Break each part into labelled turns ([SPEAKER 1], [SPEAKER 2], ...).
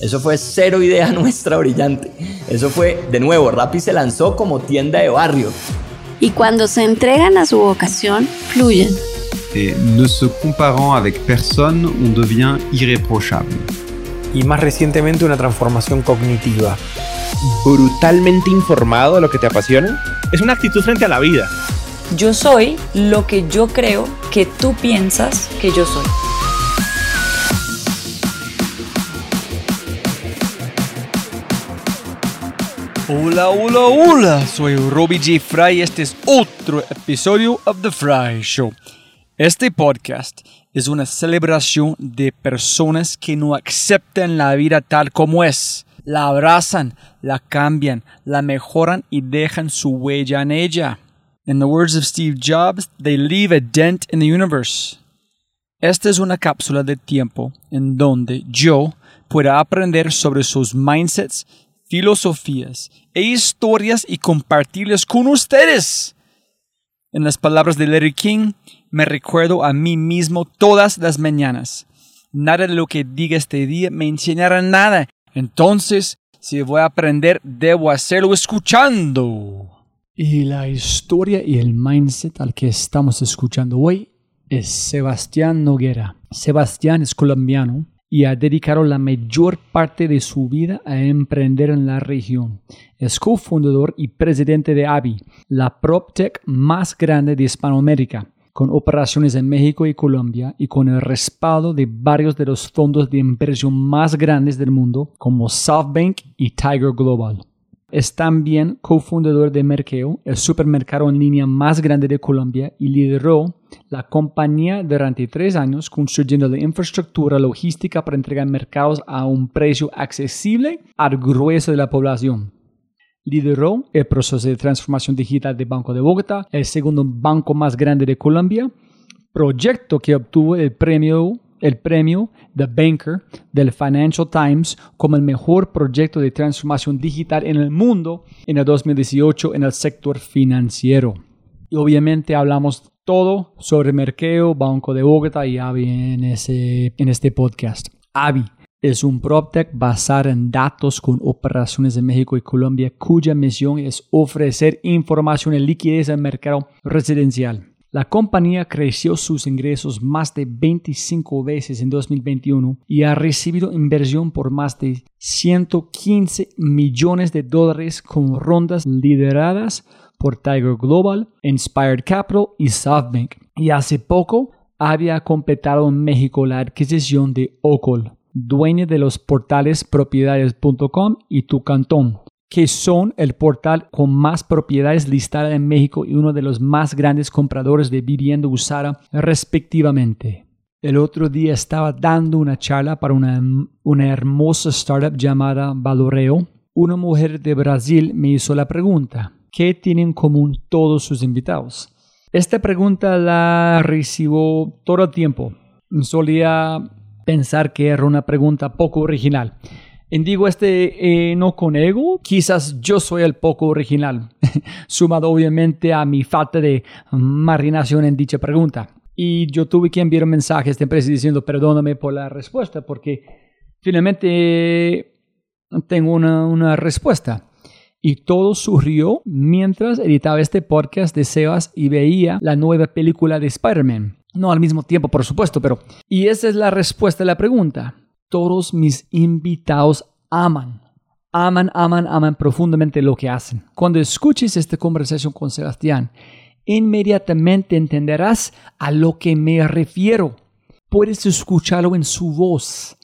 [SPEAKER 1] Eso fue cero idea nuestra brillante. Eso fue, de nuevo, Rappi se lanzó como tienda de barrio.
[SPEAKER 2] Y cuando se entregan a su vocación, fluyen.
[SPEAKER 3] Et ne se comparant avec personne, on devient irréprochable.
[SPEAKER 4] Y más recientemente una transformación cognitiva.
[SPEAKER 5] Brutalmente informado de lo que te apasiona. Es una actitud frente a la vida.
[SPEAKER 6] Yo soy lo que yo creo que tú piensas que yo soy.
[SPEAKER 7] Hola, hola, hola, soy Robbie J. Fry y este es otro episodio of The Fry Show. Este podcast es una celebración de personas que no aceptan la vida tal como es, la abrazan, la cambian, la mejoran y dejan su huella en ella. In the words of Steve Jobs, they leave a dent in the universe. Esta es una cápsula de tiempo en donde yo pueda aprender sobre sus mindsets filosofías e historias y compartirlas con ustedes. En las palabras de Larry King, me recuerdo a mí mismo todas las mañanas. Nada de lo que diga este día me enseñará nada. Entonces, si voy a aprender, debo hacerlo escuchando. Y la historia y el mindset al que estamos escuchando hoy es Sebastián Noguera. Sebastián es colombiano y ha dedicado la mayor parte de su vida a emprender en la región. Es cofundador y presidente de AVI, la PropTech más grande de Hispanoamérica, con operaciones en México y Colombia y con el respaldo de varios de los fondos de inversión más grandes del mundo como SoftBank y Tiger Global. Es también cofundador de Merkeo, el supermercado en línea más grande de Colombia, y lideró la compañía durante tres años construyendo la infraestructura logística para entregar mercados a un precio accesible al grueso de la población. Lideró el proceso de transformación digital de Banco de Bogotá, el segundo banco más grande de Colombia, proyecto que obtuvo el premio el premio The Banker del Financial Times como el mejor proyecto de transformación digital en el mundo en el 2018 en el sector financiero. Y obviamente hablamos todo sobre Merkeo, Banco de Bogotá y AVI en, ese, en este podcast. AVI es un PropTech basado en datos con operaciones en México y Colombia cuya misión es ofrecer información y liquidez al mercado residencial. La compañía creció sus ingresos más de 25 veces en 2021 y ha recibido inversión por más de 115 millones de dólares con rondas lideradas por Tiger Global, Inspired Capital y SoftBank. Y hace poco había completado en México la adquisición de Ocol, dueño de los portales propiedades.com y Tu Cantón, que son el portal con más propiedades listadas en México y uno de los más grandes compradores de vivienda usada respectivamente. El otro día estaba dando una charla para una, una hermosa startup llamada Valoreo. Una mujer de Brasil me hizo la pregunta, ¿qué tienen en común todos sus invitados? Esta pregunta la recibo todo el tiempo. Solía pensar que era una pregunta poco original. En digo este eh, no con ego, quizás yo soy el poco original, sumado obviamente a mi falta de marinación en dicha pregunta. Y yo tuve que enviar un mensaje a esta empresa diciendo perdóname por la respuesta, porque finalmente tengo una, una respuesta. Y todo surgió mientras editaba este podcast de Sebas y veía la nueva película de Spider-Man. No al mismo tiempo, por supuesto, pero... Y esa es la respuesta a la pregunta todos mis invitados aman. Aman, aman, aman profundamente lo que hacen. Cuando escuches esta conversación con Sebastián, inmediatamente entenderás a lo que me refiero. Puedes escucharlo en su voz.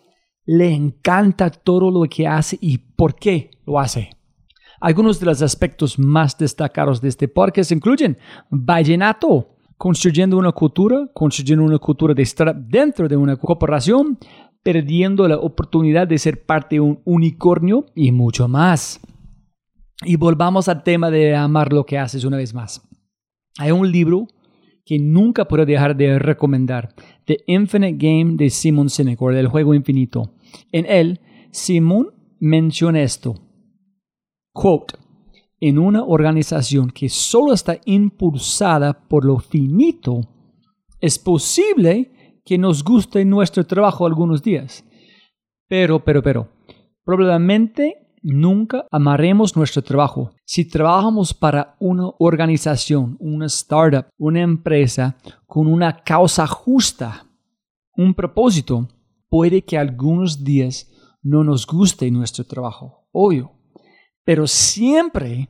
[SPEAKER 7] Le encanta todo lo que hace y por qué lo hace. Algunos de los aspectos más destacados de este podcast incluyen vallenato, construyendo una cultura, construyendo una cultura de dentro de una corporación, perdiendo la oportunidad de ser parte de un unicornio y mucho más. Y volvamos al tema de amar lo que haces una vez más. Hay un libro que nunca puedo dejar de recomendar, The Infinite Game de Simon Sinek, o del juego infinito. En él, Simon menciona esto. Quote, en una organización que solo está impulsada por lo finito, es posible que nos guste nuestro trabajo algunos días. Pero, pero, pero, Probablemente nunca amaremos nuestro trabajo. Si trabajamos para una organización, una startup, una empresa con una causa justa, un propósito, puede que algunos días no nos guste nuestro trabajo, obvio, pero siempre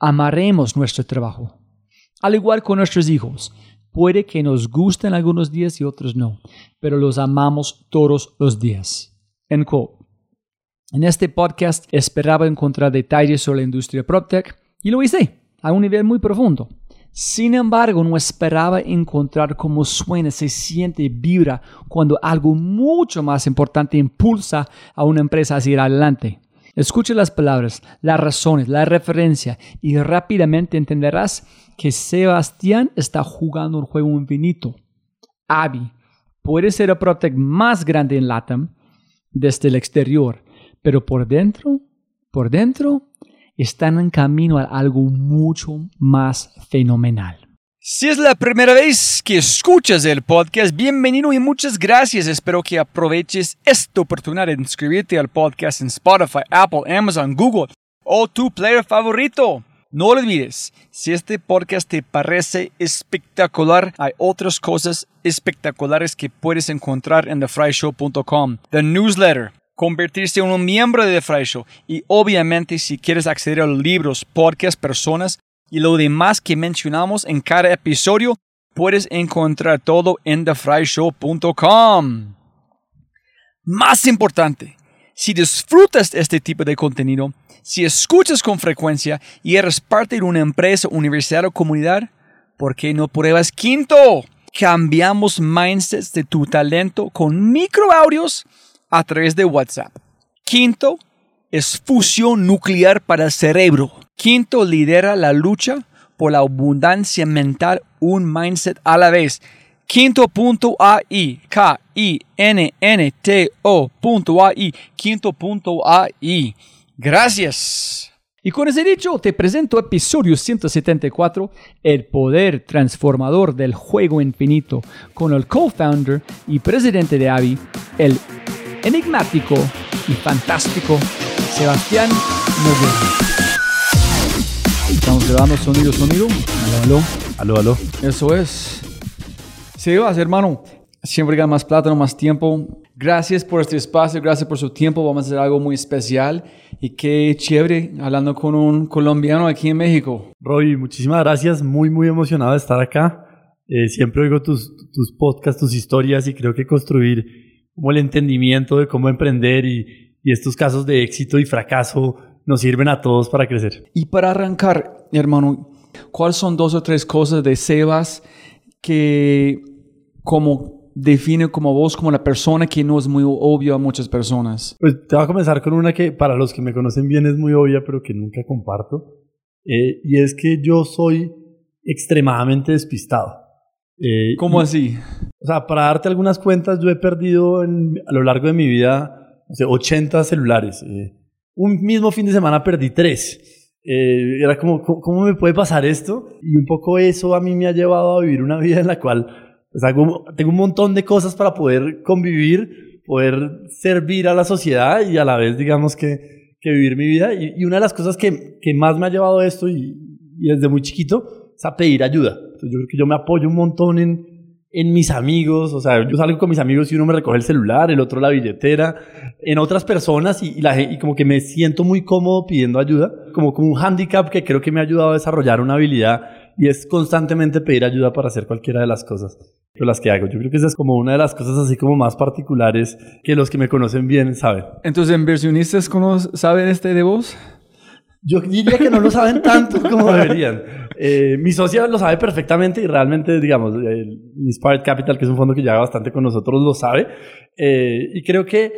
[SPEAKER 7] amaremos nuestro trabajo. Al igual con nuestros hijos, puede que nos gusten algunos días y otros no, pero los amamos todos los días. En quote. En este podcast esperaba encontrar detalles sobre la industria PropTech y lo hice a un nivel muy profundo. Sin embargo, no esperaba encontrar cómo suena, se siente y vibra cuando algo mucho más importante impulsa a una empresa a seguir adelante. Escucha las palabras, las razones, la referencia y rápidamente entenderás que Sebastián está jugando un juego infinito. Avi puede ser el PropTech más grande en LATAM desde el exterior, pero por dentro, por dentro, están en camino a algo mucho más fenomenal. Si es la primera vez que escuchas el podcast, bienvenido y muchas gracias. Espero que aproveches esta oportunidad de inscribirte al podcast en Spotify, Apple, Amazon, Google o tu player favorito. No olvides, si este podcast te parece espectacular, hay otras cosas espectaculares que puedes encontrar en thefryshow.com. The newsletter, convertirse en un miembro de The y obviamente si quieres acceder a los libros, podcasts, personas y lo demás que mencionamos en cada episodio, puedes encontrar todo en thefryshow.com. Más importante, si disfrutas este tipo de contenido, si escuchas con frecuencia y eres parte de una empresa, universidad o comunidad, ¿por qué no pruebas Quinto? Cambiamos mindsets de tu talento con microaudios a través de WhatsApp. Quinto es fusión nuclear para el cerebro. Quinto lidera la lucha por la abundancia mental, un mindset a la vez. Quinto.ai, K-I-N-N-T-O.ai, quinto.ai. Gracias. Y con ese dicho, te presento episodio 174, El poder transformador del juego infinito, con el co-founder y presidente de AVI, el enigmático y fantástico Sebastián Noguera. Estamos grabando sonido, sonido. Aló,
[SPEAKER 3] Aló, aló.
[SPEAKER 7] Eso es. Sebas, hermano, siempre gana más plata, no más tiempo. Gracias por este espacio, gracias por su tiempo. Vamos a hacer algo muy especial. Y qué chévere hablando con un colombiano aquí en México.
[SPEAKER 8] Roy, muchísimas gracias. Muy, muy emocionado de estar acá. Eh, siempre oigo tus, tus podcasts, tus historias y creo que construir como el entendimiento de cómo emprender y, y estos casos de éxito y fracaso nos sirven a todos para crecer.
[SPEAKER 7] Y para arrancar, hermano, ¿cuáles son dos o tres cosas de Sebas que como define como vos, como la persona que no es muy obvio a muchas personas?
[SPEAKER 8] Pues te voy a comenzar con una que para los que me conocen bien es muy obvia, pero que nunca comparto. Eh, y es que yo soy extremadamente despistado. Eh,
[SPEAKER 7] ¿Cómo así?
[SPEAKER 8] O sea, para darte algunas cuentas, yo he perdido en- a lo largo de mi vida no sé, 80 celulares. Eh, un mismo fin de semana perdí tres. Eh, era como, ¿cómo, cómo me puede pasar esto? Y un poco eso a mí me ha llevado a vivir una vida en la cual tengo un montón de cosas para poder convivir, poder servir a la sociedad y a la vez, digamos, que, que vivir mi vida. Y, y una de las cosas que, que más me ha llevado esto y, y desde muy chiquito es a pedir ayuda. Entonces, yo creo que yo me apoyo un montón en, en mis amigos, o sea, yo salgo con mis amigos y uno me recoge el celular, el otro la billetera, en otras personas y, y la, y como que me siento muy cómodo pidiendo ayuda, como, como un handicap que creo que me ha ayudado a desarrollar una habilidad y es constantemente pedir ayuda para hacer cualquiera de las cosas de las que hago. Yo creo que esa es como una de las cosas así como más particulares que los que me conocen bien saben.
[SPEAKER 7] Entonces, ¿inversionistas saben este de vos?
[SPEAKER 8] Yo diría que no lo saben tanto como deberían. Eh, mi socia lo sabe perfectamente y realmente, digamos, el Inspired Capital, que es un fondo que lleva bastante con nosotros, lo sabe. Eh, y creo que,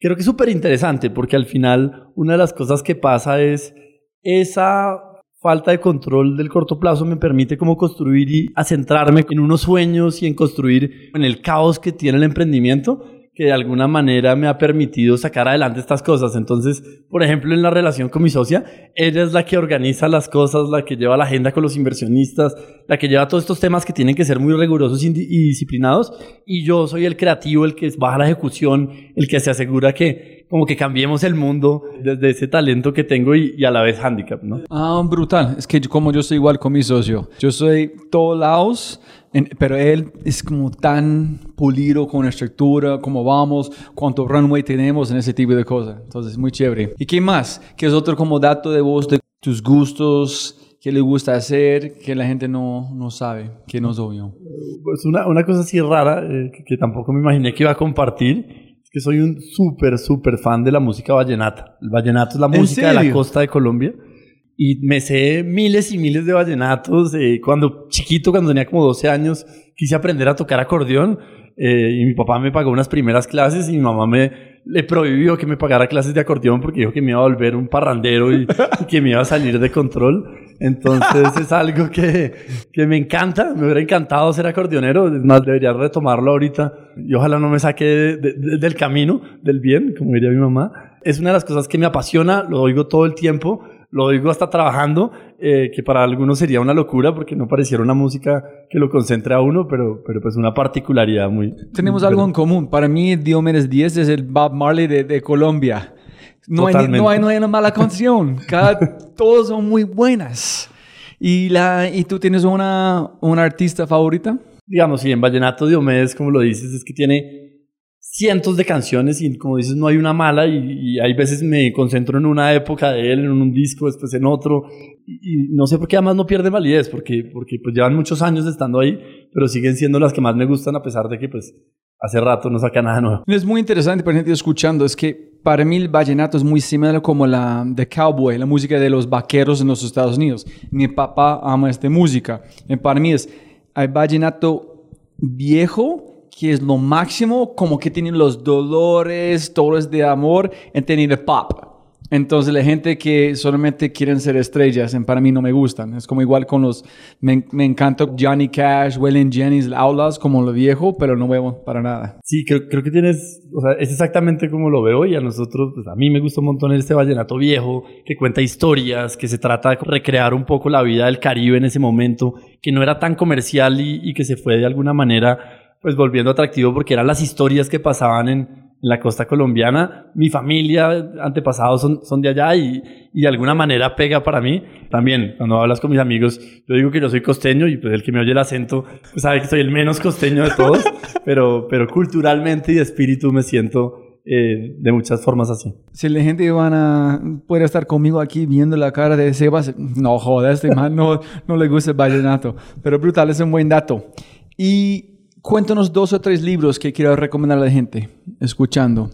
[SPEAKER 8] creo que es súper interesante porque al final una de las cosas que pasa es esa falta de control del corto plazo me permite como construir y a centrarme en unos sueños y en construir en el caos que tiene el emprendimiento que de alguna manera me ha permitido sacar adelante estas cosas. Entonces, por ejemplo, en la relación con mi socia, ella es la que organiza las cosas, la que lleva la agenda con los inversionistas, la que lleva todos estos temas que tienen que ser muy rigurosos y disciplinados, y yo soy el creativo, el que baja la ejecución, el que se asegura que como que cambiemos el mundo desde ese talento que tengo y, a la vez handicap, ¿no?
[SPEAKER 7] Ah, brutal. Es que como yo soy igual con mi socio, yo soy todos lados, pero él es como tan pulido con la estructura, cómo vamos, cuánto runway tenemos en ese tipo de cosas. Entonces, muy chévere. ¿Y qué más? ¿Qué es otro como dato de vos, de tus gustos? ¿Qué le gusta hacer que la gente no, no sabe, que no es obvio?
[SPEAKER 8] Pues una, una cosa así rara eh, que, que, tampoco me imaginé que iba a compartir, es que soy un súper, súper fan de la música vallenata. El vallenato es la música de la costa de Colombia y me sé miles y miles de vallenatos. Eh, cuando chiquito, cuando tenía como 12 años, quise aprender a tocar acordeón eh, y mi papá me pagó unas primeras clases y mi mamá me le prohibió que me pagara clases de acordeón porque dijo que me iba a volver un parrandero y, que me iba a salir de control. Entonces es algo que, que, me encanta, me hubiera encantado ser acordeonero, más debería retomarlo ahorita y ojalá no me saque del camino, del bien, como diría mi mamá. Es una de las cosas que me apasiona, lo oigo todo el tiempo lo digo hasta trabajando, eh, que para algunos sería una locura porque no pareciera una música que lo concentre a uno, pero, pero pues una particularidad muy...
[SPEAKER 7] Tenemos algo en común. Para mí, Diomedes 10 es el Bob Marley de, de Colombia. No hay, no, hay, no hay una mala canción. Cada, todos son muy buenas. ¿Y, la, ¿Y tú tienes una, una artista favorita?
[SPEAKER 8] Digamos, sí, en Vallenato Diomedes, como lo dices, es que tiene cientos de canciones y como dices no hay una mala y, hay veces me concentro en una época de él, en un disco, después en otro y, no sé por qué además no pierde validez porque, porque pues llevan muchos años estando ahí pero siguen siendo las que más me gustan a pesar de que pues hace rato no saca nada nuevo.
[SPEAKER 7] Es muy interesante para gente escuchando, es que para mí el vallenato es muy similar como la de cowboy, la música de los vaqueros en los Estados Unidos. Mi papá ama esta música. Y para mí es, hay vallenato viejo que es lo máximo, como que tienen los dolores, dolores de amor, en tener pop. Entonces la gente que solamente quieren ser estrellas, para mí no me gustan. Es como igual con los, me, me encanta Johnny Cash, Waylon Jennings, Aulas, como lo viejo, pero no veo para nada.
[SPEAKER 8] Sí, creo, que tienes, o sea, es exactamente como lo veo y a nosotros, pues a mí me gusta un montón este vallenato viejo, que cuenta historias, que se trata de recrear un poco la vida del Caribe en ese momento, que no era tan comercial y que se fue de alguna manera pues volviendo atractivo porque eran las historias que pasaban en, la costa colombiana. Mi familia, antepasados son, son de allá y, y, de alguna manera pega para mí. También, cuando hablas con mis amigos, yo digo que yo soy costeño y pues el que me oye el acento pues sabe que soy el menos costeño de todos, pero, pero culturalmente y de espíritu me siento eh, de muchas formas así.
[SPEAKER 7] Si la gente van a, puede estar conmigo aquí viendo la cara de Sebas, no joder, este man no, no le gusta el vallenato, pero brutal, es un buen dato. Y cuéntanos dos o tres libros que quiero recomendar a la gente escuchando.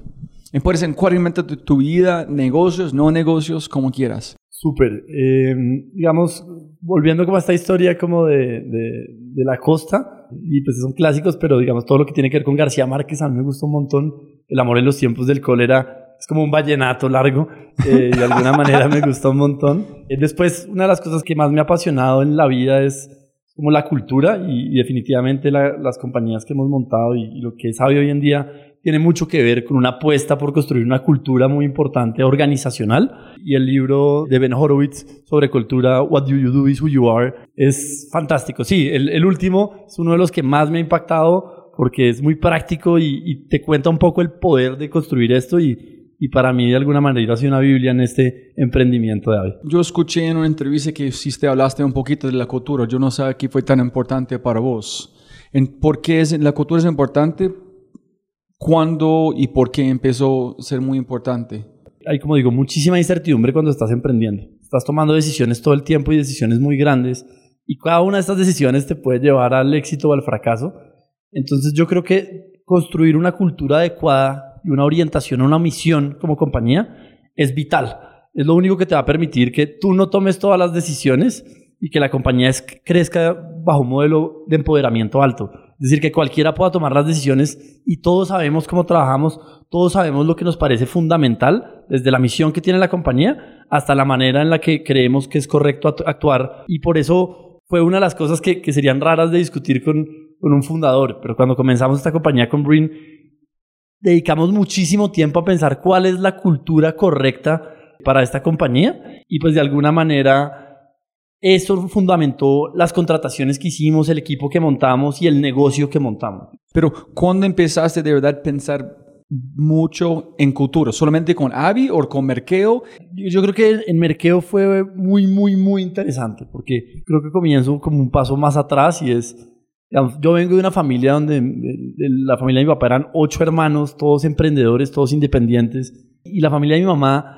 [SPEAKER 7] Y puedes en cualquier momento de tu vida, negocios, no negocios, como quieras.
[SPEAKER 8] Súper. Eh, digamos, volviendo como a esta historia como de, de, la costa, y pues son clásicos, pero digamos, todo lo que tiene que ver con García Márquez a mí me gustó un montón. El amor en los tiempos del cólera es como un vallenato largo, eh, de alguna manera me gustó un montón. Eh, después, una de las cosas que más me ha apasionado en la vida es como la cultura y, definitivamente las compañías que hemos montado y, lo que sabe hoy en día tiene mucho que ver con una apuesta por construir una cultura muy importante organizacional. Y el libro de Ben Horowitz sobre cultura, What Do You Do Is Who You Are, es fantástico. Sí, el, el último es uno de los que más me ha impactado porque es muy práctico y, y te cuenta un poco el poder de construir esto y, y para mí de alguna manera ha sido una Biblia en este emprendimiento de hoy.
[SPEAKER 7] Yo escuché en una entrevista que hiciste, hablaste un poquito de la cultura. Yo no sé qué fue tan importante para vos. ¿Por qué es, la cultura es importante? ¿Cuándo y por qué empezó a ser muy importante?
[SPEAKER 8] Hay, como digo, muchísima incertidumbre cuando estás emprendiendo. Estás tomando decisiones todo el tiempo y decisiones muy grandes. Y cada una de estas decisiones te puede llevar al éxito o al fracaso. Entonces yo creo que construir una cultura adecuada y una orientación, una misión como compañía es vital. Es lo único que te va a permitir que tú no tomes todas las decisiones y que la compañía crezca bajo un modelo de empoderamiento alto. Es decir, que cualquiera pueda tomar las decisiones y todos sabemos cómo trabajamos, todos sabemos lo que nos parece fundamental, desde la misión que tiene la compañía hasta la manera en la que creemos que es correcto actuar. Y por eso fue una de las cosas que, que serían raras de discutir con, con un fundador. Pero cuando comenzamos esta compañía con Brin, dedicamos muchísimo tiempo a pensar cuál es la cultura correcta para esta compañía y pues de alguna manera eso fundamentó las contrataciones que hicimos, el equipo que montamos y el negocio que montamos.
[SPEAKER 7] Pero ¿cuándo empezaste de verdad a pensar mucho en cultura? ¿Solamente con Avi o con Merkeo?
[SPEAKER 8] Yo, creo que en Merkeo fue muy, muy, muy interesante porque creo que comienzo como un paso más atrás y es, yo vengo de una familia donde de- de la familia de mi papá eran ocho hermanos, todos emprendedores, todos independientes y la familia de mi mamá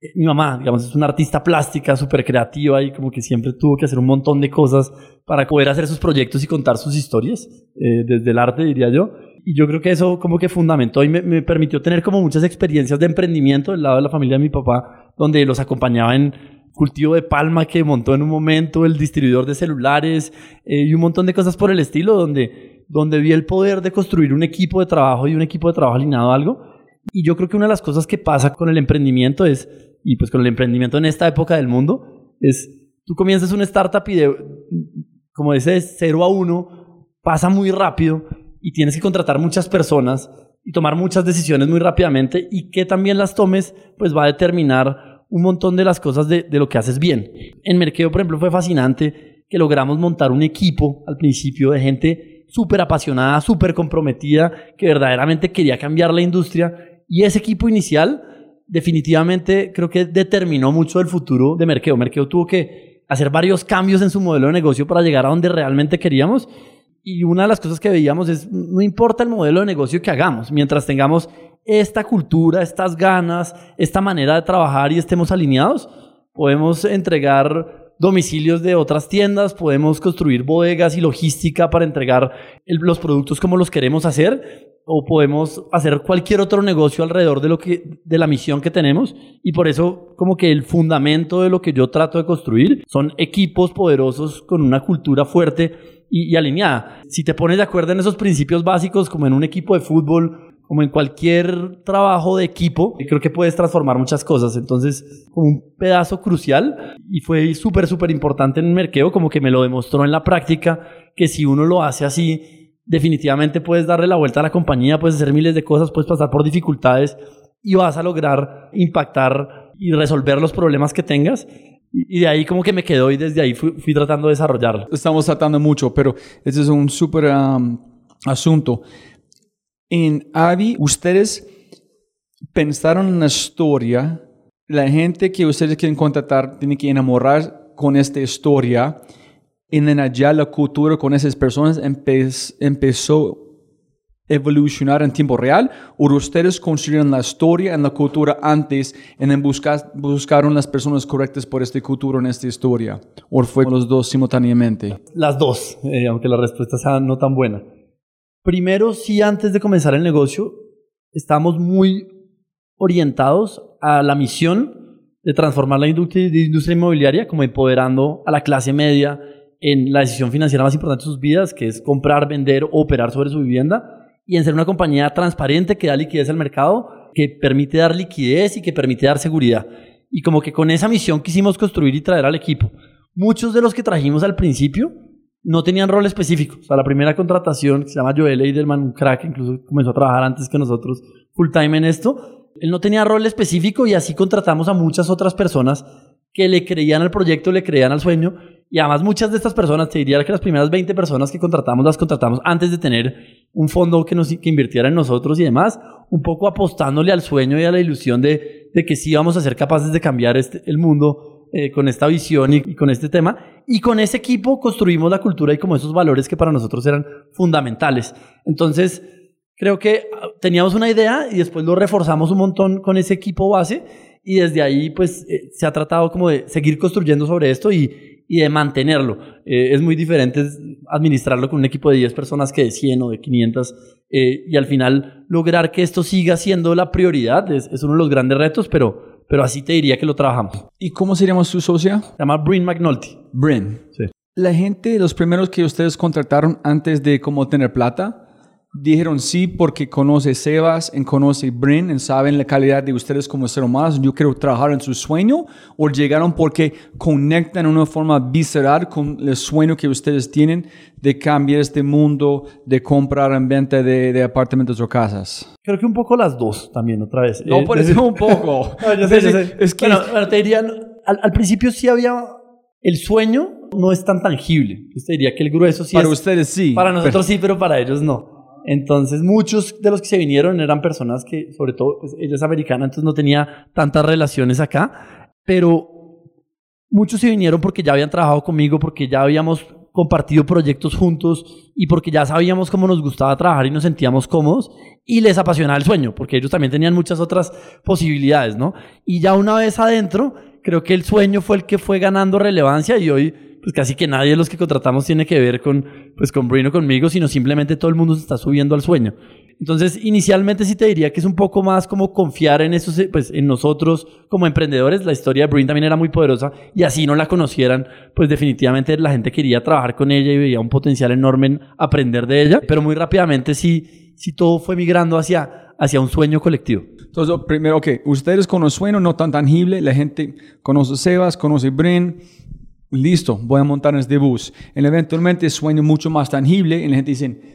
[SPEAKER 8] eh, mi mamá, digamos, es una artista plástica súper creativa y como que siempre tuvo que hacer un montón de cosas para poder hacer sus proyectos y contar sus historias, eh, desde el arte, diría yo. Y yo creo que eso como que fundamentó y me, me permitió tener como muchas experiencias de emprendimiento del lado de la familia de mi papá, donde los acompañaba en cultivo de palma que montó en un momento, el distribuidor de celulares eh, y un montón de cosas por el estilo, donde, donde vi el poder de construir un equipo de trabajo y un equipo de trabajo alineado a algo. Y yo creo que una de las cosas que pasa con el emprendimiento es, y pues con el emprendimiento en esta época del mundo, es tú comienzas una startup y de, como ese 0 a 1 pasa muy rápido y tienes que contratar muchas personas y tomar muchas decisiones muy rápidamente y que también las tomes pues va a determinar un montón de las cosas de, lo que haces bien. En Merkeo, por ejemplo, fue fascinante que logramos montar un equipo al principio de gente súper apasionada, súper comprometida, que verdaderamente quería cambiar la industria y ese equipo inicial definitivamente creo que determinó mucho el futuro de Merkeo. Merkeo tuvo que hacer varios cambios en su modelo de negocio para llegar a donde realmente queríamos. Y una de las cosas que veíamos es, no importa el modelo de negocio que hagamos, mientras tengamos esta cultura, estas ganas, esta manera de trabajar y estemos alineados, podemos entregar domicilios de otras tiendas, podemos construir bodegas y logística para entregar los productos como los queremos hacer o podemos hacer cualquier otro negocio alrededor de lo que de la misión que tenemos y por eso como que el fundamento de lo que yo trato de construir son equipos poderosos con una cultura fuerte y, y alineada. Si te pones de acuerdo en esos principios básicos como en un equipo de fútbol, como en cualquier trabajo de equipo, creo que puedes transformar muchas cosas. Entonces, como un pedazo crucial y fue súper, súper importante en el mercado, como que me lo demostró en la práctica, que si uno lo hace así, definitivamente puedes darle la vuelta a la compañía, puedes hacer miles de cosas, puedes pasar por dificultades y vas a lograr impactar y resolver los problemas que tengas. Y de ahí como que me quedó y desde ahí fui, fui tratando de desarrollarlo.
[SPEAKER 7] Estamos tratando mucho, pero este es un súper um, asunto. En Avi, ustedes pensaron en la historia. La gente que ustedes quieren contratar tiene que enamorar con esta historia. En allá la cultura con esas personas empe- empezó evolucionar en tiempo real o ustedes construyeron la historia en la cultura antes y en buscar, buscaron las personas correctas por esta cultura en esta historia o fue los dos simultáneamente
[SPEAKER 8] Las dos, eh, aunque la respuesta sea no tan buena. Primero, sí, antes de comenzar el negocio, estamos muy orientados a la misión de transformar la industria, de industria inmobiliaria como empoderando a la clase media en la decisión financiera más importante de sus vidas, que es comprar, vender o operar sobre su vivienda, y en ser una compañía transparente que da liquidez al mercado, que permite dar liquidez y que permite dar seguridad. Y como que con esa misión quisimos construir y traer al equipo. Muchos de los que trajimos al principio no tenían rol específico. O sea, la primera contratación, que se llama Joel Eidelman, un crack, incluso comenzó a trabajar antes que nosotros full time en esto. Él no tenía rol específico y así contratamos a muchas otras personas que le creían al proyecto, le creían al sueño. Y además muchas de estas personas, te diría que las primeras 20 personas que contratamos, las contratamos antes de tener un fondo que, nos, que invirtiera en nosotros y demás, un poco apostándole al sueño y a la ilusión de, de que sí vamos a ser capaces de cambiar este, el mundo eh, con esta visión y, con este tema. Y con ese equipo construimos la cultura y como esos valores que para nosotros eran fundamentales. Entonces, creo que ah, teníamos una idea y después lo reforzamos un montón con ese equipo base y desde ahí pues eh, se ha tratado como de seguir construyendo sobre esto y, y de mantenerlo. Eh, es muy diferente administrarlo con un equipo de 10 personas que de 100 o de 500 eh, y al final lograr que esto siga siendo la prioridad es uno de los grandes retos, pero, pero así te diría que lo trabajamos.
[SPEAKER 7] ¿Y cómo se llama su socia?
[SPEAKER 8] Se llama Bryn McNulty.
[SPEAKER 7] Bryn.
[SPEAKER 8] Sí.
[SPEAKER 7] La gente, los primeros que ustedes contrataron antes de como tener plata, dijeron sí porque conoce Sebas, y conoce Brin, y saben la calidad de ustedes como ser humanos, yo quiero trabajar en su sueño, o llegaron porque conectan de una forma visceral con el sueño que ustedes tienen de cambiar este mundo, de comprar en venta de, de apartamentos o casas?
[SPEAKER 8] Creo que un poco las dos también, otra vez.
[SPEAKER 7] No,
[SPEAKER 8] Eh,
[SPEAKER 7] por eso un poco.
[SPEAKER 8] No, yo sé, yo sé.
[SPEAKER 7] Es que-
[SPEAKER 8] Bueno, bueno, te diría, al, al principio sí había, el sueño no es tan tangible. Te diría que el grueso sí
[SPEAKER 7] Para
[SPEAKER 8] es,
[SPEAKER 7] ustedes sí.
[SPEAKER 8] para
[SPEAKER 7] pero-
[SPEAKER 8] nosotros sí, pero para ellos no. Entonces, muchos de los que se vinieron eran personas que, sobre todo, pues, ella es americana, entonces no tenía tantas relaciones acá, pero muchos se vinieron porque ya habían trabajado conmigo, porque ya habíamos compartido proyectos juntos y porque ya sabíamos cómo nos gustaba trabajar y nos sentíamos cómodos y les apasionaba el sueño, porque ellos también tenían muchas otras posibilidades, ¿no? Y ya una vez adentro, creo que el sueño fue el que fue ganando relevancia y hoy pues casi que nadie de los que contratamos tiene que ver con pues con Bruno conmigo, sino simplemente todo el mundo se está subiendo al sueño. Entonces, inicialmente sí te diría que es un poco más como confiar en esos, pues en nosotros como emprendedores. La historia de Bruin también era muy poderosa y así no la conocieran, pues definitivamente la gente quería trabajar con ella y veía un potencial enorme en aprender de ella. Pero muy rápidamente sí, sí todo fue migrando hacia, hacia un sueño colectivo.
[SPEAKER 7] Entonces, primero, ok, ustedes con el sueño no tan tangible, la gente conoce Sebas, conoce Brin, listo, voy a montar en este bus. Eventualmente sueño mucho más tangible y la gente dice,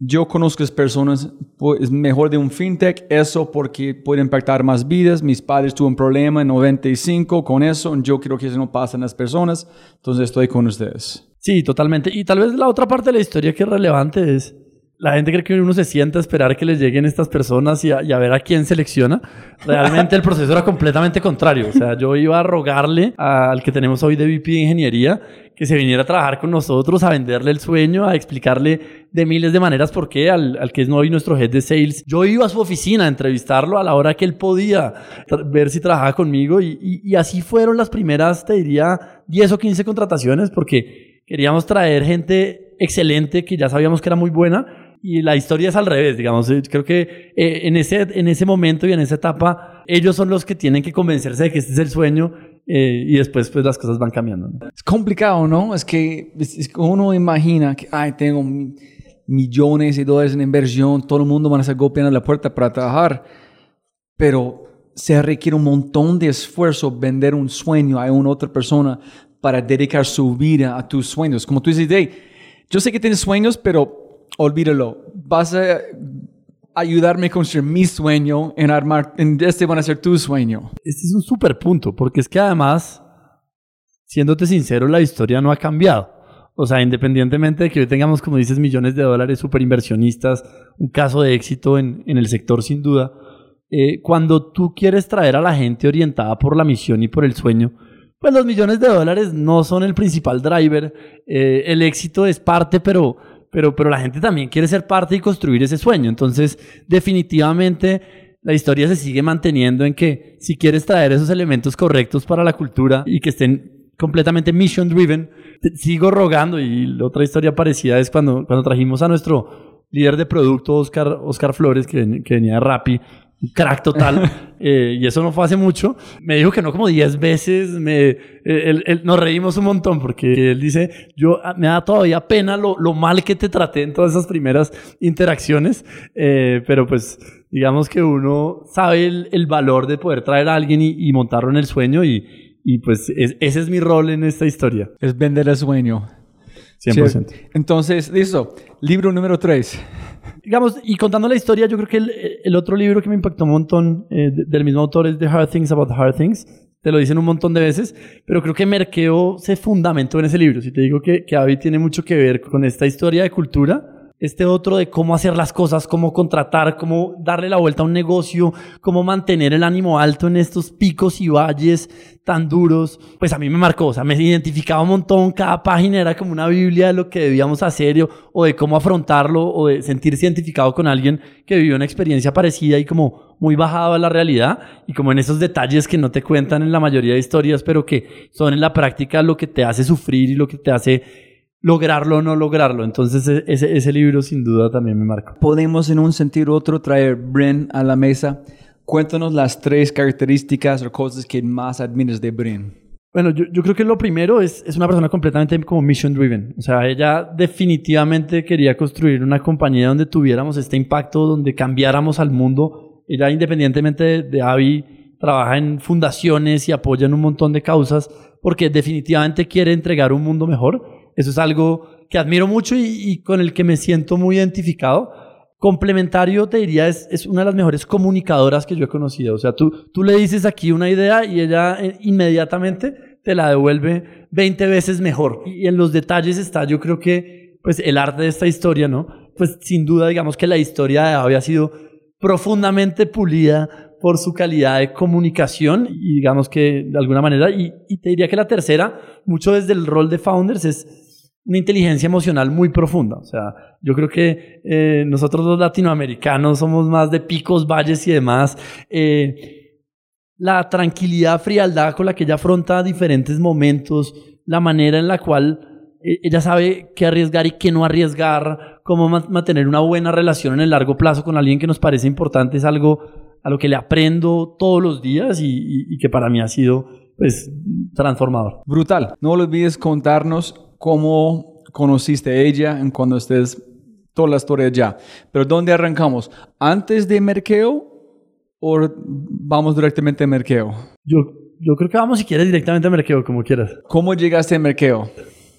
[SPEAKER 7] yo conozco a las personas, pues, es mejor de un fintech, eso porque puede impactar más vidas, mis padres tuvieron un problema en 95 con eso, yo creo que eso no pasa en las personas, entonces estoy con ustedes.
[SPEAKER 8] Sí, totalmente. Y tal vez la otra parte de la historia que es relevante es, la gente cree que uno se sienta a esperar que les lleguen estas personas y a, y a ver a quién selecciona. Realmente el proceso era completamente contrario. O sea, yo iba a rogarle al que tenemos hoy de VP de Ingeniería que se viniera a trabajar con nosotros, a venderle el sueño, a explicarle de miles de maneras por qué al, al que es hoy nuestro head de sales. Yo iba a su oficina a entrevistarlo a la hora que él podía, ver si trabajaba conmigo y, y- y así fueron las primeras, te diría, 10 o 15 contrataciones porque queríamos traer gente excelente que ya sabíamos que era muy buena y la historia es al revés, digamos. Eh, Creo que eh, en, ese, en ese momento y en esa etapa, ellos son los que tienen que convencerse de que este es el sueño eh, y después pues las cosas van cambiando. ¿no?
[SPEAKER 7] Es complicado, ¿no? Es que es- uno imagina que, ay, tengo mi- millones de dólares en inversión, todo el mundo va a estar golpeando la puerta para trabajar, pero se requiere un montón de esfuerzo vender un sueño a una otra persona para dedicar su vida a tus sueños. Como tú dices, hey, yo sé que tienes sueños, pero olvídalo. Vas a ayudarme a construir mi sueño en armar, en este van a ser tu sueño.
[SPEAKER 8] Este es un súper punto, porque es que además, siéndote sincero, la historia no ha cambiado. O sea, independientemente de que hoy tengamos, como dices, millones de dólares, super inversionistas, un caso de éxito en, en el sector sin duda, eh, cuando tú quieres traer a la gente orientada por la misión y por el sueño, pues los millones de dólares no son el principal driver. Eh, el éxito es parte, pero, pero, pero la gente también quiere ser parte y construir ese sueño. Entonces, definitivamente, la historia se sigue manteniendo en que si quieres traer esos elementos correctos para la cultura y que estén completamente mission driven, sigo rogando. Y la otra historia parecida es cuando, cuando trajimos a nuestro líder de producto, Oscar, Oscar Flores, que, que venía de Rappi, un crack total, eh, y eso no fue hace mucho. Me dijo que no como 10 veces, me, eh, él- él- nos reímos un montón porque él dice, yo ah, me da todavía pena lo, lo mal que te traté en todas esas primeras interacciones, eh, pero pues digamos que uno sabe el, el valor de poder traer a alguien y, y montarlo en el sueño y, y pues es- ese es mi rol en esta historia.
[SPEAKER 7] Es vender el sueño.
[SPEAKER 8] 100%.
[SPEAKER 7] Sí. Entonces, listo. Libro número 3.
[SPEAKER 8] Digamos, y contando la historia, yo creo que el, el otro libro que me impactó un montón eh, de- del mismo autor es The Hard Things About Hard Things. Te lo dicen un montón de veces, pero creo que Merkeo se fundamentó en ese libro. Si te digo que, que Avi tiene mucho que ver con esta historia de cultura, este otro de cómo hacer las cosas, cómo contratar, cómo darle la vuelta a un negocio, cómo mantener el ánimo alto en estos picos y valles tan duros, pues a mí me marcó, o sea, me identificaba un montón, cada página era como una biblia de lo que debíamos hacer o, de cómo afrontarlo o de sentirse identificado con alguien que vivió una experiencia parecida y como muy bajado a la realidad. Y como en esos detalles que no te cuentan en la mayoría de historias, pero que son en la práctica lo que te hace sufrir y lo que te hace lograrlo o no lograrlo. Entonces e- ese, ese libro sin duda también me marcó.
[SPEAKER 7] Podemos en un sentido u otro traer Bren a la mesa. Cuéntanos las tres características o cosas que más admiras de Bren.
[SPEAKER 8] Bueno, yo, yo creo que lo primero es, es una persona completamente como mission driven. O sea, ella definitivamente quería construir una compañía donde tuviéramos este impacto, donde cambiáramos al mundo. Ella, independientemente de, de Avi, trabaja en fundaciones y apoya en un montón de causas porque definitivamente quiere entregar un mundo mejor. Eso es algo que admiro mucho y, y con el que me siento muy identificado. Complementario, te diría, es, es una de las mejores comunicadoras que yo he conocido. O sea, tú, tú le dices aquí una idea y ella eh, inmediatamente te la devuelve 20 veces mejor. Y en los detalles está, yo creo que, pues, el arte de esta historia, ¿no? Pues, sin duda, digamos que la historia de había sido profundamente pulida por su calidad de comunicación y digamos que de alguna manera, y, y te diría que la tercera, mucho desde el rol de founders, es una inteligencia emocional muy profunda. O sea, yo creo que eh, nosotros los latinoamericanos somos más de picos, valles y demás. Eh, la tranquilidad, frialdad con la que ella afronta diferentes momentos, la manera en la cual eh, ella sabe qué arriesgar y qué no arriesgar, cómo mantener una buena relación en el largo plazo con alguien que nos parece importante, es algo a lo que le aprendo todos los días y, y, y que para mí ha sido pues transformador.
[SPEAKER 7] Brutal. No olvides contarnos cómo conociste a ella en cuando estés toda la historia ya. Pero ¿dónde arrancamos? ¿Antes de Merkeo o vamos directamente a Merkeo?
[SPEAKER 8] Yo, yo creo que vamos si quieres directamente a Merkeo, como quieras.
[SPEAKER 7] ¿Cómo llegaste a Merkeo?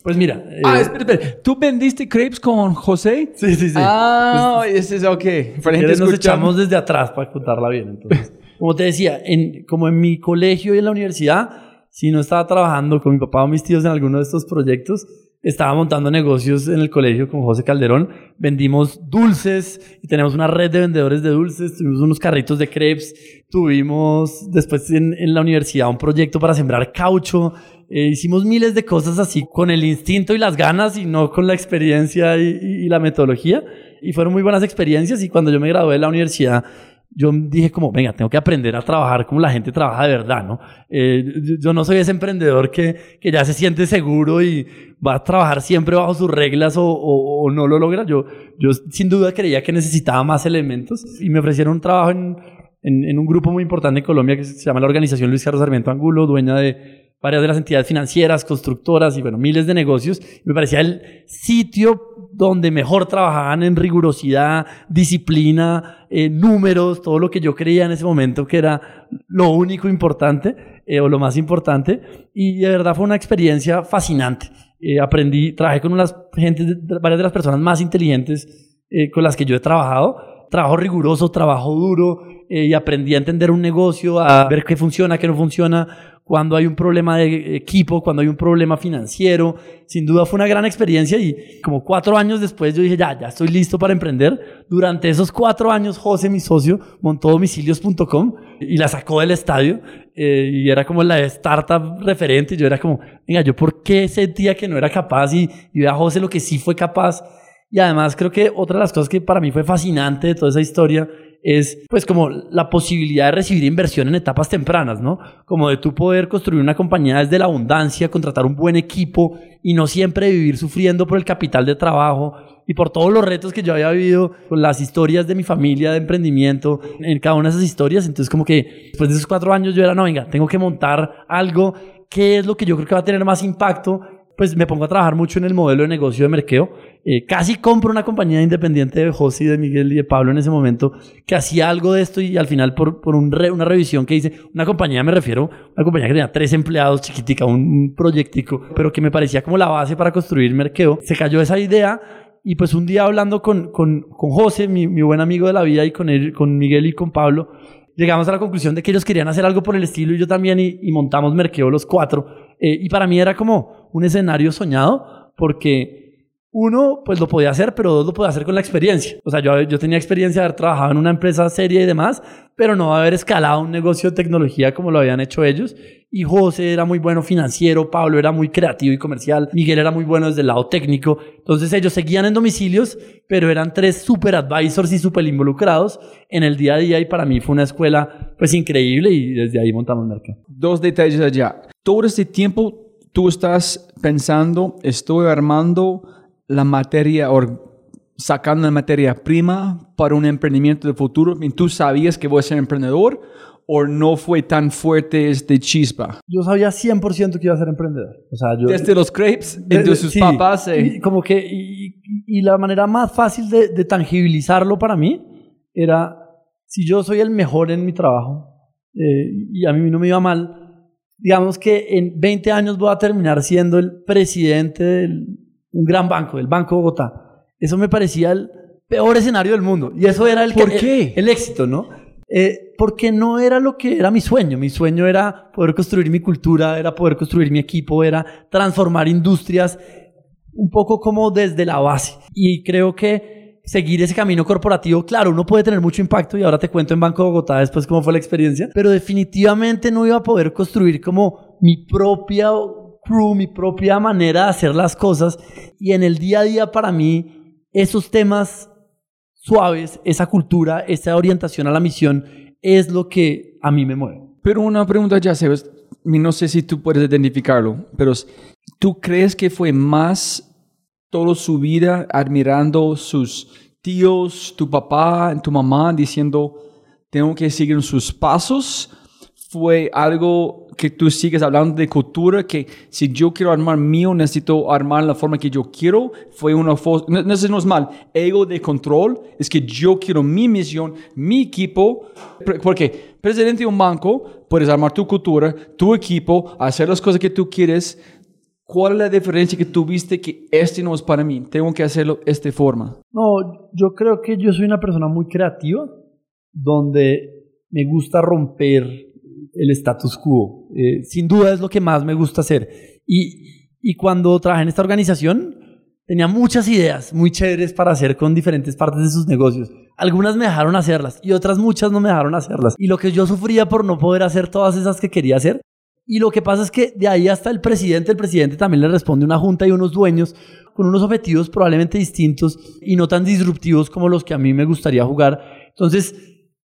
[SPEAKER 8] Pues mira.
[SPEAKER 7] Ah, espera, espera. ¿Tú vendiste crepes con José?
[SPEAKER 8] Sí, sí, sí.
[SPEAKER 7] Ah, pues, ese es ok.
[SPEAKER 8] Si gente nos echamos desde atrás para contarla bien. Entonces, como te decía, en, como en mi colegio y en la universidad, si no estaba trabajando con mi papá o mis tíos en alguno de estos proyectos, estaba montando negocios en el colegio con José Calderón. Vendimos dulces y tenemos una red de vendedores de dulces. Tuvimos unos carritos de crepes. Tuvimos después en, la universidad un proyecto para sembrar caucho. Eh, hicimos miles de cosas así con el instinto y las ganas y no con la experiencia y, y la metodología. Y fueron muy buenas experiencias. Y cuando yo me gradué de la universidad, yo dije como, venga, tengo que aprender a trabajar como la gente trabaja de verdad, ¿no? Eh, yo no soy ese emprendedor que, que ya se siente seguro y va a trabajar siempre bajo sus reglas o, o, no lo logra. Yo, yo sin duda creía que necesitaba más elementos y me ofrecieron un trabajo en, en, en un grupo muy importante en Colombia que se llama la Organización Luis Carlos Sarmiento Angulo, dueña de varias de las entidades financieras, constructoras y bueno, miles de negocios. Me parecía el sitio donde mejor trabajaban en rigurosidad, disciplina, eh, números, todo lo que yo creía en ese momento que era lo único importante eh, o lo más importante. Y de verdad fue una experiencia fascinante. Eh, aprendí, trabajé con unas gente, varias de las personas más inteligentes eh, con las que yo he trabajado. Trabajo riguroso, trabajo duro y aprendí a entender un negocio, a ver qué funciona, qué no funciona, cuando hay un problema de equipo, cuando hay un problema financiero. Sin duda fue una gran experiencia y como cuatro años después yo dije, ya, ya estoy listo para emprender. Durante esos cuatro años, José, mi socio, montó domicilios.com y la sacó del estadio eh, y era como la startup referente. Yo era como, venga, ¿yo por qué sentía que no era capaz? Y, y a José lo que sí fue capaz. Y además creo que otra de las cosas que para mí fue fascinante de toda esa historia es pues como la posibilidad de recibir inversión en etapas tempranas, ¿no? Como de tú poder construir una compañía desde la abundancia, contratar un buen equipo y no siempre vivir sufriendo por el capital de trabajo y por todos los retos que yo había vivido, con las historias de mi familia de emprendimiento, en cada una de esas historias. Entonces como que después de esos cuatro años yo era, no, venga, tengo que montar algo, ¿qué es lo que yo creo que va a tener más impacto? Pues me pongo a trabajar mucho en el modelo de negocio de merqueo. Eh, casi compro una compañía independiente de José, de Miguel y de Pablo en ese momento que hacía algo de esto y al final por, por un re, una revisión que hice, una compañía me refiero, una compañía que tenía tres empleados, chiquitica, un, un proyectico, pero que me parecía como la base para construir merqueo. Se cayó esa idea y pues un día hablando con, con, con José, mi, mi buen amigo de la vida, y con, él, con Miguel y con Pablo, llegamos a la conclusión de que ellos querían hacer algo por el estilo y yo también y, y montamos Merkeo los cuatro. Eh, y para mí era como un escenario soñado porque uno, pues lo podía hacer, pero dos, lo podía hacer con la experiencia. O sea, yo, yo tenía experiencia de haber trabajado en una empresa seria y demás, pero no haber escalado un negocio de tecnología como lo habían hecho ellos. Y José era muy bueno financiero, Pablo era muy creativo y comercial, Miguel era muy bueno desde el lado técnico. Entonces ellos seguían en domicilios, pero eran tres super advisors y super involucrados en el día a día y para mí fue una escuela pues increíble y desde ahí montamos mercado.
[SPEAKER 7] Dos detalles allá. Todo este tiempo tú estás pensando, estoy armando la materia o sacando la materia prima para un emprendimiento de futuro y tú sabías que voy a ser emprendedor o no fue tan fuerte este chispa?
[SPEAKER 8] Yo sabía 100% que iba a ser emprendedor. O sea, yo...
[SPEAKER 7] Desde los crepes,
[SPEAKER 8] de-
[SPEAKER 7] entre
[SPEAKER 8] de-
[SPEAKER 7] sus
[SPEAKER 8] sí,
[SPEAKER 7] papás. eh,
[SPEAKER 8] y como que, y, y la manera más fácil de, de tangibilizarlo para mí era, si yo soy el mejor en mi trabajo eh, y a mí no me iba mal, digamos que en 20 años voy a terminar siendo el presidente de un gran banco, del Banco de Bogotá. Eso me parecía el peor escenario del mundo. Y eso era el,
[SPEAKER 7] ¿Por
[SPEAKER 8] el-
[SPEAKER 7] qué?
[SPEAKER 8] el éxito, ¿no? Eh, porque no era lo que era mi sueño. Mi sueño era poder construir mi cultura, era poder construir mi equipo, era transformar industrias un poco como desde la base. Y creo que seguir ese camino corporativo, claro, uno puede tener mucho impacto y ahora te cuento en Banco de Bogotá después cómo fue la experiencia, pero definitivamente no iba a poder construir como mi propia crew, mi propia manera de hacer las cosas. Y en el día a día para mí, esos temas suaves, esa cultura, esa orientación a la misión, es lo que a mí me mueve.
[SPEAKER 7] Pero una pregunta ya sabes, no sé si tú puedes identificarlo, pero ¿tú crees que fue más toda su vida admirando sus tíos, tu papá, tu mamá, diciendo, tengo que seguir sus pasos? ¿Fue algo que tú sigues hablando de cultura, que si yo quiero armar mío, necesito armar la forma que yo quiero? Fue una... No, no, no es mal. Ego de control es que yo quiero mi misión, mi equipo, porque presidente de un banco, puedes armar tu cultura, tu equipo, hacer las cosas que tú quieres. ¿Cuál es la diferencia que tuviste que este no es para mí? Tengo que hacerlo de esta forma.
[SPEAKER 8] No, yo creo que yo soy una persona muy creativa, donde me gusta romper el status quo. Eh, sin duda es lo que más me gusta hacer. Y, y cuando trabajé en esta organización, tenía muchas ideas muy chéveres para hacer con diferentes partes de sus negocios. Algunas me dejaron hacerlas y otras muchas no me dejaron hacerlas. Y lo que yo sufría por no poder hacer todas esas que quería hacer. Y lo que pasa es que de ahí hasta el presidente, el presidente también le responde una junta y unos dueños con unos objetivos probablemente distintos y no tan disruptivos como los que a mí me gustaría jugar. Entonces,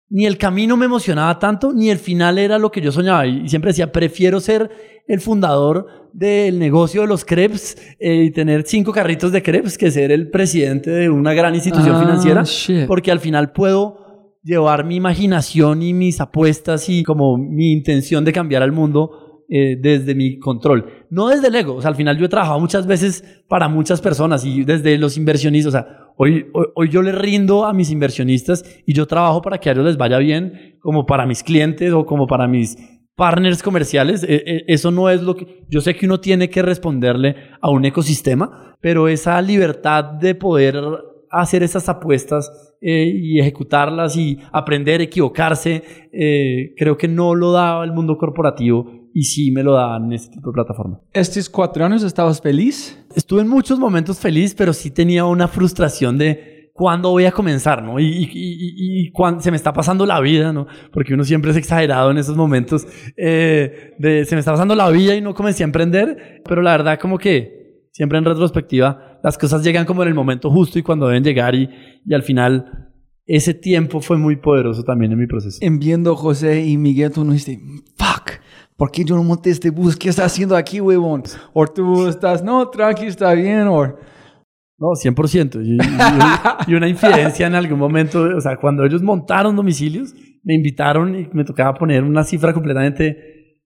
[SPEAKER 8] ni el camino me emocionaba tanto, ni el final era lo que yo soñaba. Y siempre decía, prefiero ser el fundador del negocio de los crepes eh, y tener cinco carritos de crepes que ser el presidente de una gran institución
[SPEAKER 7] Ah,
[SPEAKER 8] financiera.
[SPEAKER 7] shit.
[SPEAKER 8] Porque al final puedo llevar mi imaginación y mis apuestas y como mi intención de cambiar al mundo eh, desde mi control. No desde el ego. O sea, al final yo he trabajado muchas veces para muchas personas y desde los inversionistas. O sea, hoy, yo le rindo a mis inversionistas y yo trabajo para que a ellos les vaya bien, como para mis clientes o como para mis partners comerciales. Eh, eh, eso no es lo que... Yo sé que uno tiene que responderle a un ecosistema, pero esa libertad de poder hacer esas apuestas eh, y ejecutarlas y aprender, equivocarse, eh, creo que no lo daba el mundo corporativo y sí me lo daban en este tipo de plataforma.
[SPEAKER 7] ¿Estos cuatro años estabas feliz?
[SPEAKER 8] Estuve en muchos momentos feliz, pero sí tenía una frustración de cuándo voy a comenzar, ¿no? Y, y, y, y cuándo se me está pasando la vida, ¿no? Porque uno siempre es exagerado en esos momentos eh, de se me está pasando la vida y no comencé a emprender, pero la verdad como que siempre en retrospectiva las cosas llegan como en el momento justo y cuando deben llegar y, y al final ese tiempo fue muy poderoso también en mi proceso.
[SPEAKER 7] En viendo José y Miguel, tú no dijiste, fuck, ¿por qué yo no monté este bus? ¿Qué estás haciendo aquí, huevón? O tú estás, no, tranqui, está bien.
[SPEAKER 8] No, 100%. Y, y, una infidencia en algún momento, o sea, cuando ellos montaron domicilios, me invitaron y me tocaba poner una cifra completamente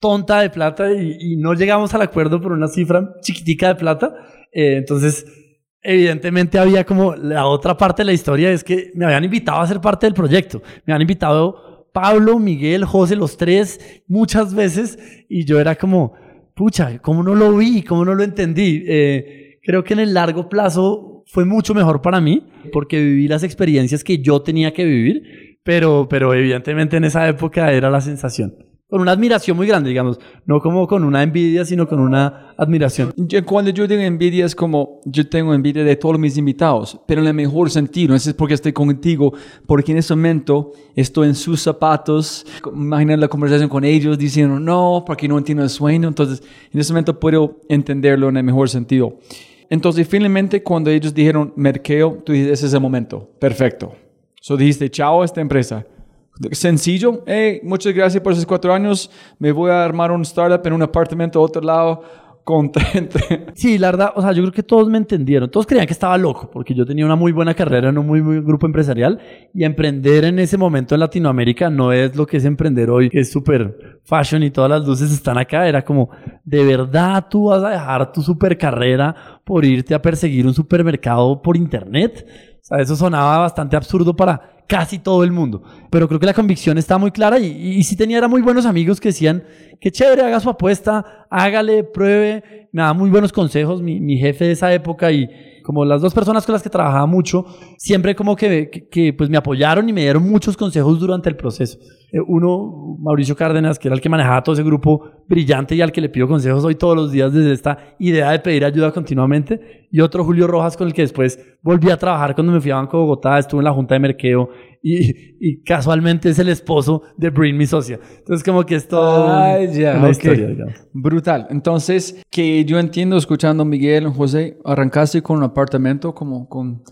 [SPEAKER 8] tonta de plata y, y no llegamos al acuerdo por una cifra chiquitica de plata. Eh, entonces, evidentemente había como la otra parte de la historia es que me habían invitado a ser parte del proyecto. Me habían invitado Pablo, Miguel, José, los tres, muchas veces y yo era como, pucha, ¿cómo no lo vi? ¿Cómo no lo entendí? Eh, creo que en el largo plazo fue mucho mejor para mí porque viví las experiencias que yo tenía que vivir, pero, pero evidentemente en esa época era la sensación. Con una admiración muy grande, digamos, no como con una envidia, sino con una admiración.
[SPEAKER 7] Cuando yo digo envidia es como, yo tengo envidia de todos mis invitados, pero en el mejor sentido, no es porque estoy contigo, porque en ese momento estoy en sus zapatos, imagina la conversación con ellos diciendo, no, porque no entiendo el sueño, entonces en ese momento puedo entenderlo en el mejor sentido. Entonces, finalmente, cuando ellos dijeron merkeo, tú dices, ese es el momento. Perfecto. So dijiste, chao a esta empresa. Sencillo. Hey, muchas gracias por esos cuatro años. Me voy a armar un startup en un apartamento a otro lado contente.
[SPEAKER 8] Sí, la verdad, o sea, yo creo que todos me entendieron. Todos creían que estaba loco, porque yo tenía una muy buena carrera en un muy buen grupo empresarial y emprender en ese momento en Latinoamérica no es lo que es emprender hoy, que es súper fashion y todas las luces están acá. Era como, ¿de verdad tú vas a dejar tu super carrera por irte a perseguir un supermercado por internet? Sea, eso sonaba bastante absurdo para casi todo el mundo. Pero creo que la convicción está muy clara y, sí tenía era muy buenos amigos que decían, qué chévere, haga su apuesta, hágale, pruebe. Me daba muy buenos consejos mi, mi jefe de esa época y como las dos personas con las que trabajaba mucho, siempre como que, que, pues me apoyaron y me dieron muchos consejos durante el proceso. Eh, uno, Mauricio Cárdenas, que era el que manejaba todo ese grupo brillante y al que le pido consejos hoy todos los días desde esta idea de pedir ayuda continuamente. Y otro, Julio Rojas, con el que después volví a trabajar cuando me fui a Banco de Bogotá, estuve en la Junta de Merqueo y, y casualmente es el esposo de Brin, mi socia. Entonces como que es todo
[SPEAKER 7] Ay, ya,
[SPEAKER 8] una
[SPEAKER 7] ok.
[SPEAKER 8] historia, digamos.
[SPEAKER 7] Brutal. Entonces, que yo entiendo escuchando a Miguel, José, arrancaste con un apartamento como con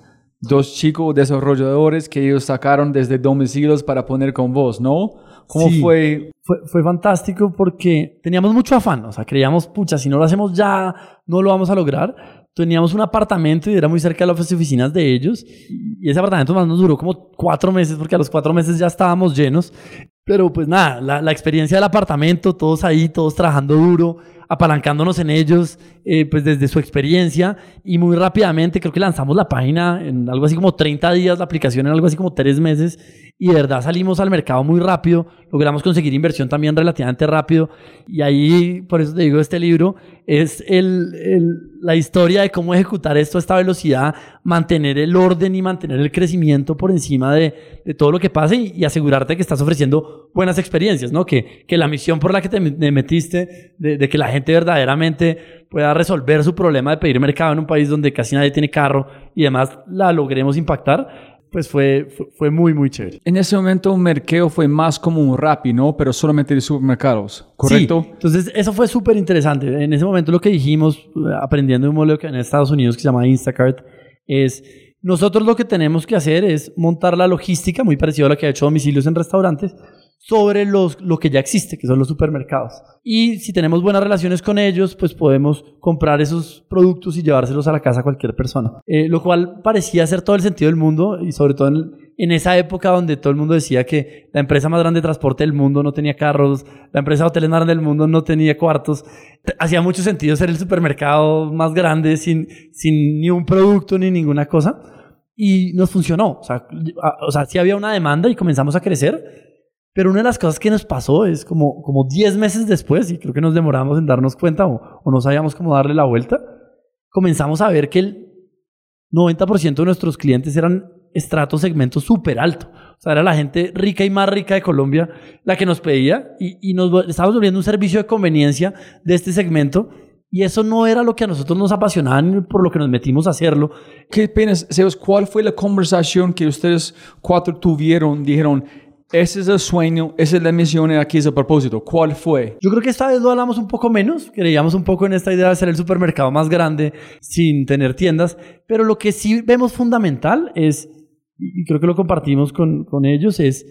[SPEAKER 7] dos chicos desarrolladores que ellos sacaron desde domicilios para poner con vos, ¿no? ¿Cómo
[SPEAKER 8] Sí.
[SPEAKER 7] fue?
[SPEAKER 8] Fue, fue fantástico porque teníamos mucho afán, o sea, creíamos, pucha, si no lo hacemos ya, no lo vamos a lograr. Teníamos un apartamento y era muy cerca de las oficinas de ellos. Y ese apartamento más nos duró como cuatro meses porque a los cuatro meses ya estábamos llenos. Pero pues nada, la, la experiencia del apartamento, todos ahí, todos trabajando duro, apalancándonos en ellos, eh, pues desde su experiencia. Y muy rápidamente, creo que lanzamos la página en algo así como 30 días, la aplicación en algo así como tres meses. Y de verdad salimos al mercado muy rápido, logramos conseguir inversión también relativamente rápido. Y ahí, por eso te digo, este libro es el, el- la historia de cómo ejecutar esto a esta velocidad, mantener el orden y mantener el crecimiento por encima de, de todo lo que pase y, y asegurarte que estás ofreciendo buenas experiencias, ¿no? Que, que la misión por la que te me- te metiste, de, de que la gente verdaderamente pueda resolver su problema de pedir mercado en un país donde casi nadie tiene carro y demás, la logremos impactar, pues fue, fue, fue muy, muy chévere.
[SPEAKER 7] En ese momento, Merkeo fue más como un Rappi, ¿no? Pero solamente de supermercados, ¿correcto?
[SPEAKER 8] Sí, entonces eso fue súper interesante. En ese momento lo que dijimos, eh, aprendiendo un modelo que en Estados Unidos que se llama Instacart, es nosotros lo que tenemos que hacer es montar la logística, muy parecido a lo que ha hecho domicilios en restaurantes, sobre los, lo que ya existe, que son los supermercados. Y si tenemos buenas relaciones con ellos, pues podemos comprar esos productos y llevárselos a la casa a cualquier persona. Eh, lo cual parecía hacer todo el sentido del mundo y sobre todo en, en esa época donde todo el mundo decía que la empresa más grande de transporte del mundo no tenía carros, la empresa de hoteles más grande del mundo no tenía cuartos. Hacía mucho sentido ser el supermercado más grande sin, sin ni un producto ni ninguna cosa. Y nos funcionó. O sea, o sea, sí había una demanda y comenzamos a crecer. Pero una de las cosas que nos pasó es como, como 10 meses después, y creo que nos demoramos en darnos cuenta o, o no sabíamos cómo darle la vuelta, comenzamos a ver que el 90% de nuestros clientes eran estrato segmento súper alto. O sea, era la gente rica y más rica de Colombia la que nos pedía y, y nos estábamos volviendo un servicio de conveniencia de este segmento. Y eso no era lo que a nosotros nos apasionaba ni por lo que nos metimos a hacerlo.
[SPEAKER 7] ¿Qué penas, Sebas, cuál fue la conversación que ustedes cuatro tuvieron? Dijeron, ese es el sueño, esa es la misión y aquí es el propósito. ¿Cuál fue?
[SPEAKER 8] Yo creo que esta vez lo hablamos un poco menos, creíamos un poco en esta idea de ser el supermercado más grande sin tener tiendas, pero lo que sí vemos fundamental es, y creo que lo compartimos con, con ellos, es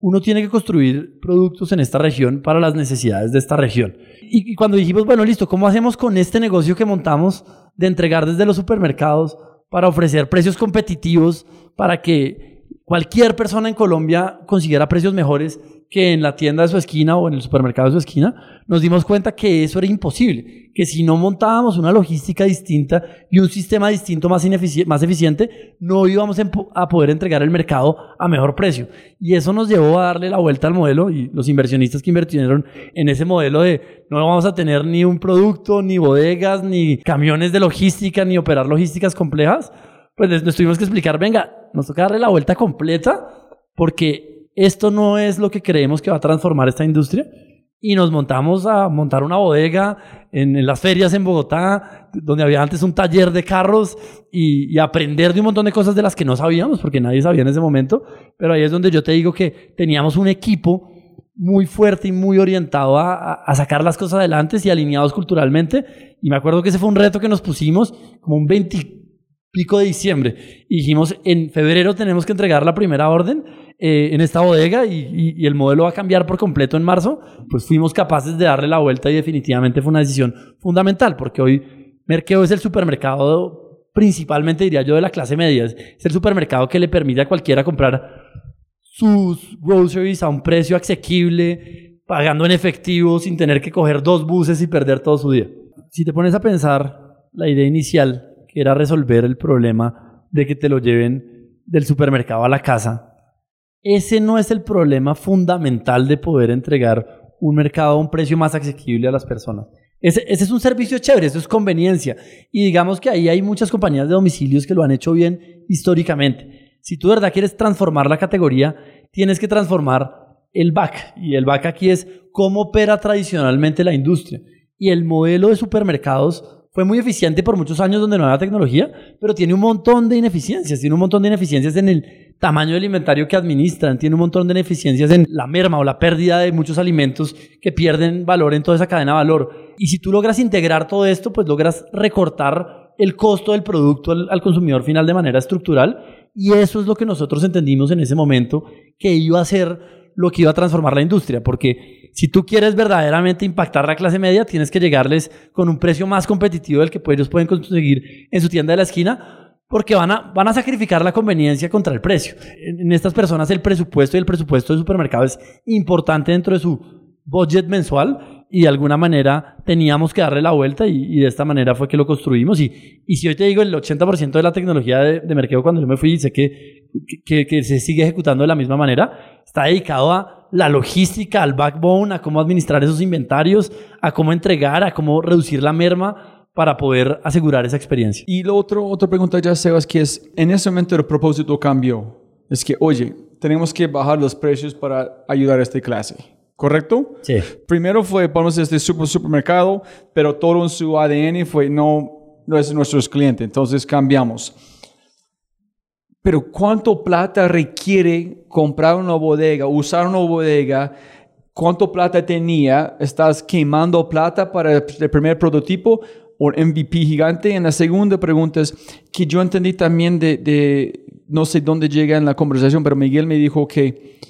[SPEAKER 8] uno tiene que construir productos en esta región para las necesidades de esta región. Y, y cuando dijimos, bueno, listo, ¿cómo hacemos con este negocio que montamos de entregar desde los supermercados para ofrecer precios competitivos para que cualquier persona en Colombia consiguiera precios mejores que en la tienda de su esquina o en el supermercado de su esquina, nos dimos cuenta que eso era imposible, que si no montábamos una logística distinta y un sistema distinto más, inefici- más eficiente, no íbamos a poder entregar el mercado a mejor precio. Y eso nos llevó a darle la vuelta al modelo y los inversionistas que invirtieron en ese modelo de no vamos a tener ni un producto, ni bodegas, ni camiones de logística, ni operar logísticas complejas, pues les, les tuvimos que explicar, venga, nos toca darle la vuelta completa porque esto no es lo que creemos que va a transformar esta industria. Y nos montamos a montar una bodega en, las ferias en Bogotá, donde había antes un taller de carros y, aprender de un montón de cosas de las que no sabíamos, porque nadie sabía en ese momento. Pero ahí es donde yo te digo que teníamos un equipo muy fuerte y muy orientado a, a- a sacar las cosas adelante y alineados culturalmente. Y me acuerdo que ese fue un reto que nos pusimos como un 20 pico de diciembre. Y dijimos, en febrero tenemos que entregar la primera orden, eh, en esta bodega y, el modelo va a cambiar por completo en marzo, pues fuimos capaces de darle la vuelta y definitivamente fue una decisión fundamental, porque hoy Merkeo es el supermercado principalmente, diría yo, de la clase media. Es el supermercado que le permite a cualquiera comprar sus groceries a un precio asequible, pagando en efectivo, sin tener que coger dos buses y perder todo su día. Si te pones a pensar la idea inicial, que era resolver el problema de que te lo lleven del supermercado a la casa, ese no es el problema fundamental de poder entregar un mercado a un precio más asequible a las personas. Ese, ese es un servicio chévere, eso es conveniencia. Y digamos que ahí hay muchas compañías de domicilios que lo han hecho bien históricamente. Si tú de verdad quieres transformar la categoría, tienes que transformar el back. Y el back aquí es cómo opera tradicionalmente la industria. Y el modelo de supermercados fue muy eficiente por muchos años donde no había tecnología, pero tiene un montón de ineficiencias. Tiene un montón de ineficiencias en el tamaño del inventario que administran, tiene un montón de ineficiencias en la merma o la pérdida de muchos alimentos que pierden valor en toda esa cadena de valor. Y si tú logras integrar todo esto, pues logras recortar el costo del producto al, al consumidor final de manera estructural. Y eso es lo que nosotros entendimos en ese momento que iba a ser lo que iba a transformar la industria, porque si tú quieres verdaderamente impactar la clase media, tienes que llegarles con un precio más competitivo del que pues, ellos pueden conseguir en su tienda de la esquina, porque van a, van a sacrificar la conveniencia contra el precio. En, estas personas el presupuesto y el presupuesto de supermercado es importante dentro de su budget mensual y de alguna manera teníamos que darle la vuelta y, y de esta manera fue que lo construimos. Y, y si hoy te digo el 80% de la tecnología de, de mercado cuando yo me fui, sé que, que, que se sigue ejecutando de la misma manera, está dedicado a la logística, al backbone, a cómo administrar esos inventarios, a cómo entregar, a cómo reducir la merma para poder asegurar esa experiencia.
[SPEAKER 7] Y lo otro, otra pregunta ya, Sebas, que es, en ese momento el propósito cambió. Es que, oye, tenemos que bajar los precios para ayudar a esta clase. ¿Correcto?
[SPEAKER 8] Sí.
[SPEAKER 7] Primero fue, vamos este super, supermercado, pero todo en su ADN fue, no, no es nuestros clientes, entonces cambiamos. Pero ¿cuánto plata requiere comprar una bodega, usar una bodega? ¿Cuánto plata tenía? ¿Estás quemando plata para el primer prototipo o MVP gigante? En la segunda pregunta es que yo entendí también de, de no sé dónde llega en la conversación, pero Miguel me dijo que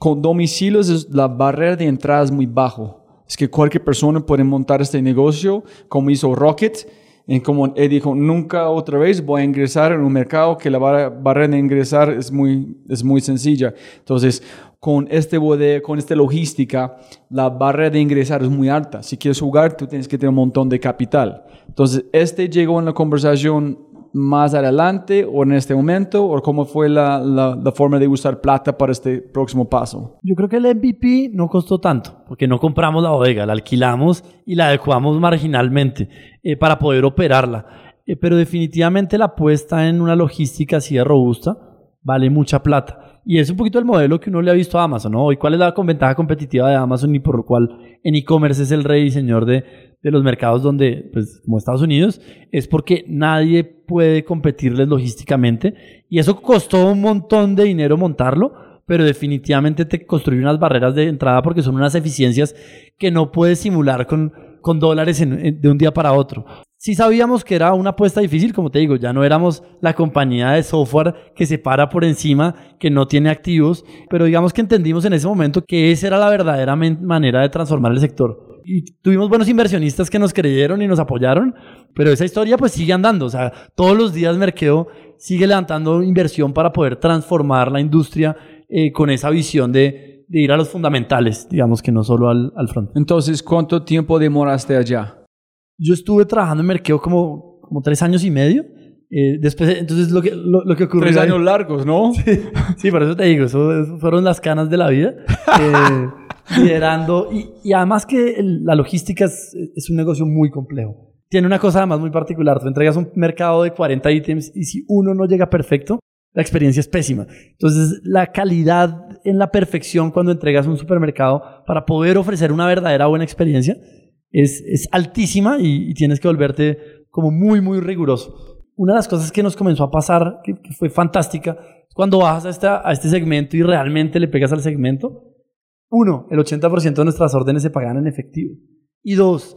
[SPEAKER 7] con domicilios la barrera de entrada es muy bajo. Es que cualquier persona puede montar este negocio, como hizo Rocket, en como él dijo, nunca otra vez voy a ingresar en un mercado que la barrera de ingresar es muy, es muy sencilla. Entonces, con este bodega, con esta logística, la barrera de ingresar es muy alta. Si quieres jugar, tú tienes que tener un montón de capital. Entonces, este llegó en la conversación más adelante o en este momento, o cómo fue la, la, la forma de usar plata para este próximo paso.
[SPEAKER 8] Yo creo que el MVP no costó tanto, porque no compramos la bodega, la alquilamos y la adecuamos marginalmente eh, para poder operarla. Eh, pero definitivamente la apuesta en una logística así de robusta vale mucha plata. Y es un poquito el modelo que uno le ha visto a Amazon, ¿no? ¿Y cuál es la ventaja competitiva de Amazon y por lo cual en e-commerce es el rey y señor de, de los mercados donde, pues, como Estados Unidos? Es porque nadie puede competirles logísticamente y eso costó un montón de dinero montarlo, pero definitivamente te construye unas barreras de entrada porque son unas eficiencias que no puedes simular con, con dólares de un día para otro. Sí sabíamos que era una apuesta difícil, como te digo, ya no éramos la compañía de software que se para por encima, que no tiene activos, pero digamos que entendimos en ese momento que esa era la verdadera manera de transformar el sector. Y tuvimos buenos inversionistas que nos creyeron y nos apoyaron, pero esa historia pues sigue andando, o sea, todos los días Merkeo sigue levantando inversión para poder transformar la industria eh, con esa visión de, de ir a los fundamentales, digamos que no solo al, al front.
[SPEAKER 7] Entonces, ¿cuánto tiempo demoraste allá?
[SPEAKER 8] Yo estuve trabajando en Merkeo como, como tres años y medio. eh, después, entonces lo que, lo, lo que ocurrió...
[SPEAKER 7] Tres
[SPEAKER 8] ahí-
[SPEAKER 7] años largos, ¿no?
[SPEAKER 8] Sí, por eso te digo, eso, eso fueron las canas de la vida. eh, liderando. Y, y además que el- la logística es, es un negocio muy complejo. Tiene una cosa además muy particular. Tú entregas un mercado de 40 ítems y si uno no llega perfecto, la experiencia es pésima. Entonces, la calidad en la perfección cuando entregas un supermercado para poder ofrecer una verdadera buena experiencia es, es altísima y, y tienes que volverte como muy, muy riguroso. Una de las cosas que nos comenzó a pasar, que, que fue fantástica, es cuando bajas a, esta- a este segmento y realmente le pegas al segmento. Uno, el 80% de nuestras órdenes se pagan en efectivo. Y dos,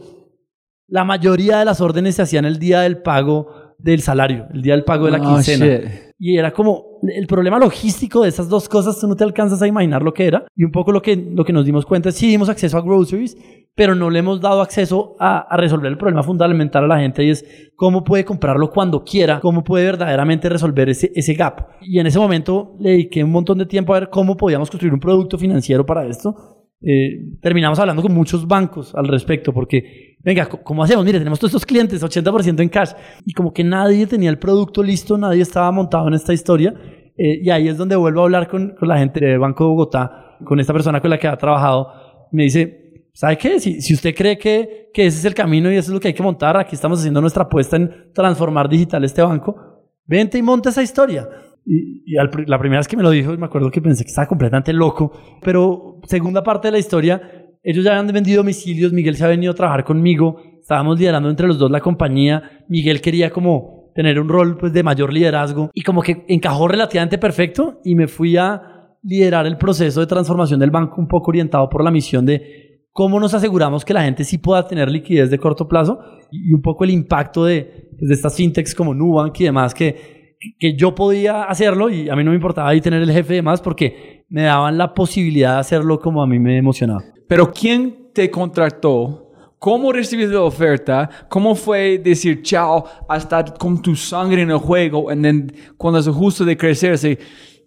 [SPEAKER 8] la mayoría de las órdenes se hacían el día del pago del salario, el día del pago de la
[SPEAKER 7] Ah,
[SPEAKER 8] quincena.
[SPEAKER 7] shit.
[SPEAKER 8] Y era como el problema logístico de esas dos cosas, tú no te alcanzas a imaginar lo que era. Y un poco lo que, lo que nos dimos cuenta es sí dimos acceso a groceries, pero no le hemos dado acceso a, a resolver el problema fundamental a la gente y es cómo puede comprarlo cuando quiera, cómo puede verdaderamente resolver ese, ese gap. Y en ese momento le dediqué un montón de tiempo a ver cómo podíamos construir un producto financiero para esto. Eh, terminamos hablando con muchos bancos al respecto, porque, venga, ¿cómo hacemos? Mire, tenemos todos estos clientes, 80% en cash, y como que nadie tenía el producto listo, nadie estaba montado en esta historia, eh, y ahí es donde vuelvo a hablar con, con, la gente de Banco de Bogotá, con esta persona con la que ha trabajado, me dice, ¿sabe qué? Si, si usted cree que, que ese es el camino y eso es lo que hay que montar, aquí estamos haciendo nuestra apuesta en transformar digital este banco, vente y monta esa historia. Y, y al, la primera vez que me lo dijo, me acuerdo que pensé que estaba completamente loco. Pero segunda parte de la historia, ellos ya habían vendido domicilios, Miguel se ha venido a trabajar conmigo, estábamos liderando entre los dos la compañía, Miguel quería como tener un rol pues, de mayor liderazgo y como que encajó relativamente perfecto y me fui a liderar el proceso de transformación del banco un poco orientado por la misión de cómo nos aseguramos que la gente sí pueda tener liquidez de corto plazo y un poco el impacto de, pues, de estas fintechs como Nubank y demás que que yo podía hacerlo y a mí no me importaba ahí tener el jefe de más porque me daban la posibilidad de hacerlo como a mí me emocionaba.
[SPEAKER 7] Pero ¿quién te contrató? ¿Cómo recibiste la oferta? ¿Cómo fue decir chao hasta con tu sangre en el juego? Y cuando es justo de crecerse,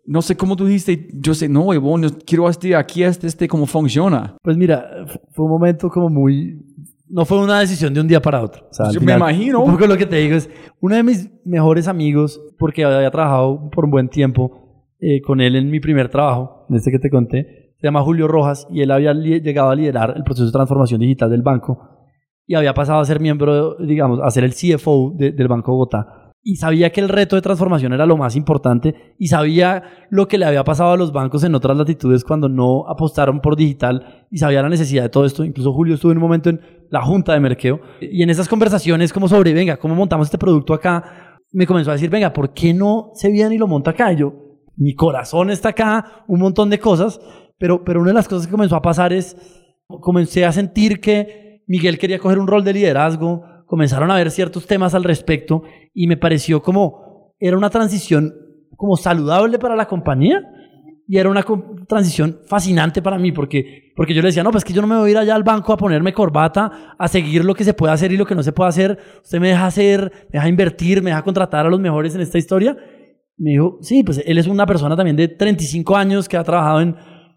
[SPEAKER 7] no sé cómo tú dijiste, yo sé, no, bueno, quiero estar aquí, este, este, cómo funciona.
[SPEAKER 8] Pues mira, fue un momento como muy, no fue una decisión de un día para otro.
[SPEAKER 7] O sea, Yo final, me imagino.
[SPEAKER 8] Un poco lo que te digo es, uno de mis mejores amigos, porque había trabajado por un buen tiempo eh, con él en mi primer trabajo, en este que te conté, se llama Julio Rojas y él había llegado a liderar el proceso de transformación digital del banco y había pasado a ser miembro, digamos, a ser el CFO de, del Banco Bogotá y sabía que el reto de transformación era lo más importante y sabía lo que le había pasado a los bancos en otras latitudes cuando no apostaron por digital y sabía la necesidad de todo esto. Incluso Julio estuvo en un momento en la junta de merqueo y en esas conversaciones como sobre, venga, ¿cómo montamos este producto acá? Me comenzó a decir, venga, ¿por qué no se viene y lo monta acá? Y yo, mi corazón está acá, un montón de cosas, pero, pero una de las cosas que comenzó a pasar es, comencé a sentir que Miguel quería coger un rol de liderazgo, comenzaron a ver ciertos temas al respecto y me pareció como, era una transición como saludable para la compañía y era una transición fascinante para mí porque, porque yo le decía, no, pues que yo no me voy a ir allá al banco a ponerme corbata, a seguir lo que se puede hacer y lo que no se puede hacer. Usted me deja hacer, me deja invertir, me deja contratar a los mejores en esta historia. Me dijo, sí, pues él es una persona también de 35 años que ha trabajado en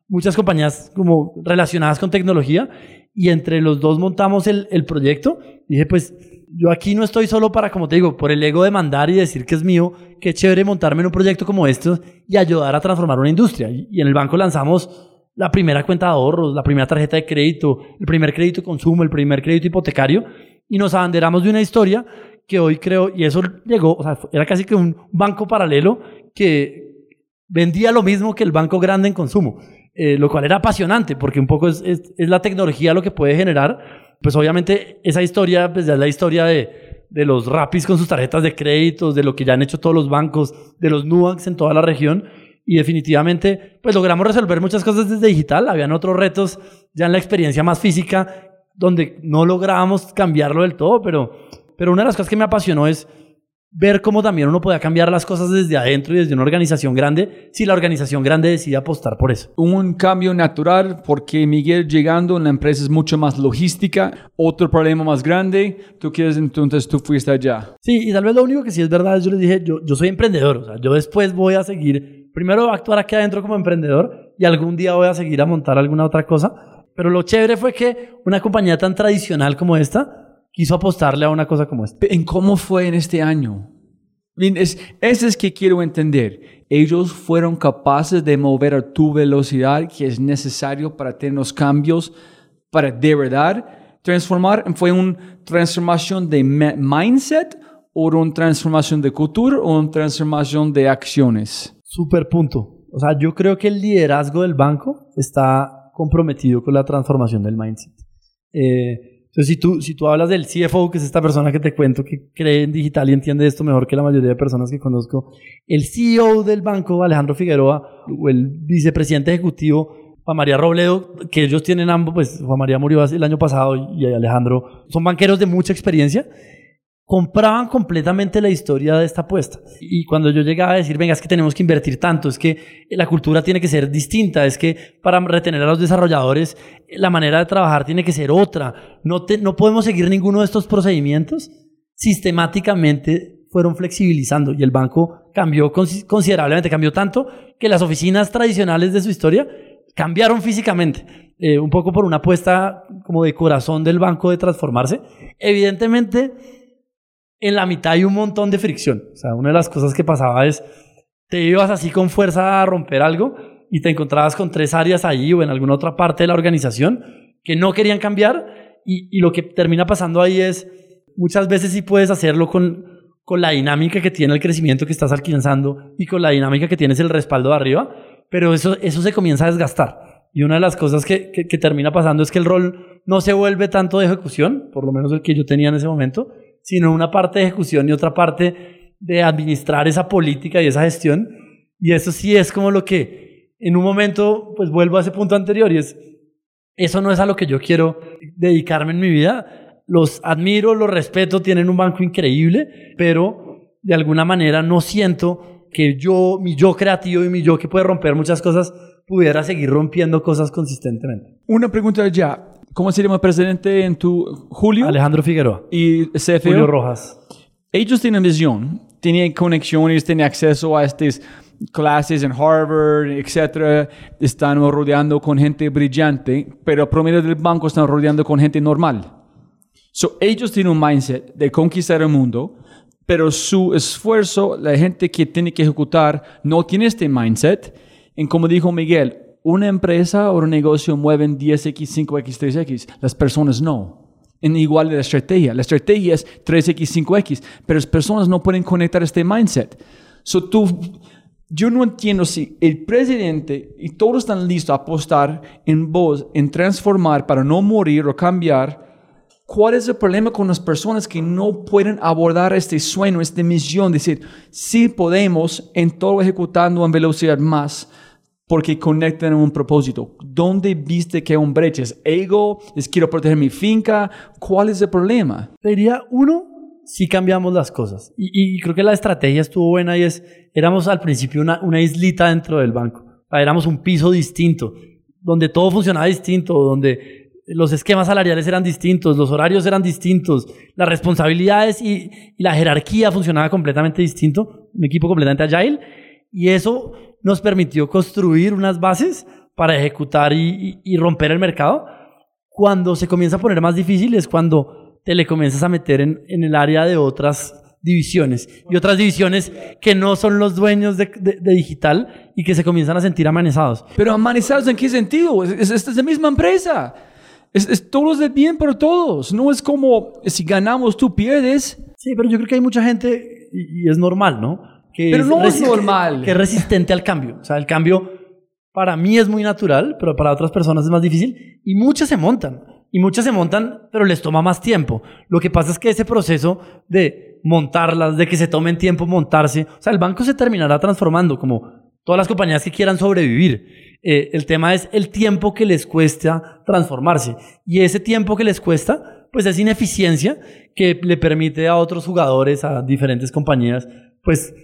[SPEAKER 8] muchas compañías como relacionadas con tecnología y entre los dos montamos el, el proyecto. Dije, pues yo aquí no estoy solo para, como te digo, por el ego de mandar y decir que es mío, qué chévere montarme en un proyecto como este y ayudar a transformar una industria. Y en el banco lanzamos la primera cuenta de ahorros, la primera tarjeta de crédito, el primer crédito consumo, el primer crédito hipotecario y nos abanderamos de una historia que hoy creo, y eso llegó, o sea, era casi que un banco paralelo que vendía lo mismo que el banco grande en consumo. Eh, lo cual era apasionante porque un poco es, es, la tecnología lo que puede generar. Pues obviamente esa historia pues ya es la historia de, de los rapis con sus tarjetas de créditos, de lo que ya han hecho todos los bancos, de los Nubanks en toda la región. Y definitivamente pues logramos resolver muchas cosas desde digital. Habían otros retos ya en la experiencia más física donde no lográbamos cambiarlo del todo, pero, pero una de las cosas que me apasionó es ver cómo también uno puede cambiar las cosas desde adentro y desde una organización grande si la organización grande decide apostar por eso.
[SPEAKER 7] Un cambio natural porque Miguel llegando en la empresa es mucho más logística, otro problema más grande, tú quieres entonces tú fuiste allá.
[SPEAKER 8] Sí, y tal vez lo único que sí es verdad es yo les dije, yo, yo soy emprendedor, o sea, yo después voy a seguir, primero actuar aquí adentro como emprendedor y algún día voy a seguir a montar alguna otra cosa, pero lo chévere fue que una compañía tan tradicional como esta quiso apostarle a una cosa como esta.
[SPEAKER 7] ¿En cómo fue en este año? Es, eso es que quiero entender. Ellos fueron capaces de mover a tu velocidad que es necesario para tener los cambios, para de verdad transformar. ¿Fue una transformación de mindset o una transformación de cultura o una transformación de acciones?
[SPEAKER 8] Super punto. O sea, yo creo que el liderazgo del banco está comprometido con la transformación del mindset. Eh, entonces, si tú, si tú hablas del CFO, que es esta persona que te cuento que cree en digital y entiende esto mejor que la mayoría de personas que conozco, el CEO del banco, Alejandro Figueroa, o el vicepresidente ejecutivo, Juan María Robledo, que ellos tienen ambos, pues Juan María murió el año pasado y Alejandro, son banqueros de mucha experiencia. Compraban completamente la historia de esta apuesta. Y cuando yo llegaba a decir, venga, es que tenemos que invertir tanto, es que la cultura tiene que ser distinta, es que para retener a los desarrolladores la manera de trabajar tiene que ser otra, no, no podemos seguir ninguno de estos procedimientos, sistemáticamente fueron flexibilizando y el banco cambió considerablemente, cambió tanto que las oficinas tradicionales de su historia cambiaron físicamente, eh, un poco por una apuesta como de corazón del banco de transformarse. Evidentemente, en la mitad hay un montón de fricción. O sea, una de las cosas que pasaba es, te ibas así con fuerza a romper algo y te encontrabas con tres áreas ahí o en alguna otra parte de la organización que no querían cambiar y, y lo que termina pasando ahí es, muchas veces sí puedes hacerlo con, con la dinámica que tiene el crecimiento que estás alcanzando y con la dinámica que tienes el respaldo de arriba, pero eso, eso se comienza a desgastar. Y una de las cosas que, que, que termina pasando es que el rol no se vuelve tanto de ejecución, por lo menos el que yo tenía en ese momento, sino una parte de ejecución y otra parte de administrar esa política y esa gestión. Y eso sí es como lo que en un momento, pues vuelvo a ese punto anterior y es, eso no es a lo que yo quiero dedicarme en mi vida. Los admiro, los respeto, tienen un banco increíble, pero de alguna manera no siento que yo, mi yo creativo y mi yo que puede romper muchas cosas, pudiera seguir rompiendo cosas consistentemente.
[SPEAKER 7] Una pregunta ya. ¿Cómo se llama el presidente en tu Julio?
[SPEAKER 8] Alejandro Figueroa.
[SPEAKER 7] Y CFO.
[SPEAKER 8] Julio Rojas.
[SPEAKER 7] Ellos tienen visión, tienen conexiones, tienen acceso a estas clases en Harvard, etcétera. Están rodeando con gente brillante, pero promedio del banco están rodeando con gente normal. So, ellos tienen un mindset de conquistar el mundo, pero su esfuerzo, la gente que tiene que ejecutar, no tiene este mindset. En como dijo Miguel, una empresa o un negocio mueven 10x, 5x, 3x, las personas no. En igual de la estrategia. La estrategia es 3x, 5x, pero las personas no pueden conectar este mindset. So, tú, yo no entiendo si el presidente y todos están listos a apostar en vos, en transformar para no morir o cambiar. ¿Cuál es el problema con las personas que no pueden abordar este sueño, esta misión? Decir, sí podemos en todo ejecutando en velocidad más porque conectan un propósito. ¿Dónde viste que hay un brecha? ¿Es ego? ¿Es quiero proteger mi finca? ¿Cuál es el problema?
[SPEAKER 8] Diría, uno, si cambiamos las cosas. Y, y, creo que la estrategia estuvo buena y es, éramos al principio una, una islita dentro del banco. Éramos un piso distinto, donde todo funcionaba distinto, donde los esquemas salariales eran distintos, los horarios eran distintos, las responsabilidades y, y la jerarquía funcionaba completamente distinto, un equipo completamente agile. Y eso nos permitió construir unas bases para ejecutar y, y, y, romper el mercado. Cuando se comienza a poner más difícil es cuando te le comienzas a meter en, en el área de otras divisiones y otras divisiones que no son los dueños de, de, de, digital y que se comienzan a sentir amanezados.
[SPEAKER 7] Pero amanezados en qué sentido? Es, es, es la misma empresa. Es, es todos de bien por todos. No es como si ganamos tú pierdes.
[SPEAKER 8] Sí, pero yo creo que hay mucha gente y, y es normal, ¿no? Que
[SPEAKER 7] pero no es normal.
[SPEAKER 8] Que es resistente al cambio. O sea, el cambio para mí es muy natural, pero para otras personas es más difícil. Y muchas se montan. Y muchas se montan, pero les toma más tiempo. Lo que pasa es que ese proceso de montarlas, de que se tomen tiempo montarse, o sea, el banco se terminará transformando como todas las compañías que quieran sobrevivir. Eh, el tema es el tiempo que les cuesta transformarse. Y ese tiempo que les cuesta, pues es ineficiencia que le permite a otros jugadores, a diferentes compañías, pues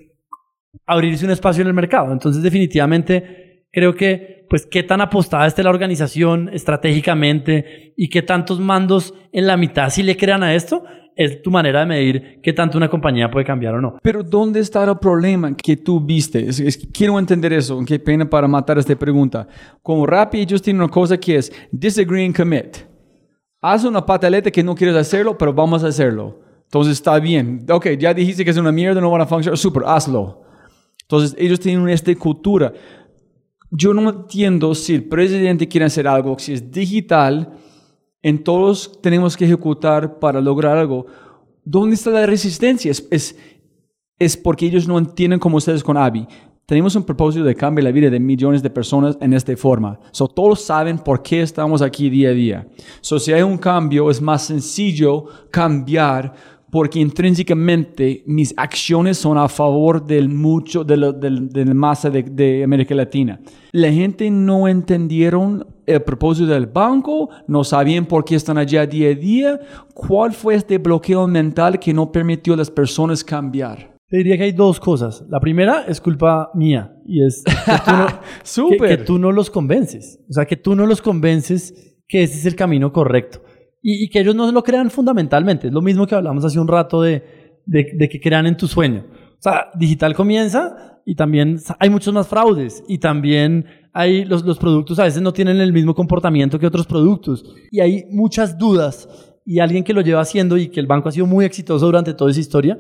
[SPEAKER 8] abrirse un espacio en el mercado. Entonces, definitivamente, creo que, pues, qué tan apostada esté la organización estratégicamente y qué tantos mandos en la mitad si le crean a esto, es tu manera de medir qué tanto una compañía puede cambiar o no.
[SPEAKER 7] Pero ¿dónde está el problema que tú viste? Es, es, quiero entender eso. Qué pena para matar esta pregunta. Como Rappi ellos tienen una cosa que es disagree and commit. Haz una pataleta que no quieres hacerlo, pero vamos a hacerlo. Entonces está bien. Ok, ya dijiste que es una mierda, no van a funcionar. Super, hazlo. Entonces ellos tienen esta cultura. Yo no entiendo si el presidente quiere hacer algo, si es digital, en todos tenemos que ejecutar para lograr algo. ¿Dónde está la resistencia? Es, es, porque ellos no entienden como ustedes con ABI. Tenemos un propósito de cambiar la vida de millones de personas en esta forma. Todos saben por qué estamos aquí día a día. Si hay un cambio, es más sencillo cambiar porque intrínsecamente mis acciones son a favor del mucho de, lo, del- de la masa de, de América Latina. La gente no entendieron el propósito del banco, no sabían por qué están allá día a día. ¿Cuál fue este bloqueo mental que no permitió a las personas cambiar?
[SPEAKER 8] Te diría que hay dos cosas. La primera es culpa mía y es que tú, no, que-
[SPEAKER 7] Súper.
[SPEAKER 8] que tú no los convences. O sea, que tú no los convences que ese es el camino correcto. Y, y que ellos no lo crean fundamentalmente. Es lo mismo que hablamos hace un rato de, de, de que crean en tu sueño. O sea, digital comienza y también hay muchos más fraudes y también hay los, los productos a veces no tienen el mismo comportamiento que otros productos y hay muchas dudas y alguien que lo lleva haciendo y que el banco ha sido muy exitoso durante toda esa historia,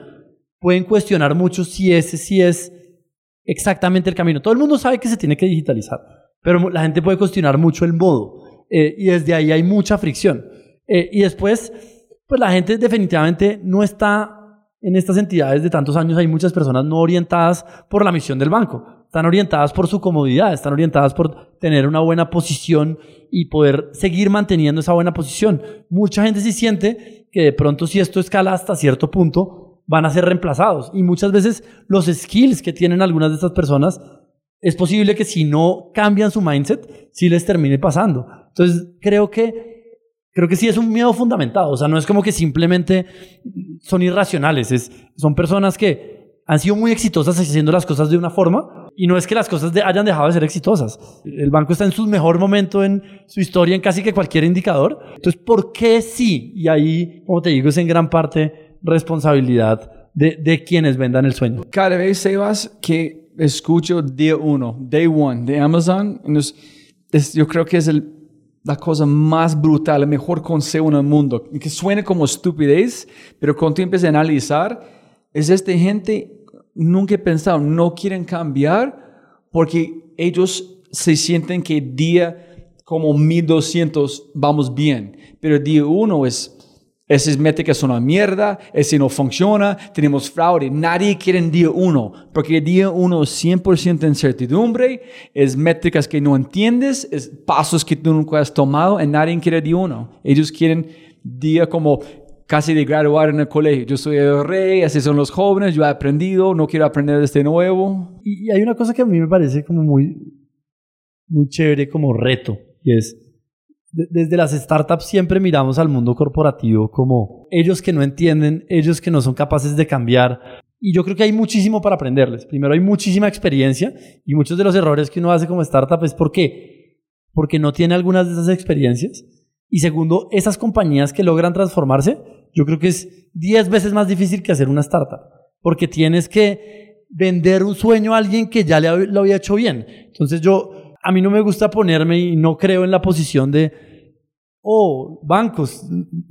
[SPEAKER 8] pueden cuestionar mucho si ese sí es exactamente el camino. Todo el mundo sabe que se tiene que digitalizar, pero la gente puede cuestionar mucho el modo eh, y desde ahí hay mucha fricción. Eh, y después, pues la gente definitivamente no está en estas entidades de tantos años, hay muchas personas no orientadas por la misión del banco, están orientadas por su comodidad, están orientadas por tener una buena posición y poder seguir manteniendo esa buena posición. Mucha gente sí siente que de pronto si esto escala hasta cierto punto, van a ser reemplazados. Y muchas veces los skills que tienen algunas de estas personas, es posible que si no cambian su mindset, sí les termine pasando. Entonces, creo que creo que sí es un miedo fundamentado. O sea, no es como que simplemente son irracionales. Es, son personas que han sido muy exitosas haciendo las cosas de una forma y no es que las cosas de- hayan dejado de ser exitosas. El banco está en su mejor momento en su historia en casi que cualquier indicador. Entonces, ¿por qué sí? Y ahí, como te digo, es en gran parte responsabilidad de, de quienes vendan el sueño.
[SPEAKER 7] Cada vez, Sebas, que escucho día uno, day one de Amazon, es- yo creo que es el- la cosa más brutal, el mejor consejo en el mundo. Que suene como estupidez, pero cuando empiezas a analizar, es esta gente, nunca he pensado, no quieren cambiar porque ellos se sienten que día como 1200 vamos bien, pero día uno es esas métricas son una mierda, ese no funciona, tenemos fraude. Nadie quiere en día uno, porque el día uno es 100% incertidumbre, es métricas que no entiendes, es pasos que tú nunca has tomado, y nadie quiere día uno. Ellos quieren día como casi de graduar en el colegio. Yo soy el rey, así son los jóvenes, yo he aprendido, no quiero aprender de este nuevo.
[SPEAKER 8] Y, hay una cosa que a mí me parece como muy, muy chévere como reto, y es, desde las startups siempre miramos al mundo corporativo como ellos que no entienden, ellos que no son capaces de cambiar. Y yo creo que hay muchísimo para aprenderles. Primero, hay muchísima experiencia y muchos de los errores que uno hace como startup es porque, porque no tiene algunas de esas experiencias. Y segundo, esas compañías que logran transformarse, yo creo que es 10 veces más difícil que hacer una startup. Porque tienes que vender un sueño a alguien que ya le lo había hecho bien. Entonces yo, a mí no me gusta ponerme y no creo en la posición de, oh, bancos,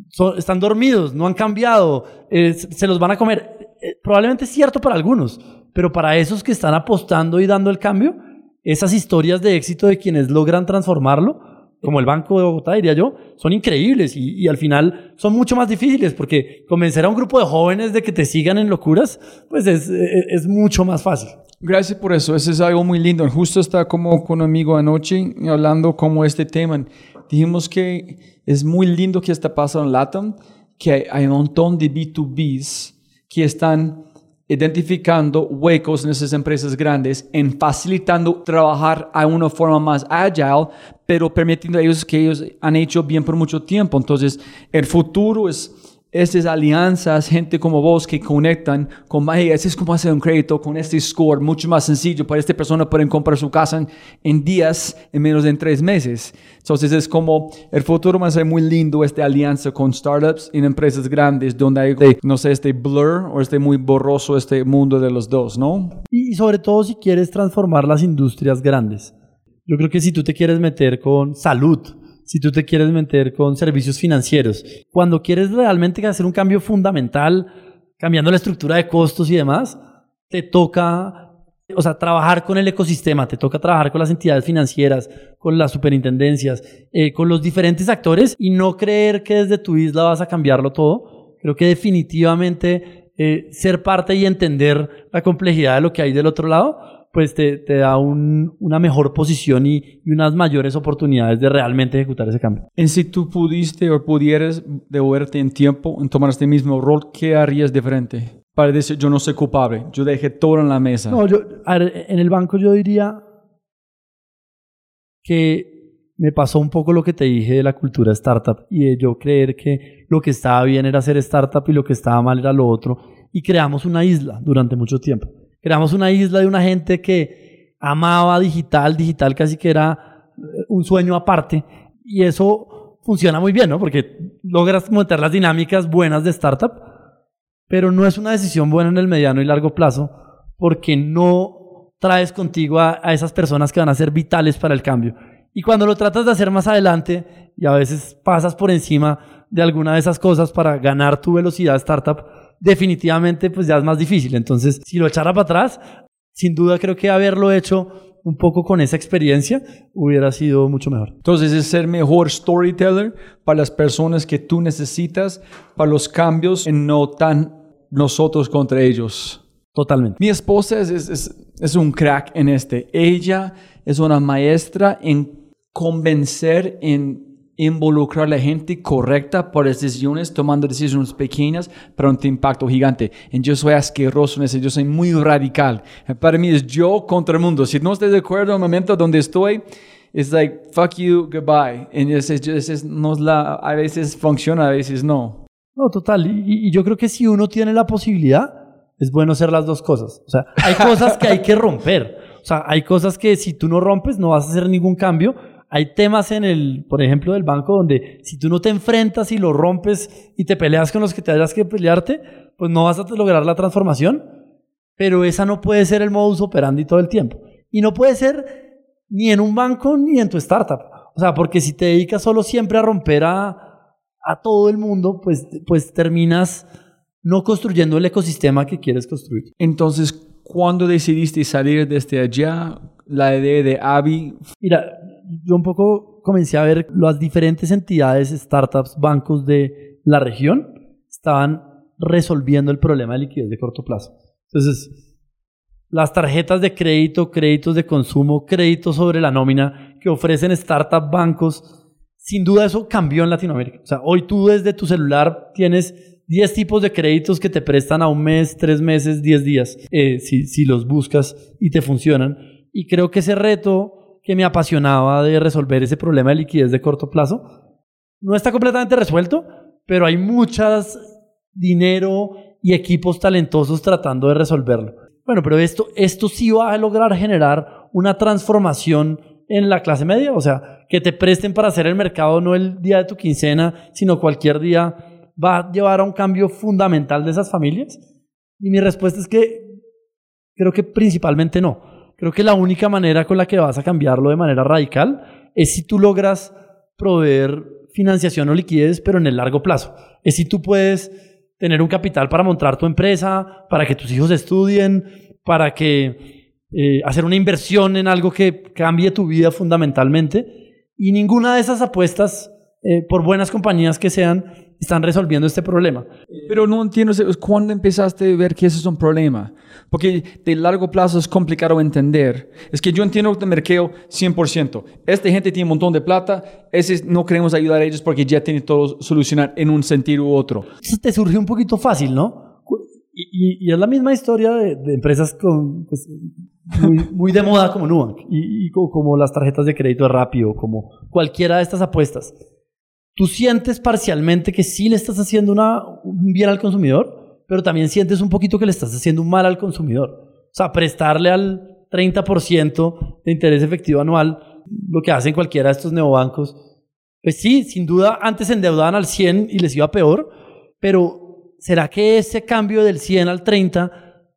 [SPEAKER 8] son- están dormidos, no han cambiado, eh, se los van a comer. Eh, probablemente es cierto para algunos, pero para esos que están apostando y dando el cambio, esas historias de éxito de quienes logran transformarlo, como el Banco de Bogotá, diría yo, son increíbles y, y al final son mucho más difíciles porque convencer a un grupo de jóvenes de que te sigan en locuras, pues es, es- es mucho más fácil.
[SPEAKER 7] Gracias por eso, eso es algo muy lindo. Justo está como con un amigo anoche hablando como este tema. Dijimos que es muy lindo que está pasando en LATAM, que hay, hay un montón de B2Bs que están identificando huecos en esas empresas grandes, en facilitando trabajar a una forma más agile, pero permitiendo a ellos que ellos han hecho bien por mucho tiempo. Entonces, el futuro es estas alianzas, gente como vos que conectan con, así es como hacer un crédito con este score, mucho más sencillo. Para esta persona pueden comprar su casa en, en días, en menos de en tres meses. Entonces es como el futuro va a ser muy lindo, esta alianza con startups y en empresas grandes, donde hay, no sé, este blur o este muy borroso este mundo de los dos, ¿no?
[SPEAKER 8] Y sobre todo si quieres transformar las industrias grandes. Yo creo que si tú te quieres meter con salud, si tú te quieres meter con servicios financieros, cuando quieres realmente hacer un cambio fundamental, cambiando la estructura de costos y demás, te toca, o sea, trabajar con el ecosistema, te toca trabajar con las entidades financieras, con las superintendencias, eh, con los diferentes actores y no creer que desde tu isla vas a cambiarlo todo. Creo que definitivamente eh, ser parte y entender la complejidad de lo que hay del otro lado pues te, te da un- una mejor posición y, y unas mayores oportunidades de realmente ejecutar ese cambio.
[SPEAKER 7] En si tú pudiste o pudieras devolverte en tiempo en tomar este mismo rol, ¿qué harías diferente? Para decir, yo no soy culpable, yo dejé todo en la mesa.
[SPEAKER 8] No, yo, ver, en el banco yo diría que me pasó un poco lo que te dije de la cultura startup y de yo creer que lo que estaba bien era ser startup y lo que estaba mal era lo otro. Y creamos una isla durante mucho tiempo. Creamos una isla de una gente que amaba digital, digital casi que era eh, un sueño aparte. Y eso funciona muy bien, ¿no? Porque logras meter las dinámicas buenas de startup, pero no es una decisión buena en el mediano y largo plazo porque no traes contigo a, a esas personas que van a ser vitales para el cambio. Y cuando lo tratas de hacer más adelante y a veces pasas por encima de alguna de esas cosas para ganar tu velocidad startup, definitivamente pues ya es más difícil. Entonces, si lo echara para atrás, sin duda creo que haberlo hecho un poco con esa experiencia hubiera sido mucho mejor.
[SPEAKER 7] Entonces es ser mejor storyteller para las personas que tú necesitas, para los cambios, y no tan nosotros contra ellos.
[SPEAKER 8] Totalmente.
[SPEAKER 7] Mi esposa es, es, es, es un crack en este. Ella es una maestra en convencer, en involucrar a la gente correcta por decisiones, tomando decisiones pequeñas, pero un impacto gigante. Y yo soy asqueroso en eso, yo soy muy radical. Para mí es yo contra el mundo. Si no estás de acuerdo en el momento donde estoy, es like, fuck you, goodbye. Y ese no es la, a veces funciona, a veces no.
[SPEAKER 8] No, total. Y, y yo creo que si uno tiene la posibilidad, es bueno hacer las dos cosas. O sea, hay cosas que hay que romper. O sea, hay cosas que si tú no rompes no vas a hacer ningún cambio. Hay temas en el, por ejemplo, del banco donde si tú no te enfrentas y lo rompes y te peleas con los que te hayas que pelearte, pues no vas a lograr la transformación. Pero esa no puede ser el modus operandi todo el tiempo. Y no puede ser ni en un banco ni en tu startup. O sea, porque si te dedicas solo siempre a romper a, a todo el mundo, pues, pues terminas no construyendo el ecosistema que quieres construir.
[SPEAKER 7] Entonces, ¿cuándo decidiste salir desde allá? La idea de Avi.
[SPEAKER 8] Mira, yo un poco comencé a ver las diferentes entidades, startups, bancos de la región estaban resolviendo el problema de liquidez de corto plazo. Entonces, las tarjetas de crédito, créditos de consumo, créditos sobre la nómina que ofrecen startup bancos, sin duda eso cambió en Latinoamérica. O sea, hoy tú desde tu celular tienes 10 tipos de créditos que te prestan a un mes, 3 meses, 10 días, eh, si, si los buscas y te funcionan. Y creo que ese reto que me apasionaba de resolver ese problema de liquidez de corto plazo no está completamente resuelto, pero hay muchas dinero y equipos talentosos tratando de resolverlo. Bueno, pero esto, esto sí va a lograr generar una transformación en la clase media, o sea, que te presten para hacer el mercado no el día de tu quincena, sino cualquier día, va a llevar a un cambio fundamental de esas familias. Y mi respuesta es que creo que principalmente no. Creo que la única manera con la que vas a cambiarlo de manera radical es si tú logras proveer financiación o liquidez, pero en el largo plazo. Es si tú puedes tener un capital para montar tu empresa, para que tus hijos estudien, para que eh, hacer una inversión en algo que cambie tu vida fundamentalmente. Y ninguna de esas apuestas, eh, por buenas compañías que sean, están resolviendo este problema.
[SPEAKER 7] Pero no entiendo, ¿cuándo empezaste a ver que eso es un problema? Porque de largo plazo es complicado entender. Es que yo entiendo el mercado 100%. Esta gente tiene un montón de plata, ese no queremos ayudar a ellos porque ya tiene todo solucionar en un sentido u otro.
[SPEAKER 8] Eso te surgió un poquito fácil, ¿no? Y, y, y es la misma historia de, de empresas con, pues, muy, muy, de moda como Nubank y, y como, como las tarjetas de crédito rápido, como cualquiera de estas apuestas tú sientes parcialmente que sí le estás haciendo un bien al consumidor, pero también sientes un poquito que le estás haciendo un mal al consumidor. O sea, prestarle al 30% de interés efectivo anual, lo que hacen cualquiera de estos neobancos, pues sí, sin duda antes endeudaban al 100 y les iba peor, pero ¿será que ese cambio del 100 al 30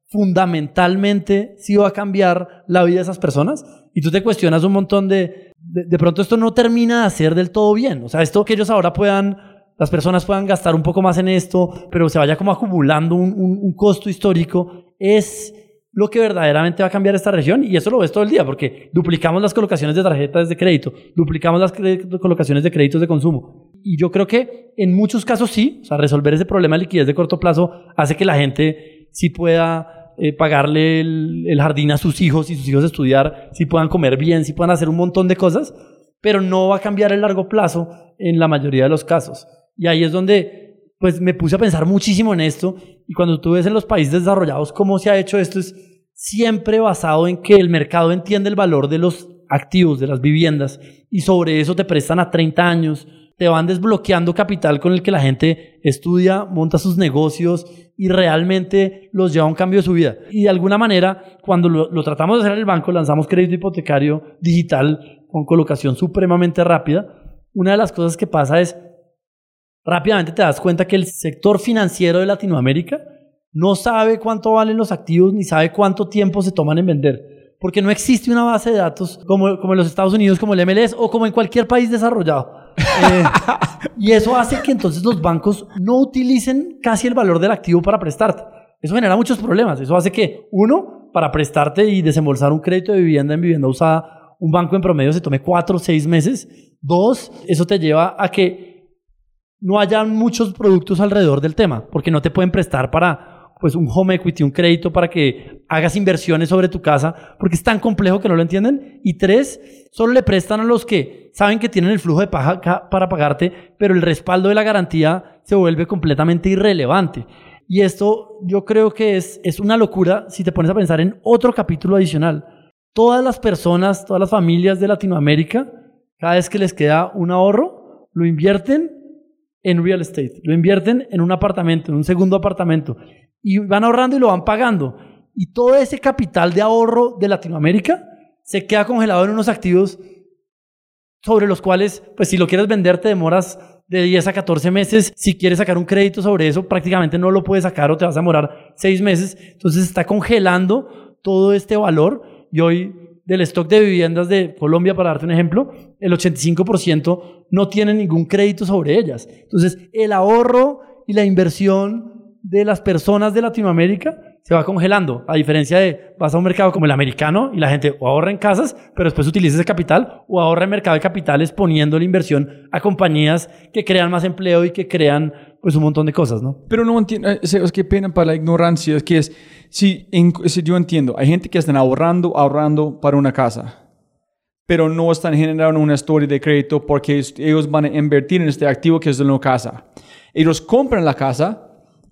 [SPEAKER 8] fundamentalmente sí va a cambiar la vida de esas personas? Y tú te cuestionas un montón de, de, de, pronto esto no termina de hacer del todo bien. O sea, esto que ellos ahora puedan, las personas puedan gastar un poco más en esto, pero se vaya como acumulando un, un, costo histórico, es lo que verdaderamente va a cambiar esta región. Y eso lo ves todo el día, porque duplicamos las colocaciones de tarjetas de crédito, duplicamos las colocaciones de créditos de consumo. Y yo creo que en muchos casos sí, o sea, resolver ese problema de liquidez de corto plazo hace que la gente sí pueda eh, pagarle el, jardín a sus hijos y sus hijos estudiar, si puedan comer bien, si puedan hacer un montón de cosas, pero no va a cambiar el largo plazo en la mayoría de los casos. Y ahí es donde pues me puse a pensar muchísimo en esto y cuando tú ves en los países desarrollados cómo se ha hecho esto es siempre basado en que el mercado entiende el valor de los activos, de las viviendas y sobre eso te prestan a 30 años, te van desbloqueando capital con el que la gente estudia, monta sus negocios y realmente los lleva a un cambio de su vida. Y de alguna manera, cuando lo, tratamos de hacer en el banco, lanzamos crédito hipotecario digital con colocación supremamente rápida. Una de las cosas que pasa es, rápidamente te das cuenta que el sector financiero de Latinoamérica no sabe cuánto valen los activos ni sabe cuánto tiempo se toman en vender. Porque no existe una base de datos como, como en los Estados Unidos, como el MLS o como en cualquier país desarrollado. Eh, y eso hace que entonces los bancos no utilicen casi el valor del activo para prestarte. Eso genera muchos problemas. Eso hace que, uno, para prestarte y desembolsar un crédito de vivienda en vivienda usada, un banco en promedio se tome cuatro o seis meses. Dos, eso te lleva a que no haya muchos productos alrededor del tema, porque no te pueden prestar para pues un home equity, un crédito para que hagas inversiones sobre tu casa, porque es tan complejo que no lo entienden. Y tres, solo le prestan a los que saben que tienen el flujo de paja para pagarte, pero el respaldo de la garantía se vuelve completamente irrelevante. Y esto yo creo que es, es una locura si te pones a pensar en otro capítulo adicional. Todas las personas, todas las familias de Latinoamérica, cada vez que les queda un ahorro, lo invierten en real estate, lo invierten en un apartamento, en un segundo apartamento, y van ahorrando y lo van pagando. Y todo ese capital de ahorro de Latinoamérica se queda congelado en unos activos sobre los cuales, pues si lo quieres vender, te demoras de 10 a 14 meses. Si quieres sacar un crédito sobre eso, prácticamente no lo puedes sacar o te vas a demorar 6 meses. Entonces está congelando todo este valor y hoy del stock de viviendas de Colombia, para darte un ejemplo, el 85% no tiene ningún crédito sobre ellas. Entonces el ahorro y la inversión de las personas de Latinoamérica se va congelando, a diferencia de vas a un mercado como el americano y la gente o ahorra en casas, pero después utiliza ese capital, o ahorra en mercado de capitales poniendo la inversión a compañías que crean más empleo y que crean pues un montón de cosas, ¿no?
[SPEAKER 7] Pero no entiendo, eh, es que pena para la ignorancia, es que es, si, si yo entiendo, hay gente que están ahorrando, ahorrando para una casa, pero no están generando una historia de crédito porque ellos van a invertir en este activo que es de una casa. Ellos compran la casa,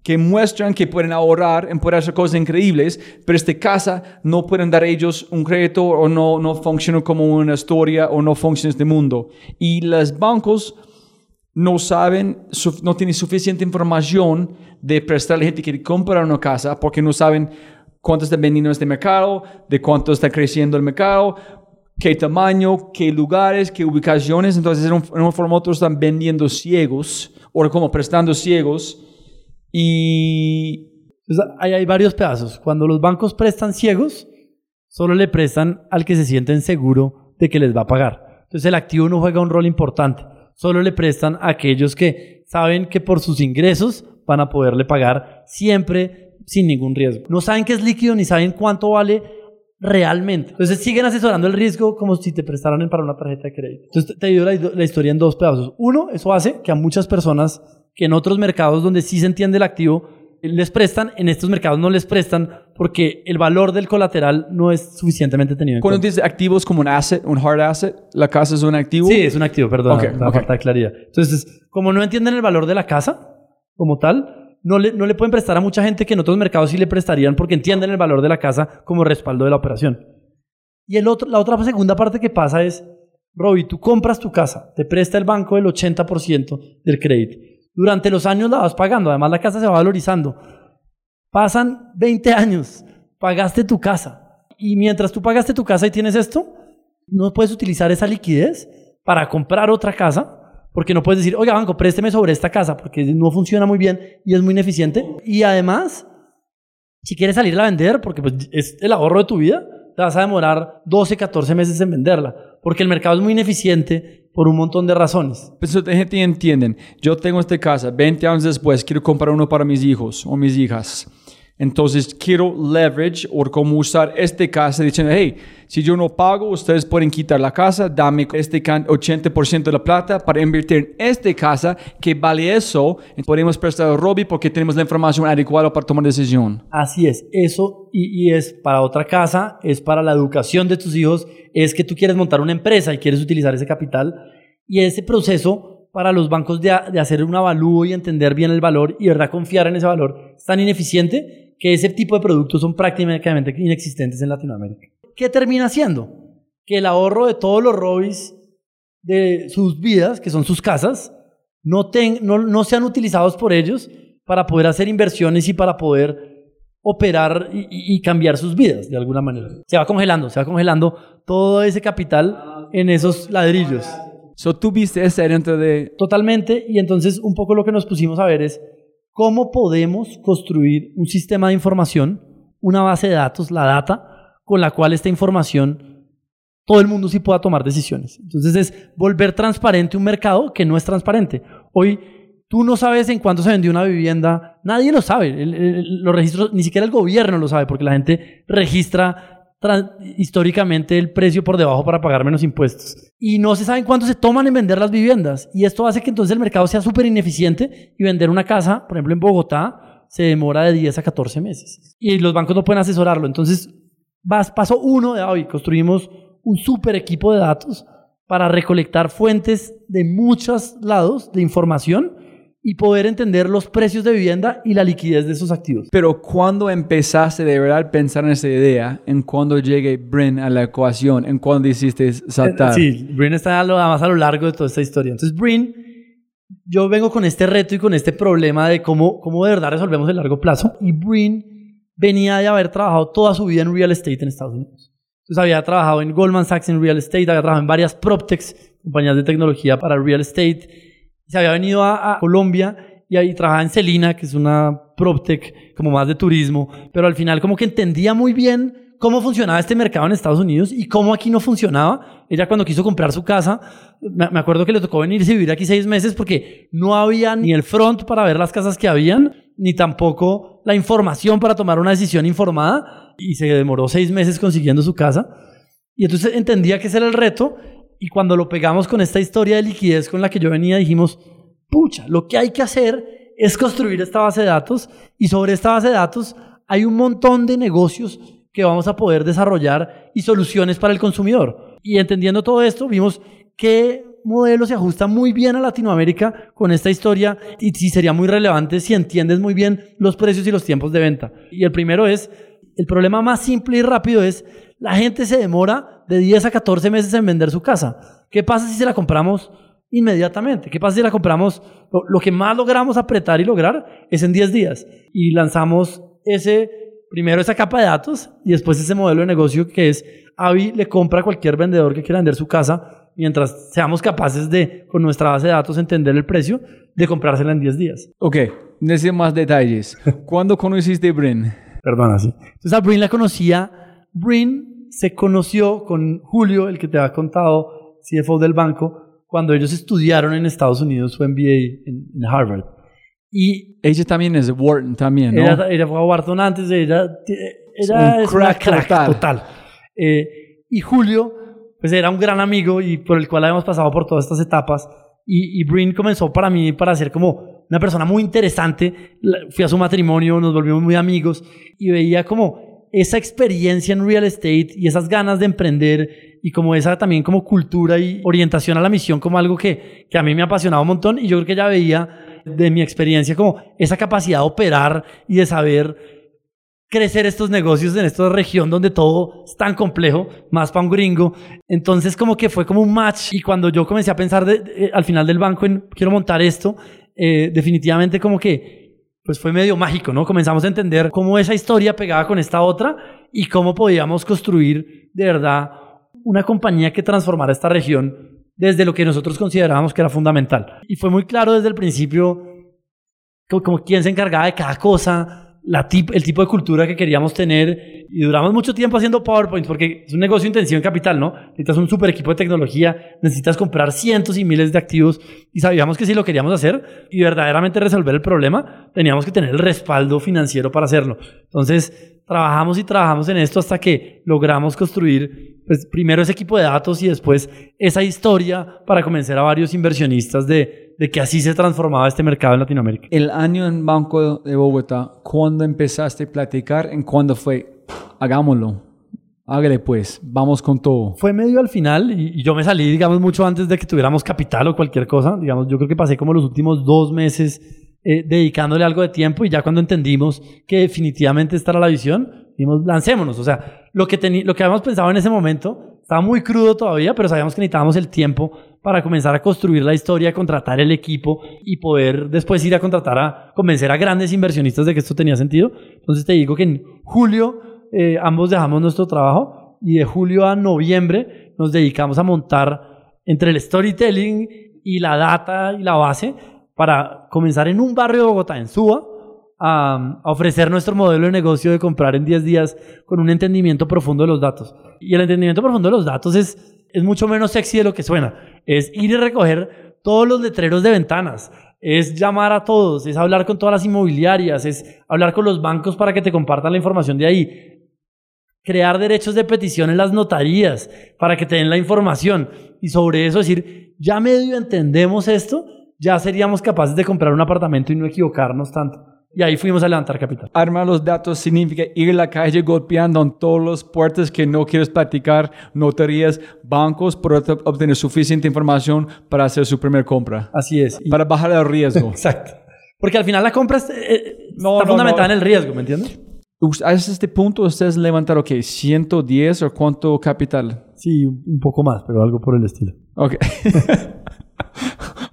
[SPEAKER 7] que muestran que pueden ahorrar en poder hacer cosas increíbles, pero esta casa no pueden dar ellos un crédito o no, no funciona como una historia o no funciona este mundo. Y los bancos no saben, no tienen suficiente información de prestarle a gente que compra una casa porque no saben cuánto está vendiendo este mercado, de cuánto está creciendo el mercado, qué tamaño, qué lugares, qué ubicaciones. Entonces, en un, forma u otro están vendiendo ciegos o como prestando ciegos y
[SPEAKER 8] ahí hay varios pedazos. Cuando los bancos prestan ciegos, solo le prestan al que se sienten seguro de que les va a pagar. Entonces el activo no juega un rol importante. Solo le prestan a aquellos que saben que por sus ingresos van a poderle pagar siempre sin ningún riesgo. No saben que es líquido ni saben cuánto vale realmente. Entonces siguen asesorando el riesgo como si te prestaran para una tarjeta de crédito. Entonces te digo la, la historia en dos pedazos. Uno, eso hace que a muchas personas que en otros mercados donde sí se entiende el activo les prestan, en estos mercados no les prestan porque el valor del colateral no es suficientemente tenido en
[SPEAKER 7] Cuando
[SPEAKER 8] cuenta.
[SPEAKER 7] dices activos como un asset, un hard asset, la casa es un activo.
[SPEAKER 8] Sí, es un activo, perdón,
[SPEAKER 7] Ok,
[SPEAKER 8] la
[SPEAKER 7] ok.
[SPEAKER 8] falta de claridad. Entonces, como no entienden el valor de la casa como tal, no le, no le pueden prestar a mucha gente que en otros mercados sí le prestarían porque entienden el valor de la casa como respaldo de la operación. Y el otro, la otra segunda parte que pasa es, Robbie, tú compras tu casa, te presta el banco el 80% del crédito. Durante los años la vas pagando, además la casa se va valorizando. Pasan 20 años, pagaste tu casa. Y mientras tú pagaste tu casa y tienes esto, no puedes utilizar esa liquidez para comprar otra casa, porque no puedes decir, oiga, banco, présteme sobre esta casa, porque no funciona muy bien y es muy ineficiente. Y además, si quieres salirla a vender, porque pues, es el ahorro de tu vida, te vas a demorar 12, 14 meses en venderla, porque el mercado es muy ineficiente por un montón de razones.
[SPEAKER 7] Pues gente entienden. Yo tengo esta casa, 20 años después, quiero comprar uno para mis hijos o mis hijas. Entonces quiero leverage o cómo usar esta casa diciendo, hey, si yo no pago, ustedes pueden quitar la casa, dame este can- 80% de la plata para invertir en esta casa que vale eso. Podemos prestar a Robbie porque tenemos la información adecuada para tomar decisión.
[SPEAKER 8] Así es, eso y, y es para otra casa, es para la educación de tus hijos, es que tú quieres montar una empresa y quieres utilizar ese capital y ese proceso para los bancos de, de hacer un avalúo y entender bien el valor y de verdad confiar en ese valor es tan ineficiente que ese tipo de productos son prácticamente inexistentes en Latinoamérica. ¿Qué termina haciendo? Que el ahorro de todos los Robis de sus vidas, que son sus casas, no, ten- no, no sean utilizados por ellos para poder hacer inversiones y para poder operar y cambiar sus vidas de alguna manera. Se va congelando, se va congelando todo ese capital en esos ladrillos.
[SPEAKER 7] So tú viste ese dentro de...
[SPEAKER 8] Totalmente, y entonces un poco lo que nos pusimos a ver es cómo podemos construir un sistema de información, una base de datos, la data, con la cual esta información todo el mundo sí pueda tomar decisiones. Entonces es volver transparente un mercado que no es transparente. Hoy tú no sabes en cuánto se vendió una vivienda, nadie lo sabe, los registros, ni siquiera el gobierno lo sabe, porque la gente registra tra- históricamente el precio por debajo para pagar menos impuestos. Y no se sabe en cuánto se toman en vender las viviendas. Y esto hace que entonces el mercado sea súper ineficiente y vender una casa, por ejemplo en Bogotá, se demora de 10 a 14 meses. Y los bancos no pueden asesorarlo. Entonces, vas, paso uno de hoy, construimos un super equipo de datos para recolectar fuentes de muchos lados de información y poder entender los precios de vivienda y la liquidez de esos activos.
[SPEAKER 7] Pero cuando empezaste de verdad a pensar en esa idea, en cuando llegue Brin a la ecuación, en cuando hiciste saltar.
[SPEAKER 8] Sí, Brin está a lo- más a lo largo de toda esta historia. Entonces, Brin, yo vengo con este reto y con este problema de cómo, cómo de verdad resolvemos el largo plazo. Y Brin venía de haber trabajado toda su vida en real estate en Estados Unidos. Entonces, había trabajado en Goldman Sachs en real estate, había trabajado en varias PropTechs, compañías de tecnología para real estate. Se había venido a, Colombia y ahí trabajaba en Celina, que es una PropTech como más de turismo, pero al final como que entendía muy bien cómo funcionaba este mercado en Estados Unidos y cómo aquí no funcionaba. Ella cuando quiso comprar su casa, me me acuerdo que le tocó venirse a vivir aquí seis meses porque no había ni el front para ver las casas que habían, ni tampoco la información para tomar una decisión informada y se demoró seis meses consiguiendo su casa. Y entonces entendía que ese era el reto y cuando lo pegamos con esta historia de liquidez con la que yo venía dijimos, pucha, lo que hay que hacer es construir esta base de datos y sobre esta base de datos hay un montón de negocios que vamos a poder desarrollar y soluciones para el consumidor. Y entendiendo todo esto, vimos qué modelo se ajusta muy bien a Latinoamérica con esta historia y si sería muy relevante si entiendes muy bien los precios y los tiempos de venta. Y el primero es, el problema más simple y rápido es, la gente se demora de 10 a 14 meses en vender su casa. ¿Qué pasa si se la compramos inmediatamente? ¿Qué pasa si la compramos? Lo, lo que más logramos apretar y lograr es en 10 días. Y lanzamos ese, primero esa capa de datos y después ese modelo de negocio que es Avi le compra a cualquier vendedor que quiera vender su casa mientras seamos capaces de, con nuestra base de datos, entender el precio, de comprársela en 10 días.
[SPEAKER 7] Ok, necesito más detalles. ¿Cuándo conociste Brin?
[SPEAKER 8] Perdona, sí. Entonces a Brin la conocía. Brin se conoció con Julio, el que te ha contado, CFO del banco, cuando ellos estudiaron en Estados Unidos su MBA en, en Harvard. Y
[SPEAKER 7] Ella también es de Wharton también, ¿no?
[SPEAKER 8] ella, ella fue a Wharton antes, ella, ella
[SPEAKER 7] un crack
[SPEAKER 8] crack
[SPEAKER 7] total.
[SPEAKER 8] total. Eh, y Julio, pues era un gran amigo y por el cual habíamos pasado por todas estas etapas. Y, y Brin comenzó para mí para ser como una persona muy interesante. Fui a su matrimonio, nos volvimos muy amigos y veía como esa experiencia en real estate y esas ganas de emprender y como esa también como cultura y orientación a la misión como algo que, que a mí me apasionaba un montón y yo creo que ella veía de mi experiencia como esa capacidad de operar y de saber crecer estos negocios en esta región donde todo es tan complejo, más para un gringo. Entonces como que fue como un match y cuando yo comencé a pensar de- al final del banco en quiero montar esto, eh, definitivamente como que pues fue medio mágico, ¿no? Comenzamos a entender cómo esa historia pegaba con esta otra y cómo podíamos construir de verdad una compañía que transformara esta región desde lo que nosotros considerábamos que era fundamental. Y fue muy claro desde el principio como, como quién se encargaba de cada cosa, el tipo de cultura que queríamos tener y duramos mucho tiempo haciendo PowerPoint porque es un negocio intensivo en capital, ¿no? Necesitas un super equipo de tecnología, necesitas comprar cientos y miles de activos y sabíamos que si lo queríamos hacer y verdaderamente resolver el problema, teníamos que tener el respaldo financiero para hacerlo. Entonces, trabajamos y trabajamos en esto hasta que logramos construir pues, primero ese equipo de datos y después esa historia para convencer a varios inversionistas de, de que así se transformaba este mercado en Latinoamérica.
[SPEAKER 7] El año en Banco de Bogotá, ¿cuándo empezaste a platicar? ¿En cuándo fue? Hagámoslo. Hágale pues, vamos con todo.
[SPEAKER 8] Fue medio al final y, y yo me salí, digamos, mucho antes de que tuviéramos capital o cualquier cosa. Digamos, yo creo que pasé como los últimos dos meses eh, dedicándole algo de tiempo y ya cuando entendimos que definitivamente esta era la visión, dijimos, lancémonos. O sea, lo que, lo que habíamos pensado en ese momento estaba muy crudo todavía, pero sabíamos que necesitábamos el tiempo para comenzar a construir la historia, contratar el equipo y poder después ir a contratar a convencer a grandes inversionistas de que esto tenía sentido. Entonces te digo que en julio eh, ambos dejamos nuestro trabajo y de julio a noviembre nos dedicamos a montar entre el storytelling y la data y la base para comenzar en un barrio de Bogotá, en Suba, a, ofrecer nuestro modelo de negocio de comprar en 10 días con un entendimiento profundo de los datos. Y el entendimiento profundo de los datos es, es mucho menos sexy de lo que suena. Es ir y recoger todos los letreros de ventanas. Es llamar a todos, es hablar con todas las inmobiliarias, es hablar con los bancos para que te compartan la información de ahí crear derechos de petición en las notarías para que te den la información y sobre eso decir, ya medio entendemos esto, ya seríamos capaces de comprar un apartamento y no equivocarnos tanto. Y ahí fuimos a levantar capital.
[SPEAKER 7] Armar los datos significa ir a la calle golpeando en todos los puertos que no quieres platicar, notarías, bancos, para ob- obtener suficiente información para hacer su primera compra.
[SPEAKER 8] Así es.
[SPEAKER 7] Para bajar el riesgo.
[SPEAKER 8] Exacto. Porque al final la compra es- eh,
[SPEAKER 7] No,
[SPEAKER 8] está
[SPEAKER 7] no,
[SPEAKER 8] fundamentada
[SPEAKER 7] no.
[SPEAKER 8] en el riesgo, ¿me entiendes?
[SPEAKER 7] A este punto ustedes levantaron, ok, 110 o cuánto capital?
[SPEAKER 8] Sí, un poco más, pero algo por el estilo.
[SPEAKER 7] Ok.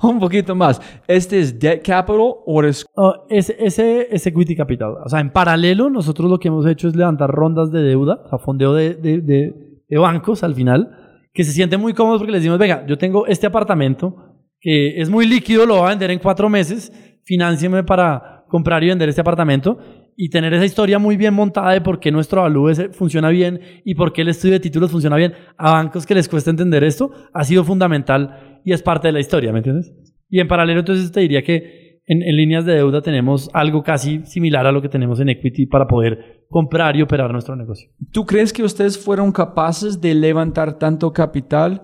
[SPEAKER 7] Un poquito más. ¿Este es debt capital o es...
[SPEAKER 8] Oh, ese, ese es equity capital. O sea, en paralelo, nosotros lo que hemos hecho es levantar rondas de deuda, o sea, fondeo de, de, de- de bancos al final, que se sienten muy cómodos porque les decimos, venga, yo tengo este apartamento que es muy líquido, lo voy a vender en cuatro meses, financieme para comprar y vender este apartamento y tener esa historia muy bien montada de por qué nuestro avalúo funciona bien y por qué el estudio de títulos funciona bien a bancos que les cuesta entender esto, ha sido fundamental y es parte de la historia, ¿me entiendes? Y en paralelo, entonces te diría que en, líneas de deuda tenemos algo casi similar a lo que tenemos en equity para poder comprar y operar nuestro negocio.
[SPEAKER 7] ¿Tú crees que ustedes fueron capaces de levantar tanto capital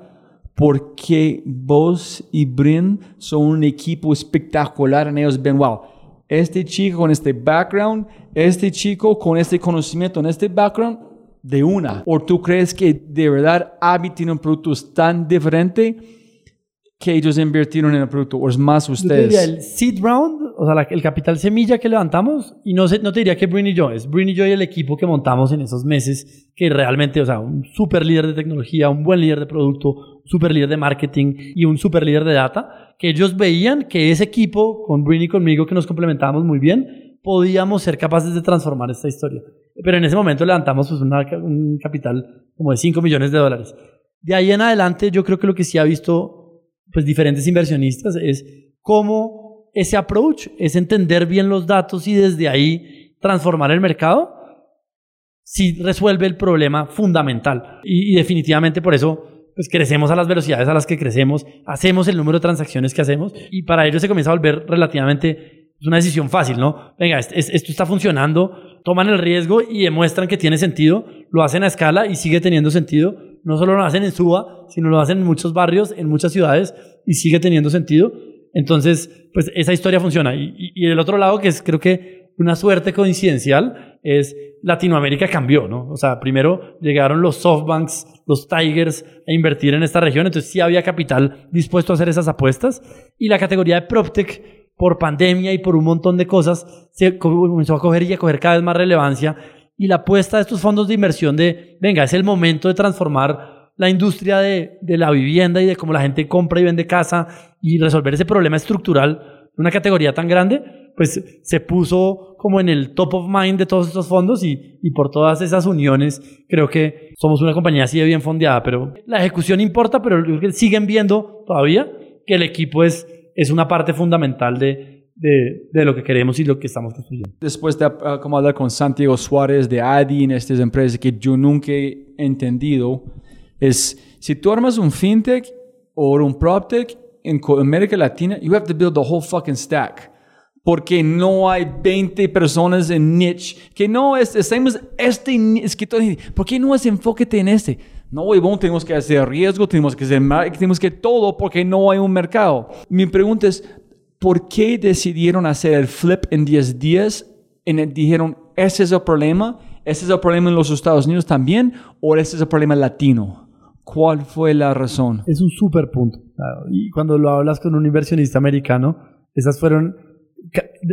[SPEAKER 7] porque vos y Brin son un equipo espectacular en ellos ven, wow, este chico con este background, este chico con este conocimiento en este background, de una? ¿O tú crees que de verdad Abby tiene un producto tan diferente que ellos invirtieron en el producto? ¿O es más
[SPEAKER 8] Yo te diría
[SPEAKER 7] ustedes?
[SPEAKER 8] el seed round, o sea, la- el capital semilla que levantamos, y no, no te diría que Brin y yo, es Brin y yo y el equipo que montamos en esos meses, que realmente, o sea, un super líder de tecnología, un buen líder de producto, un super líder de marketing y un super líder de data, que ellos veían que ese equipo, con Brin y conmigo, que nos complementábamos muy bien, podíamos ser capaces de transformar esta historia. Pero en ese momento levantamos pues, una- un capital como de 5 millones de dólares. De ahí en adelante, yo creo que lo que sí ha visto pues diferentes inversionistas es cómo ese approach es entender bien los datos y desde ahí transformar el mercado si resuelve el problema fundamental. Y, y definitivamente por eso pues crecemos a las velocidades a las que crecemos hacemos el número de transacciones que hacemos y para ello se comienza a volver relativamente es una decisión fácil no venga es- es- esto está funcionando toman el riesgo y demuestran que tiene sentido lo hacen a escala y sigue teniendo sentido no solo lo hacen en Suba, sino lo hacen en muchos barrios, en muchas ciudades y sigue teniendo sentido. Entonces, pues esa historia funciona. Y, y, y el otro lado, que es creo que una suerte coincidencial, es Latinoamérica cambió, ¿no? O sea, primero llegaron los softbanks, los tigers a invertir en esta región, entonces sí había capital dispuesto a hacer esas apuestas. Y la categoría de PropTech, por pandemia y por un montón de cosas, se co- comenzó a coger y a coger cada vez más relevancia. Y la apuesta de estos fondos de inversión de, venga, es el momento de transformar la industria de, de la vivienda y de cómo la gente compra y vende casa y resolver ese problema estructural de una categoría tan grande, pues se puso como en el top of mind de todos estos fondos y, y por todas esas uniones creo que somos una compañía así de bien fondeada, pero la ejecución importa, pero siguen viendo todavía que el equipo es, es una parte fundamental de, de, de lo que queremos y lo que estamos construyendo.
[SPEAKER 7] Después de uh, como hablar con Santiago Suárez de ADI en estas empresas que yo nunca he entendido, es si tú armas un fintech o un proptech en América Latina, you have to build the whole fucking stack. Porque no hay 20 personas en niche. Que no es, estamos este, es que todo, ¿por qué no es enfóquete en este? No, huevón, tenemos que hacer riesgo, tenemos que hacer tenemos que todo porque no hay un mercado. Mi pregunta es, ¿por qué decidieron hacer el flip en 10 días? Y dijeron, ese es el problema, ese es el problema en los Estados Unidos también, o ese es el problema latino. ¿Cuál fue la razón?
[SPEAKER 8] Es un súper punto. Y cuando lo hablas con un inversionista americano, esas fueron,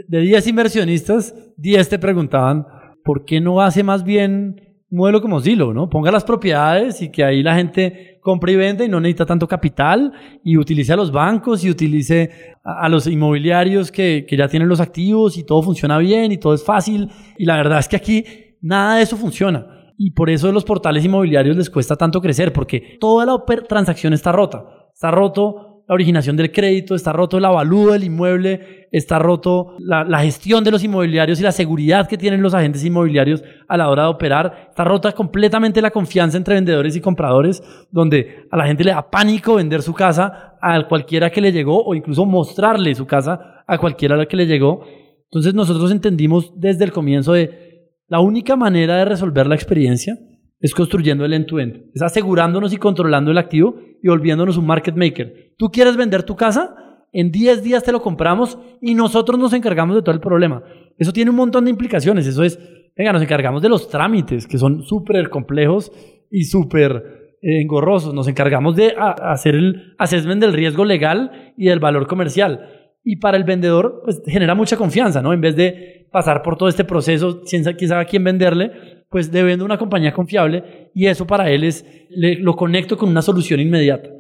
[SPEAKER 8] de 10 inversionistas, 10 te preguntaban, ¿por qué no hace más bien modelo como Zillow, ¿no? Ponga las propiedades y que ahí la gente compre y vende y no necesita tanto capital y utilice a los bancos y utilice a, los inmobiliarios que, que ya tienen los activos y todo funciona bien y todo es fácil. Y la verdad es que aquí nada de eso funciona. Y por eso los portales inmobiliarios les cuesta tanto crecer, porque toda la transacción está rota. Está roto la originación del crédito, está roto el avalúo del inmueble, está roto la, gestión de los inmobiliarios y la seguridad que tienen los agentes inmobiliarios a la hora de operar, está rota completamente la confianza entre vendedores y compradores, donde a la gente le da pánico vender su casa a cualquiera que le llegó o incluso mostrarle su casa a cualquiera que le llegó. Entonces nosotros entendimos desde el comienzo de la única manera de resolver la experiencia es construyendo el end-to-end, es asegurándonos y controlando el activo y volviéndonos un market maker. ¿Tú quieres vender tu casa? En 10 días te lo compramos y nosotros nos encargamos de todo el problema. Eso tiene un montón de implicaciones. Eso es, venga, nos encargamos de los trámites, que son súper complejos y súper eh, engorrosos. Nos encargamos de hacer el assessment del riesgo legal y del valor comercial. Y para el vendedor, pues genera mucha confianza, ¿no? En vez de pasar por todo este proceso, quién sabe quién venderle, pues de una compañía confiable y eso para él es, lo conecto con una solución inmediata.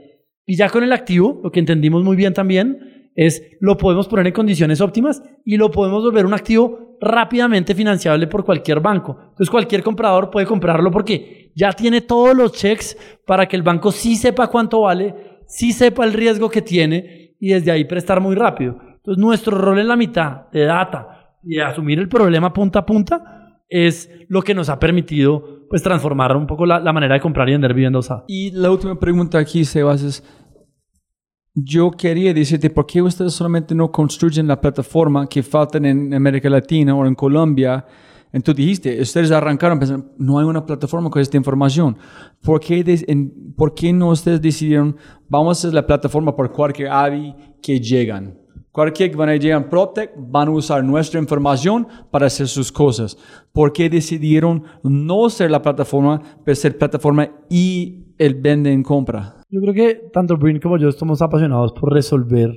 [SPEAKER 8] Y ya con el activo, lo que entendimos muy bien también es lo podemos poner en condiciones óptimas y lo podemos volver un activo rápidamente financiable por cualquier banco. Entonces cualquier comprador puede comprarlo porque ya tiene todos los checks para que el banco sí sepa cuánto vale, sí sepa el riesgo que tiene y desde ahí prestar muy rápido. Entonces nuestro rol en la mitad de data y asumir el problema punta a punta es lo que nos ha permitido pues transformar un poco la, manera de comprar y vender vivienda.
[SPEAKER 7] Y la última pregunta aquí, Sebas, es, yo quería decirte, ¿por qué ustedes solamente no construyen la plataforma que faltan en América Latina o en Colombia? Entonces dijiste, ustedes arrancaron pensando, no hay una plataforma con esta información. ¿Por qué, ¿Por qué no ustedes decidieron, vamos a hacer la plataforma por cualquier AVI que llegan? Cualquier que van a llegar en PropTech van a usar nuestra información para hacer sus cosas. ¿Por qué decidieron no ser la plataforma, pero ser plataforma y el vende en compra?
[SPEAKER 8] Yo creo que tanto Brin como yo estamos apasionados por resolver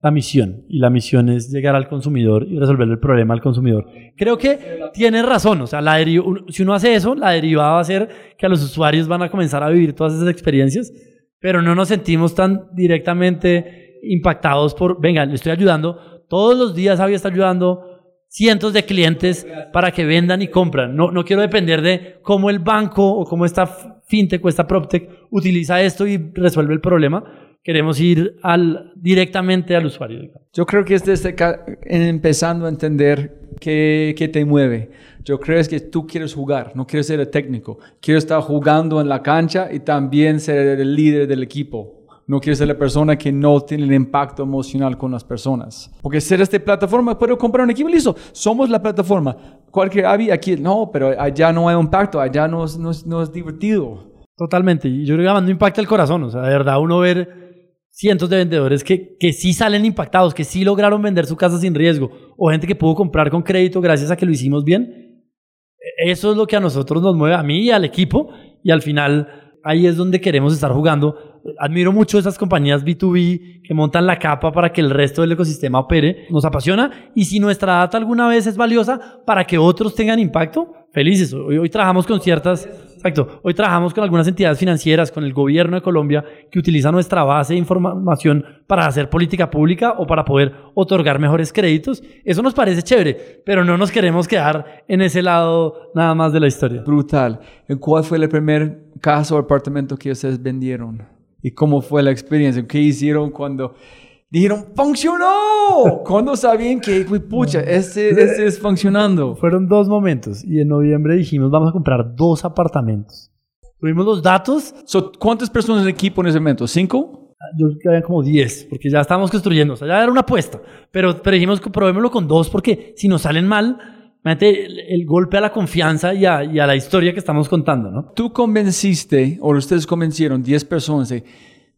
[SPEAKER 8] la misión. Y la misión es llegar al consumidor y resolver el problema al consumidor. Creo que tiene razón. O sea, la si uno hace eso, la derivada va a ser que a los usuarios van a comenzar a vivir todas esas experiencias, pero no nos sentimos tan directamente impactados por, venga, le estoy ayudando, todos los días había está ayudando cientos de clientes para que vendan y compran. No, no quiero depender de cómo el banco o cómo esta fintech o esta proptech utiliza esto y resuelve el problema. Queremos ir al, directamente al usuario.
[SPEAKER 7] Yo creo que este está empezando a entender qué, qué te mueve. Yo creo que tú quieres jugar, no quieres ser el técnico. Quiero estar jugando en la cancha y también ser el líder del equipo. No quiero ser la persona que no tiene el impacto emocional con las personas. Porque ser esta plataforma, puedo comprar un equipo listo. Somos la plataforma. Cualquier había aquí, no, pero allá no hay impacto, allá no es, no es, divertido.
[SPEAKER 8] Totalmente. Y yo creo que no impacta el corazón. O sea, de verdad, uno ver cientos de vendedores que, que sí salen impactados, que sí lograron vender su casa sin riesgo, o gente que pudo comprar con crédito gracias a que lo hicimos bien. Eso es lo que a nosotros nos mueve, a mí y al equipo, y al final ahí es donde queremos estar jugando admiro mucho esas compañías B2B que montan la capa para que el resto del ecosistema opere. Nos apasiona y si nuestra data alguna vez es valiosa para que otros tengan impacto, felices. Hoy, hoy trabajamos con ciertas, exacto, hoy trabajamos con algunas entidades financieras, con el gobierno de Colombia que utiliza nuestra base de información para hacer política pública o para poder otorgar mejores créditos. Eso nos parece chévere, pero no nos queremos quedar en ese lado nada más de la historia.
[SPEAKER 7] Brutal. ¿Cuál fue el primer caso o apartamento que ustedes vendieron? ¿Y cómo fue la experiencia? ¿Qué hicieron cuando Dijeron, ¡funcionó! ¿Cuándo sabían que, pucha, este, este es funcionando?
[SPEAKER 8] Fueron dos momentos y en noviembre dijimos vamos a comprar dos apartamentos. Tuvimos los datos,
[SPEAKER 7] So, ¿Cuántas personas en el equipo en ese momento? ¿Cinco?
[SPEAKER 8] yo creo que habían como 10, porque ya estábamos construyendo, o sea, ya era una apuesta. Pero, pero dijimos, probémoslo con dos, porque si nos salen mal, imagínate el, el golpe a la confianza y a, y a la historia que estamos contando, ¿no?
[SPEAKER 7] Tú convenciste, o ustedes convencieron 10 personas de,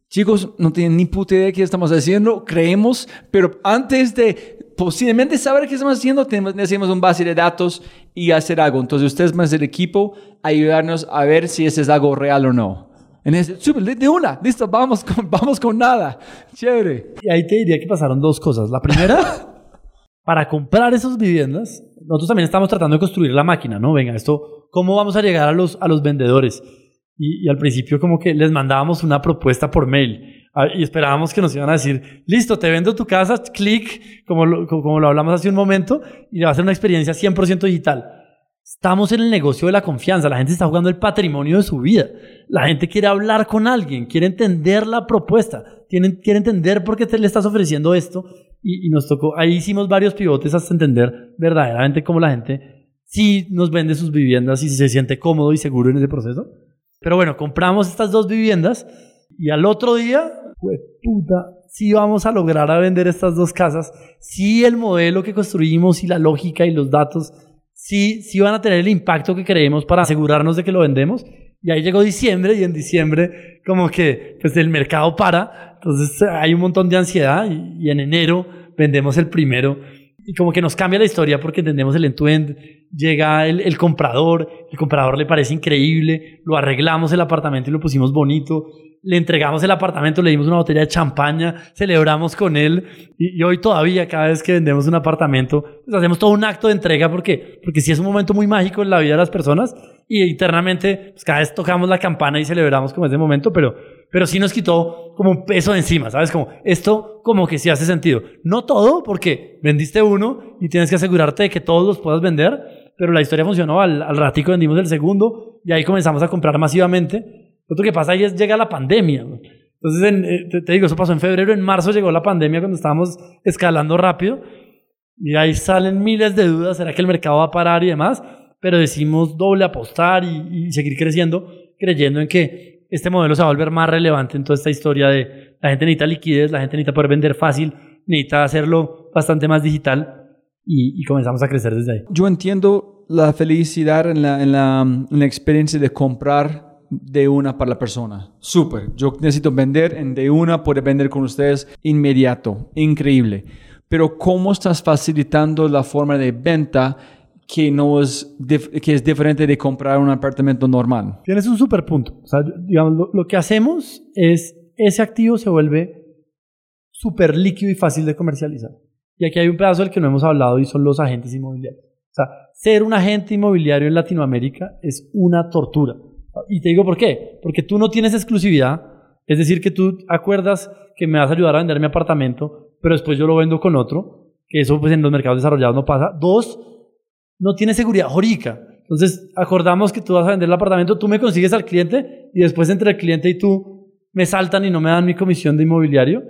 [SPEAKER 7] chicos, no tienen ni puta idea de qué estamos haciendo, creemos, pero antes de posiblemente saber qué estamos haciendo, tenemos, necesitamos un base de datos y hacer algo. Entonces, ustedes más el equipo, ayudarnos a ver si ese es algo real o no. En ese, de una, listo, vamos con, vamos con nada. Chévere.
[SPEAKER 8] Y ahí te diría que pasaron dos cosas. La primera, para comprar esas viviendas, nosotros también estamos tratando de construir la máquina, ¿no? Venga, esto, ¿cómo vamos a llegar a los, a los vendedores? Y, y al principio como que les mandábamos una propuesta por mail y esperábamos que nos iban a decir, listo, te vendo tu casa, clic, como lo, como, lo hablamos hace un momento, y va a ser una experiencia 100% digital. Estamos en el negocio de la confianza, la gente está jugando el patrimonio de su vida, la gente quiere hablar con alguien, quiere entender la propuesta, quiere entender por qué te le estás ofreciendo esto y, y nos tocó, ahí hicimos varios pivotes hasta entender verdaderamente cómo la gente sí nos vende sus viviendas y se siente cómodo y seguro en ese proceso. Pero bueno, compramos estas dos viviendas y al otro día, pues puta, sí vamos a lograr a vender estas dos casas, sí el modelo que construimos y la lógica y los datos, sí, sí van a tener el impacto que creemos para asegurarnos de que lo vendemos. Y ahí llegó diciembre y en diciembre como que pues el mercado para, entonces hay un montón de ansiedad y, y en enero vendemos el primero. Y como que nos cambia la historia porque entendemos el end-to-end, llega el, el comprador, el comprador le parece increíble, lo arreglamos el apartamento y lo pusimos bonito, le entregamos el apartamento, le dimos una botella de champaña, celebramos con él. Y, y hoy todavía cada vez que vendemos un apartamento, pues hacemos todo un acto de entrega porque, porque sí es un momento muy mágico en la vida de las personas. Y internamente pues cada vez tocamos la campana y celebramos como ese momento, pero, pero sí nos quitó como un peso de encima, ¿sabes? Como esto como que sí hace sentido. No todo, porque vendiste uno y tienes que asegurarte de que todos los puedas vender, pero la historia funcionó, al, al ratico vendimos el segundo y ahí comenzamos a comprar masivamente. Lo que pasa ahí es llega la pandemia. ¿no? Entonces, en, eh, te, digo, eso pasó en febrero, en marzo llegó la pandemia cuando estábamos escalando rápido y ahí salen miles de dudas, ¿será que el mercado va a parar y demás? Pero decimos doble apostar y seguir creciendo, creyendo en que este modelo se va a volver más relevante en toda esta historia de la gente necesita liquidez, la gente necesita poder vender fácil, necesita hacerlo bastante más digital y, y comenzamos a crecer desde ahí.
[SPEAKER 7] Yo entiendo la felicidad en la, en la, en la experiencia de comprar de una para la persona. Súper. Yo necesito vender en de una, poder vender con ustedes inmediato. Increíble. Pero ¿cómo estás facilitando la forma de venta que, no es, que es diferente de comprar un apartamento normal?
[SPEAKER 8] Tienes un super punto. O sea, digamos, lo, lo que hacemos es, ese activo se vuelve súper líquido y fácil de comercializar. Y aquí hay un pedazo del que no hemos hablado y son los agentes inmobiliarios. O sea, ser un agente inmobiliario en Latinoamérica es una tortura. Y te digo por qué. Porque tú no tienes exclusividad. Es decir, que tú acuerdas que me vas a ayudar a vender mi apartamento, pero después yo lo vendo con otro. Que eso pues en los mercados desarrollados no pasa. Dos, no tienes seguridad jurídica. Entonces, acordamos que tú vas a vender el apartamento, tú me consigues al cliente y después entre el cliente y tú me saltan y no me dan mi comisión de inmobiliario.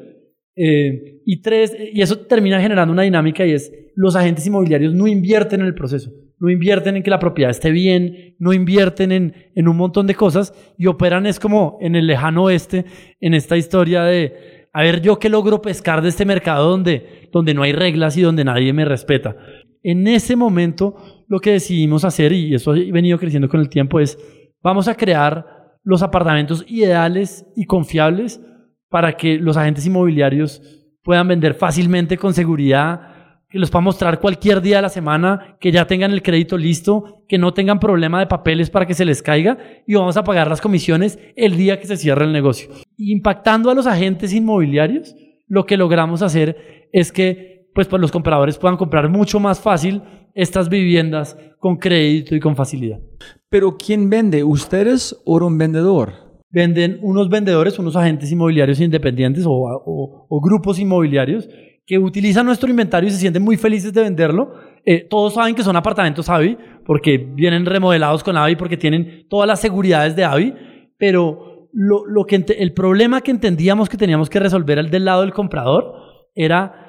[SPEAKER 8] Eh, y tres, y eso termina generando una dinámica y es, los agentes inmobiliarios no invierten en el proceso, no invierten en que la propiedad esté bien, no invierten en, en un montón de cosas y operan es como en el lejano oeste, en esta historia de, a ver, yo qué logro pescar de este mercado donde, donde no hay reglas y donde nadie me respeta. En ese momento, lo que decidimos hacer, y eso ha venido creciendo con el tiempo, es, vamos a crear los apartamentos ideales y confiables para que los agentes inmobiliarios puedan vender fácilmente, con seguridad, que los puedan mostrar cualquier día de la semana, que ya tengan el crédito listo, que no tengan problema de papeles para que se les caiga y vamos a pagar las comisiones el día que se cierre el negocio. Impactando a los agentes inmobiliarios, lo que logramos hacer es que pues, pues los compradores puedan comprar mucho más fácil estas viviendas con crédito y con facilidad.
[SPEAKER 7] Pero ¿quién vende? ¿Ustedes o un vendedor?
[SPEAKER 8] venden unos vendedores, unos agentes inmobiliarios independientes o, o, o, grupos inmobiliarios que utilizan nuestro inventario y se sienten muy felices de venderlo. Eh, todos saben que son apartamentos AVI porque vienen remodelados con AVI porque tienen todas las seguridades de AVI, pero lo, lo que el problema que entendíamos que teníamos que resolver al del lado del comprador era